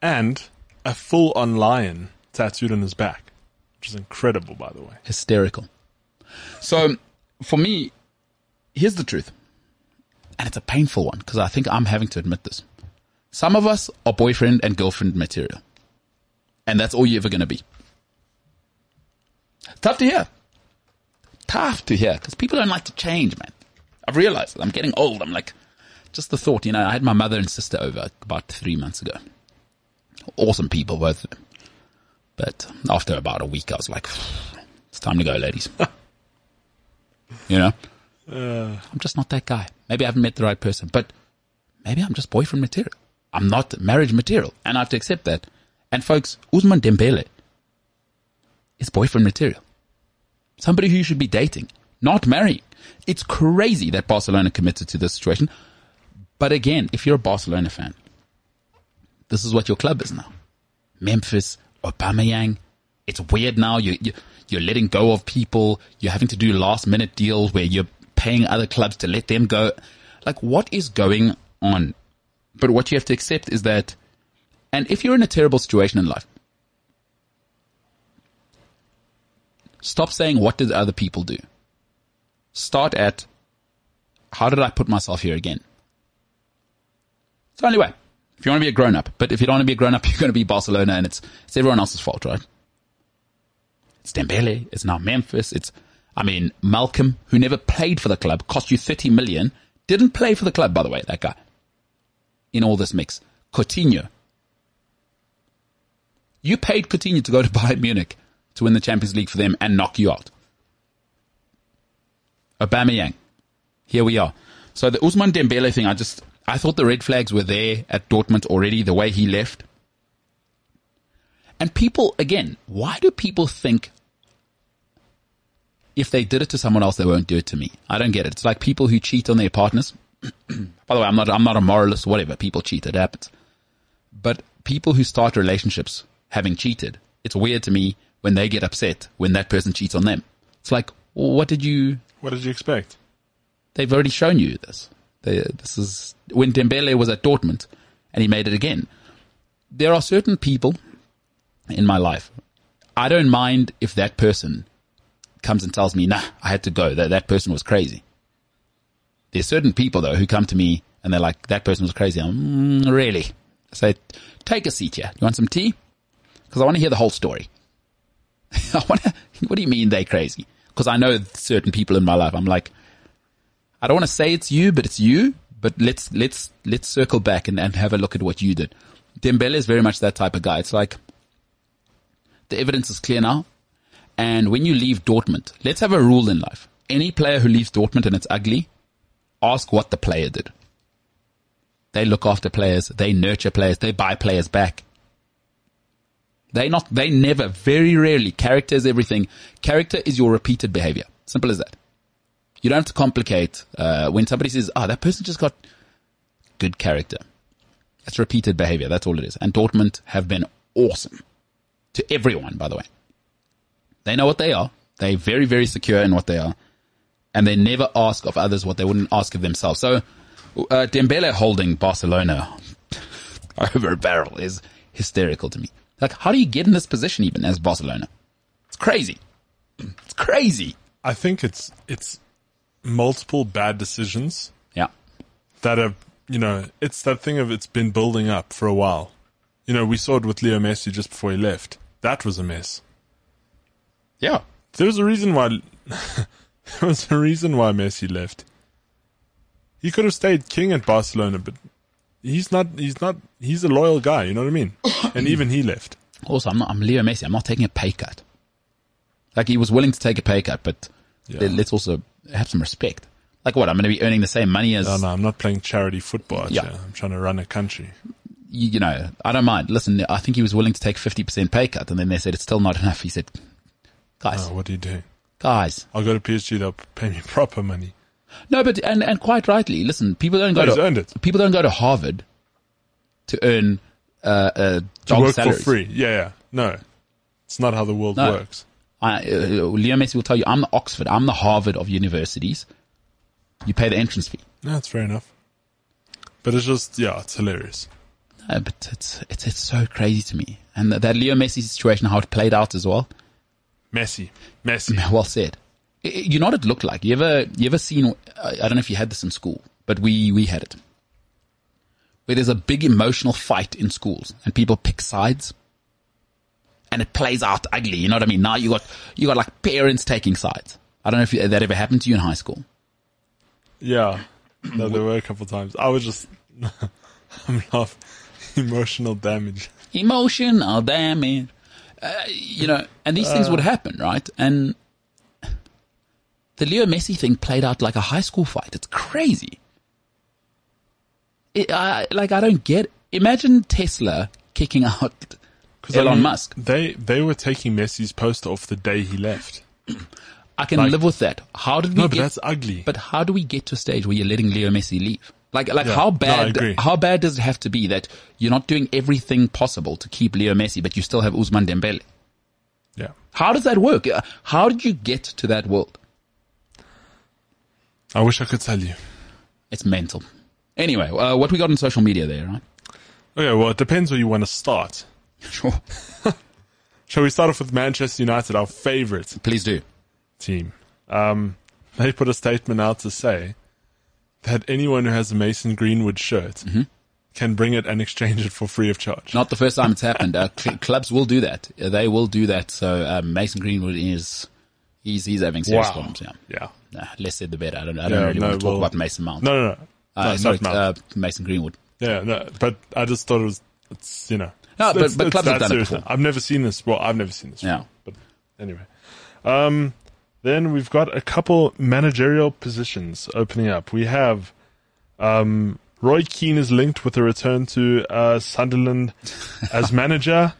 And a full-on lion tattooed on his back, which is incredible, by the way. hysterical. So for me, here's the truth. And it's a painful one because I think I'm having to admit this. Some of us are boyfriend and girlfriend material. And that's all you're ever going to be. Tough to hear. Tough to hear because people don't like to change, man. I've realized it. I'm getting old. I'm like, just the thought, you know, I had my mother and sister over about three months ago. Awesome people, both of them. But after about a week, I was like, it's time to go, ladies. you know? Uh, I'm just not that guy. Maybe I haven't met the right person, but maybe I'm just boyfriend material. I'm not marriage material. And I have to accept that. And folks, Ousmane Dembele is boyfriend material. Somebody who you should be dating, not marrying. It's crazy that Barcelona committed to this situation. But again, if you're a Barcelona fan, this is what your club is now. Memphis, Aubameyang. It's weird now. You, you, you're letting go of people. You're having to do last minute deals where you're paying other clubs to let them go. Like what is going on? But what you have to accept is that, and if you're in a terrible situation in life, stop saying, what did other people do? Start at, how did I put myself here again? It's the only way. If you want to be a grown up, but if you don't want to be a grown up, you're going to be Barcelona and it's, it's everyone else's fault, right? It's Dembele. It's now Memphis. It's, I mean, Malcom, who never played for the club, cost you 30 million. Didn't play for the club, by the way, that guy. In all this mix. Coutinho. You paid Coutinho to go to Bayern Munich to win the Champions League for them and knock you out. Aubameyang. Here we are. So the Ousmane Dembele thing, I just, I thought the red flags were there at Dortmund already, the way he left. And people, again, why do people think if they did it to someone else, they won't do it to me? I don't get it. It's like people who cheat on their partners. By the way, I'm not, I'm not a moralist, whatever. People cheat. It happens. But people who start relationships having cheated, it's weird to me when they get upset when that person cheats on them. It's like, well, what did you, What did you expect? they've already shown you this. They, this is when Dembele was at Dortmund and he made it again. There are certain people in my life. I don't mind if that person comes and tells me, nah, I had to go. That, that person was crazy. There's certain people though who come to me and they're like, that person was crazy. I'm, mm, really? I say, take a seat here. You want some tea? Cause I want to hear the whole story. I want to, what do you mean they crazy? Cause I know certain people in my life. I'm like, I don't want to say it's you, but it's you. But let's, let's, let's circle back and, and have a look at what you did. Dembele is very much that type of guy. It's like, the evidence is clear now. And when you leave Dortmund, let's have a rule in life. Any player who leaves Dortmund and it's ugly, ask what the player did. They look after players. They nurture players. They buy players back. They not, they never, very rarely, character is everything. Character is your repeated behavior. Simple as that. You don't have to complicate, uh, when somebody says, oh, that person just got good character. That's repeated behavior. That's all it is. And Dortmund have been awesome to everyone, by the way. They know what they are. They're very, very secure in what they are. And they never ask of others what they wouldn't ask of themselves. So, uh, Dembele holding Barcelona over a barrel is hysterical to me. Like, how do you get in this position even as Barcelona? It's crazy. It's crazy. I think it's it's multiple bad decisions Yeah. that have you know it's that thing of it's been building up for a while. You know, we saw it with Leo Messi just before he left. That was a mess. Yeah. There was a reason why there was a reason why Messi left. He could have stayed king at Barcelona, but he's not he's not he's a loyal guy, you know what I mean? and even he left. Also, I'm not, I'm Leo Messi. I'm not taking a pay cut. Like he was willing to take a pay cut, but Yeah. let's also have some respect. Like what? I'm going to be earning the same money as No, no, I'm not playing charity football. Yeah. here. I'm trying to run a country. you, you know, I don't mind. Listen, I think he was willing to take 50% pay cut and then they said it's still not enough. He said, guys, Oh, what are you doing? guys. I'll go to PSG. They'll pay me proper money. No, but, and, and quite rightly, listen, people don't go No, to, earned it. people don't go to Harvard to earn, uh, uh, To work salaries. for free. Yeah, yeah. No, it's not how the world No. works. I, uh, Leo Messi will tell you, I'm the Oxford, I'm the Harvard of universities. You pay the entrance fee. No, that's fair enough. But it's just, yeah, it's hilarious. No, but it's, it's, it's so crazy to me. And that, that Leo Messi situation, how it played out as well. Messi, Messi. Well said. You know what it looked like? You ever, you ever seen, I I don't know if you had this in school, but we, we had it. Where there's a big emotional fight in schools and people pick sides and it plays out ugly. You know what I mean? Now you got, you got like parents taking sides. I don't know if you, that ever happened to you in high school. Yeah. No, there were a couple times. I was just, I'm laughing. Emotional damage. Emotional damage. Uh, you know, and these things would happen, right? And the Leo Messi thing played out like a high school fight. It's crazy. It, I, like, I don't get Imagine Tesla kicking out 'Cause, I Elon mean, Musk. They, they were taking Messi's post off the day he left. I can Like- live with that. How did we No, but get, that's ugly. but how do we get to a stage where you're letting Leo Messi leave? Like, like Yeah. how bad, agree. how bad does it have to be that you're not doing everything possible to keep Leo Messi, but you still have Ousmane Dembele? yeah. How does that work? Uh, How did you get to that world? I wish I could tell you. It's mental. Anyway, uh, what we got on social media there, right? Okay, well, it depends where you want to start. Sure. Shall we start off with Manchester United, our favorite Please do. team? Um, they put a statement out to say that anyone who has a Mason Greenwood shirt Mm-hmm. can bring it and exchange it for free of charge. Not the first time it's happened. Uh, cl- clubs will do that. Uh, They will do that. So um, Mason Greenwood is he's he's having serious Wow. problems. Yeah. Yeah. Nah, less said the better. I don't. I don't Yeah, really no, want to talk well- about Mason Mount. No, no, no. uh, no sorry, uh, Mason Greenwood. yeah, no, but I just thought it was, it's, you know. No, but- it's- but clubs have done it before. I've never seen this. Well, I've never seen this. Yeah. But anyway. Um, then we've got a couple managerial positions opening up. We have, um, Roy Keane is linked with a return to, uh, Sunderland as manager.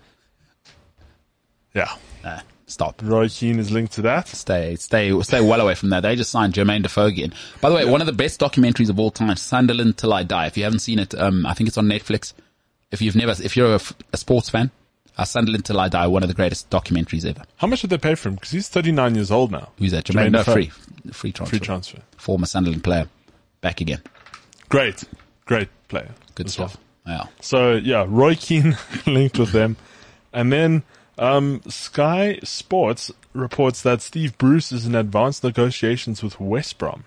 Yeah. Nah, stop. Roy Keane is linked to that. Stay, stay, stay well away from that. They just signed Jermaine Defoe again. By the way, one of the best documentaries of all time, Sunderland Till I Die. If you haven't seen it, um, I think it's on Netflix. If you've never, if you're a sports fan, uh, Sunderland Till I Die, one of the greatest documentaries ever. How much did they pay for him? Because he's 39 years old now. Who's that? Jermaine Jermaine, no, free, free transfer. Free transfer. Former Sunderland player, back again. Great. Great player. Good as well. stuff. Yeah. So yeah, Roy Keane linked with them, and then um, Sky Sports reports that Steve Bruce is in advanced negotiations with West Brom.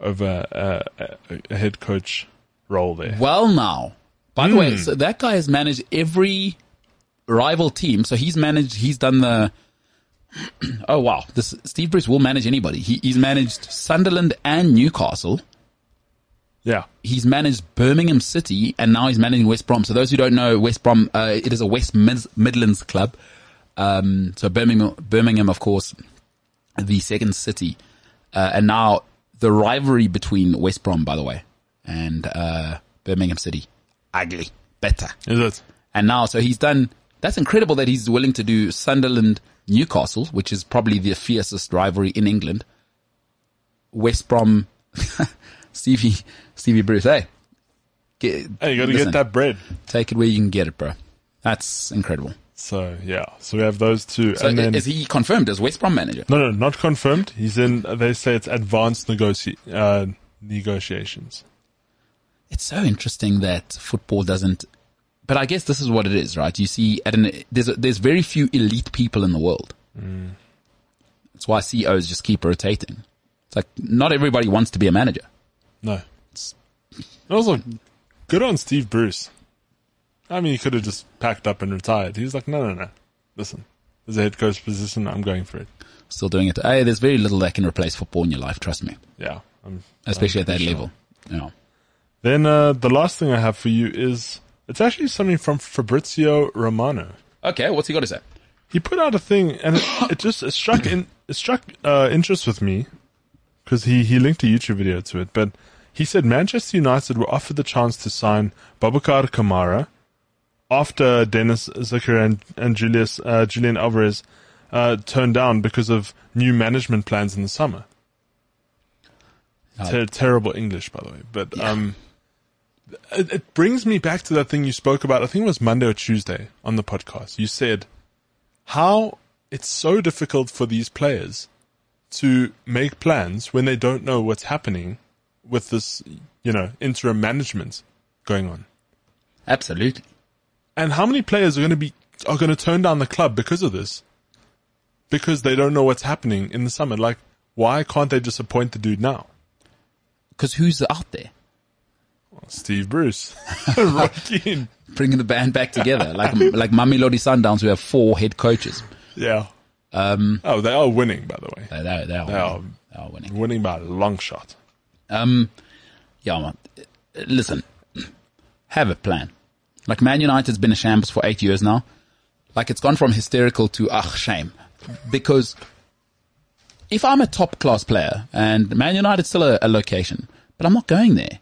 over uh, a, a head coach role there. Well, now, by the way, so that guy has managed every rival team. So he's managed, he's done the, oh wow, this Steve Bruce will manage anybody. He, he's managed Sunderland and Newcastle. Yeah. He's managed Birmingham City and now he's managing West Brom. So those who don't know, West Brom, uh, it is a West Mid- Midlands club. Um, so Birmingham, Birmingham, of course, the second city. Uh, and now the rivalry between West Brom, by the way, and, uh, Birmingham City. Ugly. Better. Is it? And now, so he's done, that's incredible that he's willing to do Sunderland Newcastle, which is probably the fiercest rivalry in England. West Brom, Stevie, Stevie Bruce, hey. Get, Hey, you got to get that bread. Take it where you can get it, bro. That's incredible. So yeah. So we have those two, So and then is he confirmed as West Brom manager? no, no, not confirmed. He's in. They say it's advanced negoci- uh, negotiations. It's so interesting that football doesn't, but I guess this is what it is, right? You see, at an, there's, there's very few elite people in the world. That's why CEOs just keep rotating. It's like, not everybody wants to be a manager. No. Also, good on Steve Bruce. I mean, he could have just packed up and retired. He was like, no, no, no. Listen, there's a head coach position. I'm going for it. Still doing it. Hey, there's very little that can replace football in your life, trust me. Yeah. I'm, Especially I'm at that sure. level. Yeah. Then uh, the last thing I have for you is it's actually something from Fabrizio Romano. Okay, what's he got to say? He put out a thing, and it, it just it struck in it struck uh, interest with me because he he linked a YouTube video to it. But he said Manchester United were offered the chance to sign Boubacar Kamara after Denis Zakaria and, and Julius uh, Julian Alvarez uh, turned down because of new management plans in the summer. Uh, Ter- terrible English, by the way, but um, it, it brings me back to that thing you spoke about. I think it was Monday or Tuesday on the podcast. You said how it's so difficult for these players to make plans when they don't know what's happening with this, you know, interim management going on. Absolutely. And how many players are going to be are going to turn down the club because of this? Because they don't know what's happening in the summer. Like, why can't they just appoint the dude now? Because who's out there? Steve Bruce, Roy Bringing the band back together. Like, like Mamelodi Sundowns, who have four head coaches. Yeah. Um. Oh, they are winning, by the way. They, they, they, are, They are winning. They are winning. winning by a long shot. Um, yeah, man. Listen, have a plan. Like Man United's been a shambles for eight years now. Like it's gone from hysterical to ugh shame, because if I'm a top class player and Man United's still a, a location, but I'm not going there.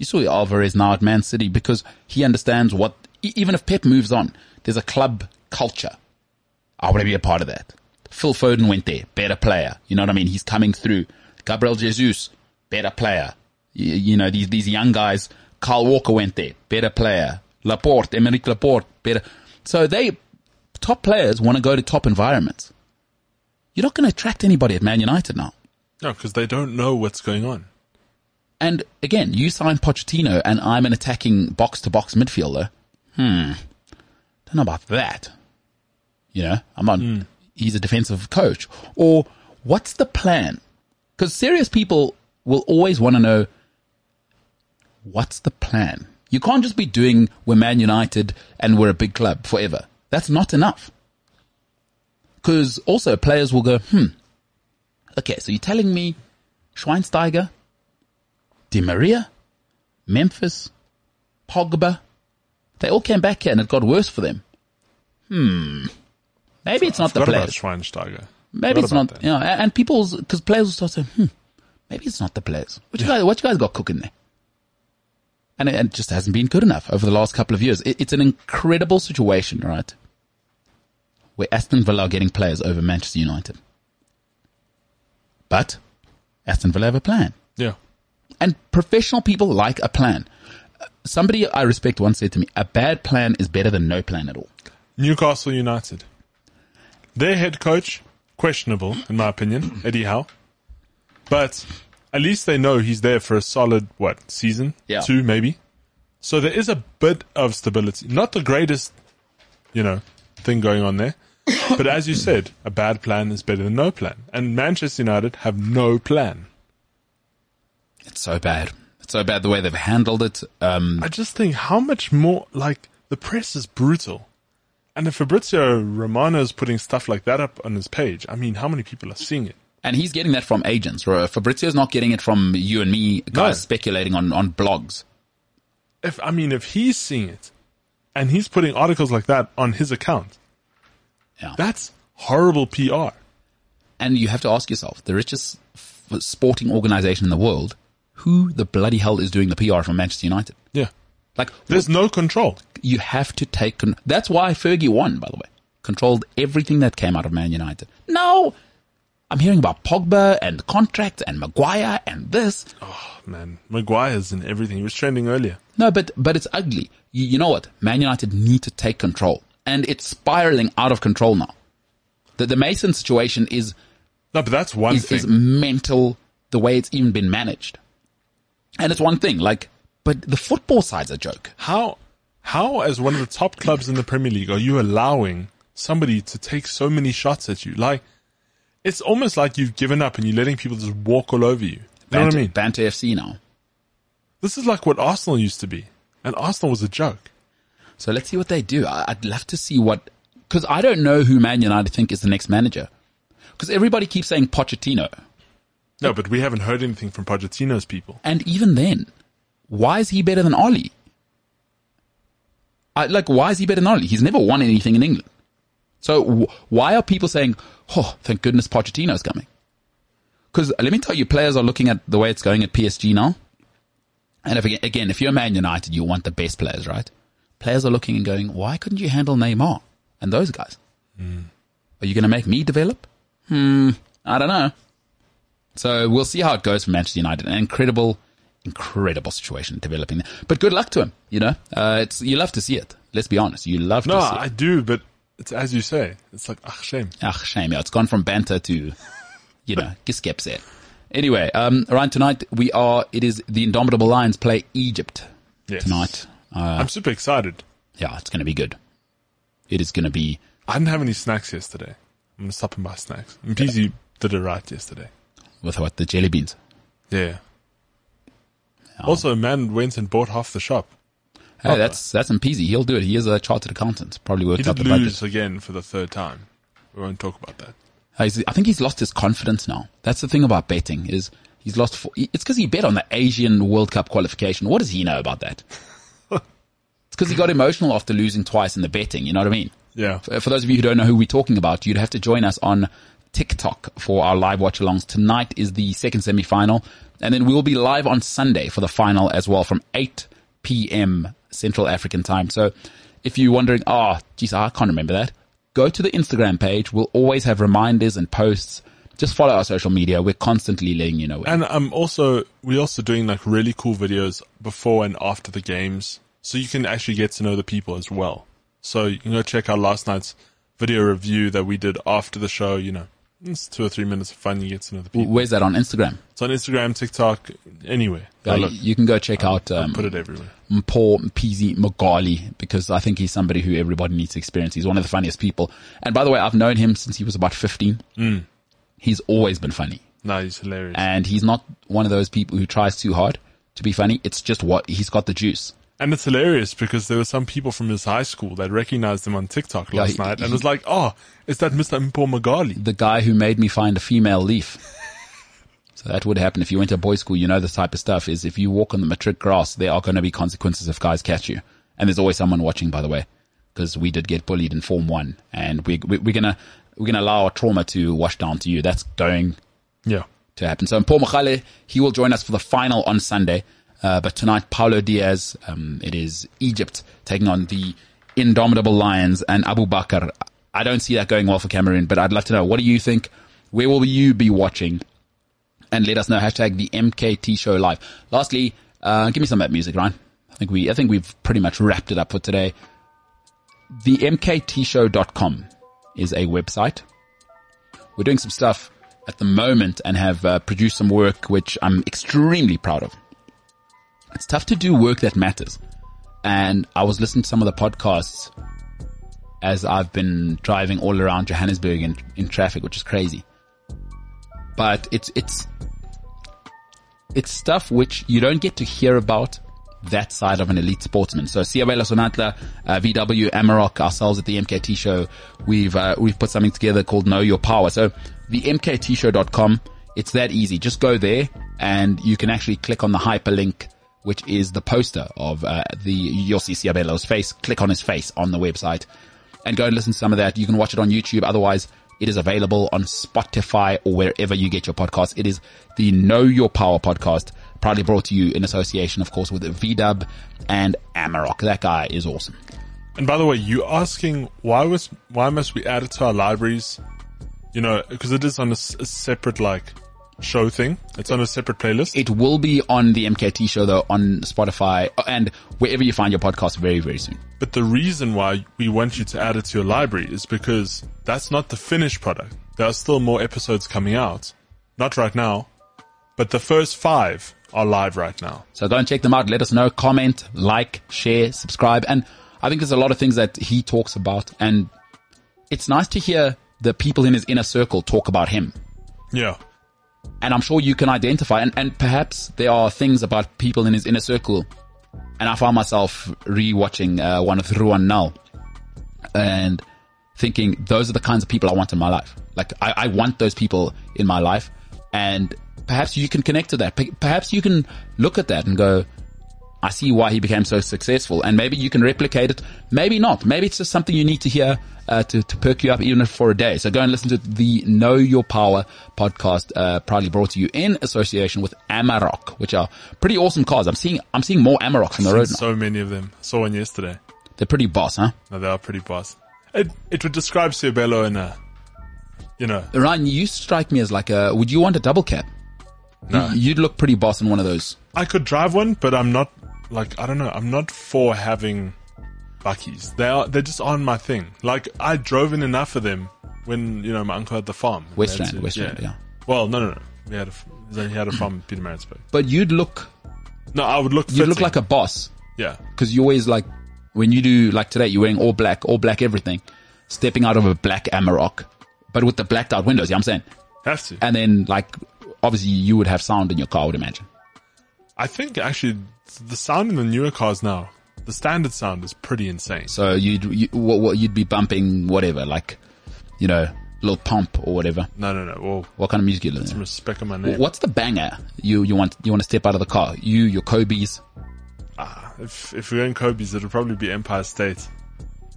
You saw Alvarez now at Man City because he understands what. Even if Pep moves on, there's a club culture. I want to be a part of that. Phil Foden went there, better player. You know what I mean? He's coming through. Gabriel Jesus, better player. You, you know, these, these young guys, Carl Walker went there, better player. Laporte, Aymeric Laporte, better. So they, top players want to go to top environments. You're not going to attract anybody at Man United now. No, because they don't know what's going on. And again, you sign Pochettino and I'm an attacking box to box midfielder. Hmm. Don't know about that. You know, I'm not, he's a defensive coach. Or what's the plan? Because serious people will always want to know what's the plan? You can't just be doing we're Man United and we're a big club forever. That's not enough. Because also players will go, hmm, okay, so you're telling me Schweinsteiger, Di Maria, Memphis, Pogba, they all came back here and it got worse for them. Hmm. Maybe it's not the players. Schweinsteiger. Maybe it's not, that. you know, and and people's, cause players will start saying, hmm, maybe it's not the players. What you guys, what you guys got cooking there? And it, it just hasn't been good enough over the last couple of years. It, it's an incredible situation, right? Where Aston Villa are getting players over Manchester United. But Aston Villa have a plan. And professional people like a plan. Somebody I respect once said to me, a bad plan is better than no plan at all. Newcastle United. Their head coach, questionable, in my opinion, Eddie Howe. But at least they know he's there for a solid, what, season? Yeah. Two, maybe? So there is a bit of stability. Not the greatest, you know, thing going on there. but as you said, a bad plan is better than no plan. And Manchester United have no plan. It's so bad. It's so bad the way they've handled it. Um, I just think how much more, like, the press is brutal. And if Fabrizio Romano is putting stuff like that up on his page, I mean, how many people are seeing it? and he's getting that from agents. Fabrizio's not getting it from you and me guys No. speculating on, on blogs. If, I mean, if he's seeing it and he's putting articles like that on his account, Yeah. that's horrible PR. And you have to ask yourself, the richest f- sporting organization in the world, who the bloody hell is doing the PR for Manchester United? Yeah. Like, There's no control. you have to take, con- that's why Fergie won, by the way. Controlled everything that came out of Man United. No! I'm hearing about Pogba and contracts and Maguire and this. Oh man, Maguire's in everything. He was trending earlier. No, but, but it's ugly. You, you know what? Man United need to take control. And it's spiraling out of control now. The, the Mason situation is, No, but that's one is, thing. is mental the way it's even been managed. And it's one thing, like, but the football side's a joke. how, how as one of the top clubs in the Premier League are you allowing somebody to take so many shots at you? Like, it's almost like you've given up and you're letting people just walk all over you. You know what I mean? Banter FC now. This is like what Arsenal used to be. And Arsenal was a joke. So let's see what they do. I'd love to see what, cause I don't know who Man United think is the next manager. Cause everybody keeps saying Pochettino. No, but we haven't heard anything from Pochettino's people. And even then, why is he better than Ollie? I, like, why is he better than Ollie? He's never won anything in England. So w- why are people saying, oh, thank goodness Pochettino's coming? Because let me tell you, players are looking at the way it's going at PSG now. And if, again, if you're a Man United, you want the best players, right? Players are looking and going, why couldn't you handle Neymar and those guys? Are you going to make me develop? Hmm, I don't know. So we'll see how it goes for Manchester United. An incredible, incredible situation developing there. But good luck to him. You know, uh, it's you love to see it. Let's be honest, you love No, to see I it. I do, but it's as you say. It's like, ah, shame. Ah, shame. Yeah, it's gone from banter to, you know, giskepset. Anyway, um, around tonight we are. It is the Indomitable Lions play Egypt Yes. tonight. Uh, I'm super excited. yeah, it's going to be good. It is going to be. I didn't have any snacks yesterday. I'm gonna stop and buy snacks. And PZ did it right yesterday. With what the jelly beans. Yeah. Also, a man went and bought half the shop. Hey, that's that's peasy. He'll do it. He is a chartered accountant. Probably worked out the lose budget. again for the third time. We won't talk about that. I think he's lost his confidence now. That's the thing about betting is he's lost. For, it's because he bet on the Asian World Cup qualification. What does he know about that? it's because he got emotional after losing twice in the betting. You know what I mean? Yeah. For, for those of you who don't know who we're talking about, you'd have to join us on TikTok for our live watch alongs. Tonight is the second semi-final, and then we'll be live on Sunday for the final as well from 8 p.m. Central African time. So if you're wondering, oh, geez, I can't remember that, go to the Instagram page. We'll always have reminders and posts. Just follow our social media. We're constantly letting you know. And I'm also, we're also doing like really cool videos before and after the games. So you can actually get to know the people as well. So you can go check out last night's video review that we did after the show, you know. It's two or three minutes of fun. You get to know the people. Where's that on Instagram? It's on Instagram, TikTok, anywhere. Go look. you can go check out I'll um, put it everywhere. Paul Peasy Magali because I think he's somebody who everybody needs to experience. He's one of the funniest people. And by the way, I've known him since he was about 15. Mm. He's always been funny. No, he's hilarious. And he's not one of those people who tries too hard to be funny. It's just what he's got the juice. And it's hilarious because there were some people from his high school that recognized him on TikTok Yeah, last he- night and he- was like, oh, is that Mr. Mpo Magali? The guy who made me find a female leaf. So that would happen if you went to a boys' school. You know this type of stuff is if you walk on the matric grass, there are going to be consequences if guys catch you. And there's always someone watching, by the way, because we did get bullied in Form One, and we, we we're gonna we're gonna allow our trauma to wash down to you. That's going Yeah. to happen. So Paul Machale, he will join us for the final on Sunday. Uh, but tonight, Paulo Diaz, um, it is Egypt taking on the indomitable Lions and Aboubakar. I don't see that going well for Cameroon, but I'd love to know, what do you think? Where will you be watching? And let us know. Hashtag the MKT show live. Lastly, uh, give me some of that music, Ryan. I think we, I think we've pretty much wrapped it up for today. The MKT MKTshow.com is a website we're doing some stuff at the moment and have uh, produced some work which I'm extremely proud of. It's tough to do work that matters. And I was listening to some of the podcasts as I've been driving all around Johannesburg in, in traffic, which is crazy. But it's, it's, it's stuff which you don't get to hear about that side of an elite sportsman. So Siabela Sonatla, uh, VW Amarok, ourselves at the MKT show, we've, uh, we've put something together called Know Your Power. So the MKTshow.com, it's that easy. Just go there and you can actually click on the hyperlink, which is the poster of, uh, the, you'll see Siabelo's face. Click on his face on the website and go and listen to some of that. You can watch it on YouTube. Otherwise, it is available on Spotify or wherever you get your podcast. It is the Know Your Power podcast, proudly brought to you in association, of course, with VDub and Amarok. That guy is awesome. And by the way, you asking why was why must we add it to our libraries? You know, because it is on a separate like show thing. It's on a separate playlist. It will be on the MKT show though, on Spotify and wherever you find your podcast very, very soon. But the reason why we want you to add it to your library is because that's not the finished product. There are still more episodes coming out. Not right now, but the first five are live right now. So go and check them out. Let us know, comment, like, share, subscribe. And I think there's a lot of things that he talks about and it's nice to hear the people in his inner circle talk about him. Yeah. And I'm sure you can identify and, and perhaps there are things about people in his inner circle. And I found myself rewatching uh, one of Ruan Null and thinking those are the kinds of people I want in my life. Like I, I want those people in my life and perhaps you can connect to that. Perhaps you can look at that and go, I see why he became so successful and maybe you can replicate it. Maybe not. Maybe it's just something you need to hear, uh, to, to perk you up even for a day. So go and listen to the Know Your Power podcast, uh, proudly brought to you in association with Amarok, which are pretty awesome cars. I'm seeing, I'm seeing more Amaroks on the road now. So many of them. Saw one yesterday. They're pretty boss, huh? No, they are pretty boss. It, it would describe Ciabello in a, you know, Ryan, you strike me as like a, would you want a double cab? No. You'd look pretty boss in one of those. I could drive one, but I'm not like I don't know. I'm not for having bakkies. They are they just aren't my thing. Like I drove in enough of them when you know my uncle had the farm. West That's Rand, it, West Rand, yeah. Well, no, no, no. We had a he had a farm in Pietermaritzburg. But you'd look, No, I would look. you'd look like a boss. yeah. because you always like when you do like today, you're wearing all black, all black everything, stepping out of a black Amarok, but with the blacked out windows. You know what I'm saying? Have to. And then like obviously you would have sound in your car, I would imagine. I think actually the sound in the newer cars now, the standard sound is pretty insane. So you'd you, what, what you'd be bumping whatever, like you know, little pump or whatever. No, no, no. Well, What kind of music you listen? to? respect on my name. What's the banger you you want you want to step out of the car? You your Kobe's. Ah, if if we're in Kobe's, it'll probably be Empire State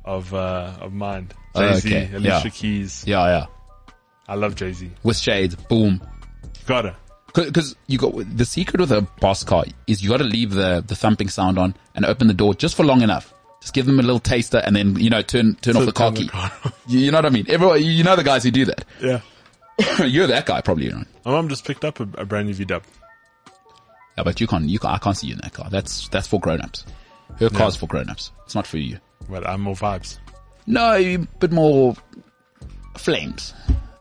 of uh of mind. Oh, Jay Z, okay. Alicia Yeah. Keys. Yeah, yeah. I love Jay Z. With shades, boom. Got it. Because you got the secret with a boss car is you got to leave the the thumping sound on and open the door just for long enough. Just give them a little taster and then you know turn turn off the car the key. car. You, you know what I mean? Everyone, you know the guys who do that. Yeah. You're that guy probably, you know. My mom just picked up a, a brand new VW. Yeah, but you can't. You can't. I can't see you in that car. That's that's for grown ups. Her car's for grown ups. It's not for you. Well, I'm more vibes. No, a bit more flames.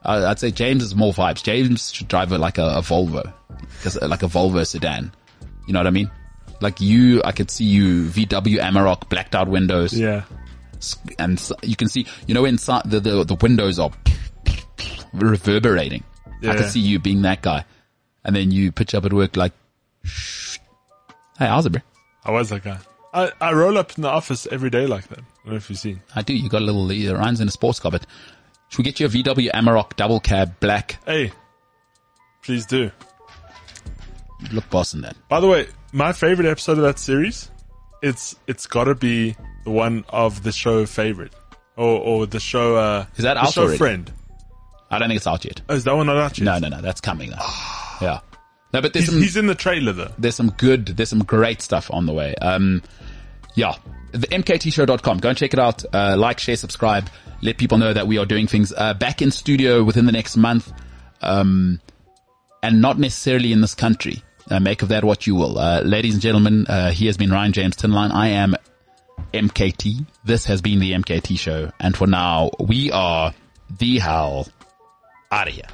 I I'd say James is more vibes. James should drive a, like a, a Volvo, 'Cause, uh, like a Volvo sedan. You know what I mean? Like you, I could see you VW Amarok, blacked out windows, Yeah. and you can see, you know, inside the the, the windows are reverberating. Yeah. I could see you being that guy, and then you pitch up at work like. "Hey, how's it, bro?" I was that guy. I, I roll up in the office every day like that. I don't know if you've seen. I do. You got a little uh, Ryan's in a sports car, but should we get you a VW Amarok double cab black? Hey, please do. Look boss in that. By the way, my favorite episode of that series, it's it's got to be the one of the show favorite, or or the show. Uh, Is that the out show already? friend? I don't think it's out yet. Oh, is that one not out yet? No, no, no. That's coming though. yeah. No, but there's He's, some he's in the trailer though. there's some good there's some great stuff on the way. Um, yeah. The mktshow.com. Go and check it out. Uh, like, share, subscribe. Let people know that we are doing things uh, back in studio within the next month. Um, and not necessarily in this country. Uh, make of that what you will. Uh, ladies and gentlemen, uh, he has been Ryan James Tinline. I am MKT. This has been the MKT show. And for now, we are the Howl. out of here.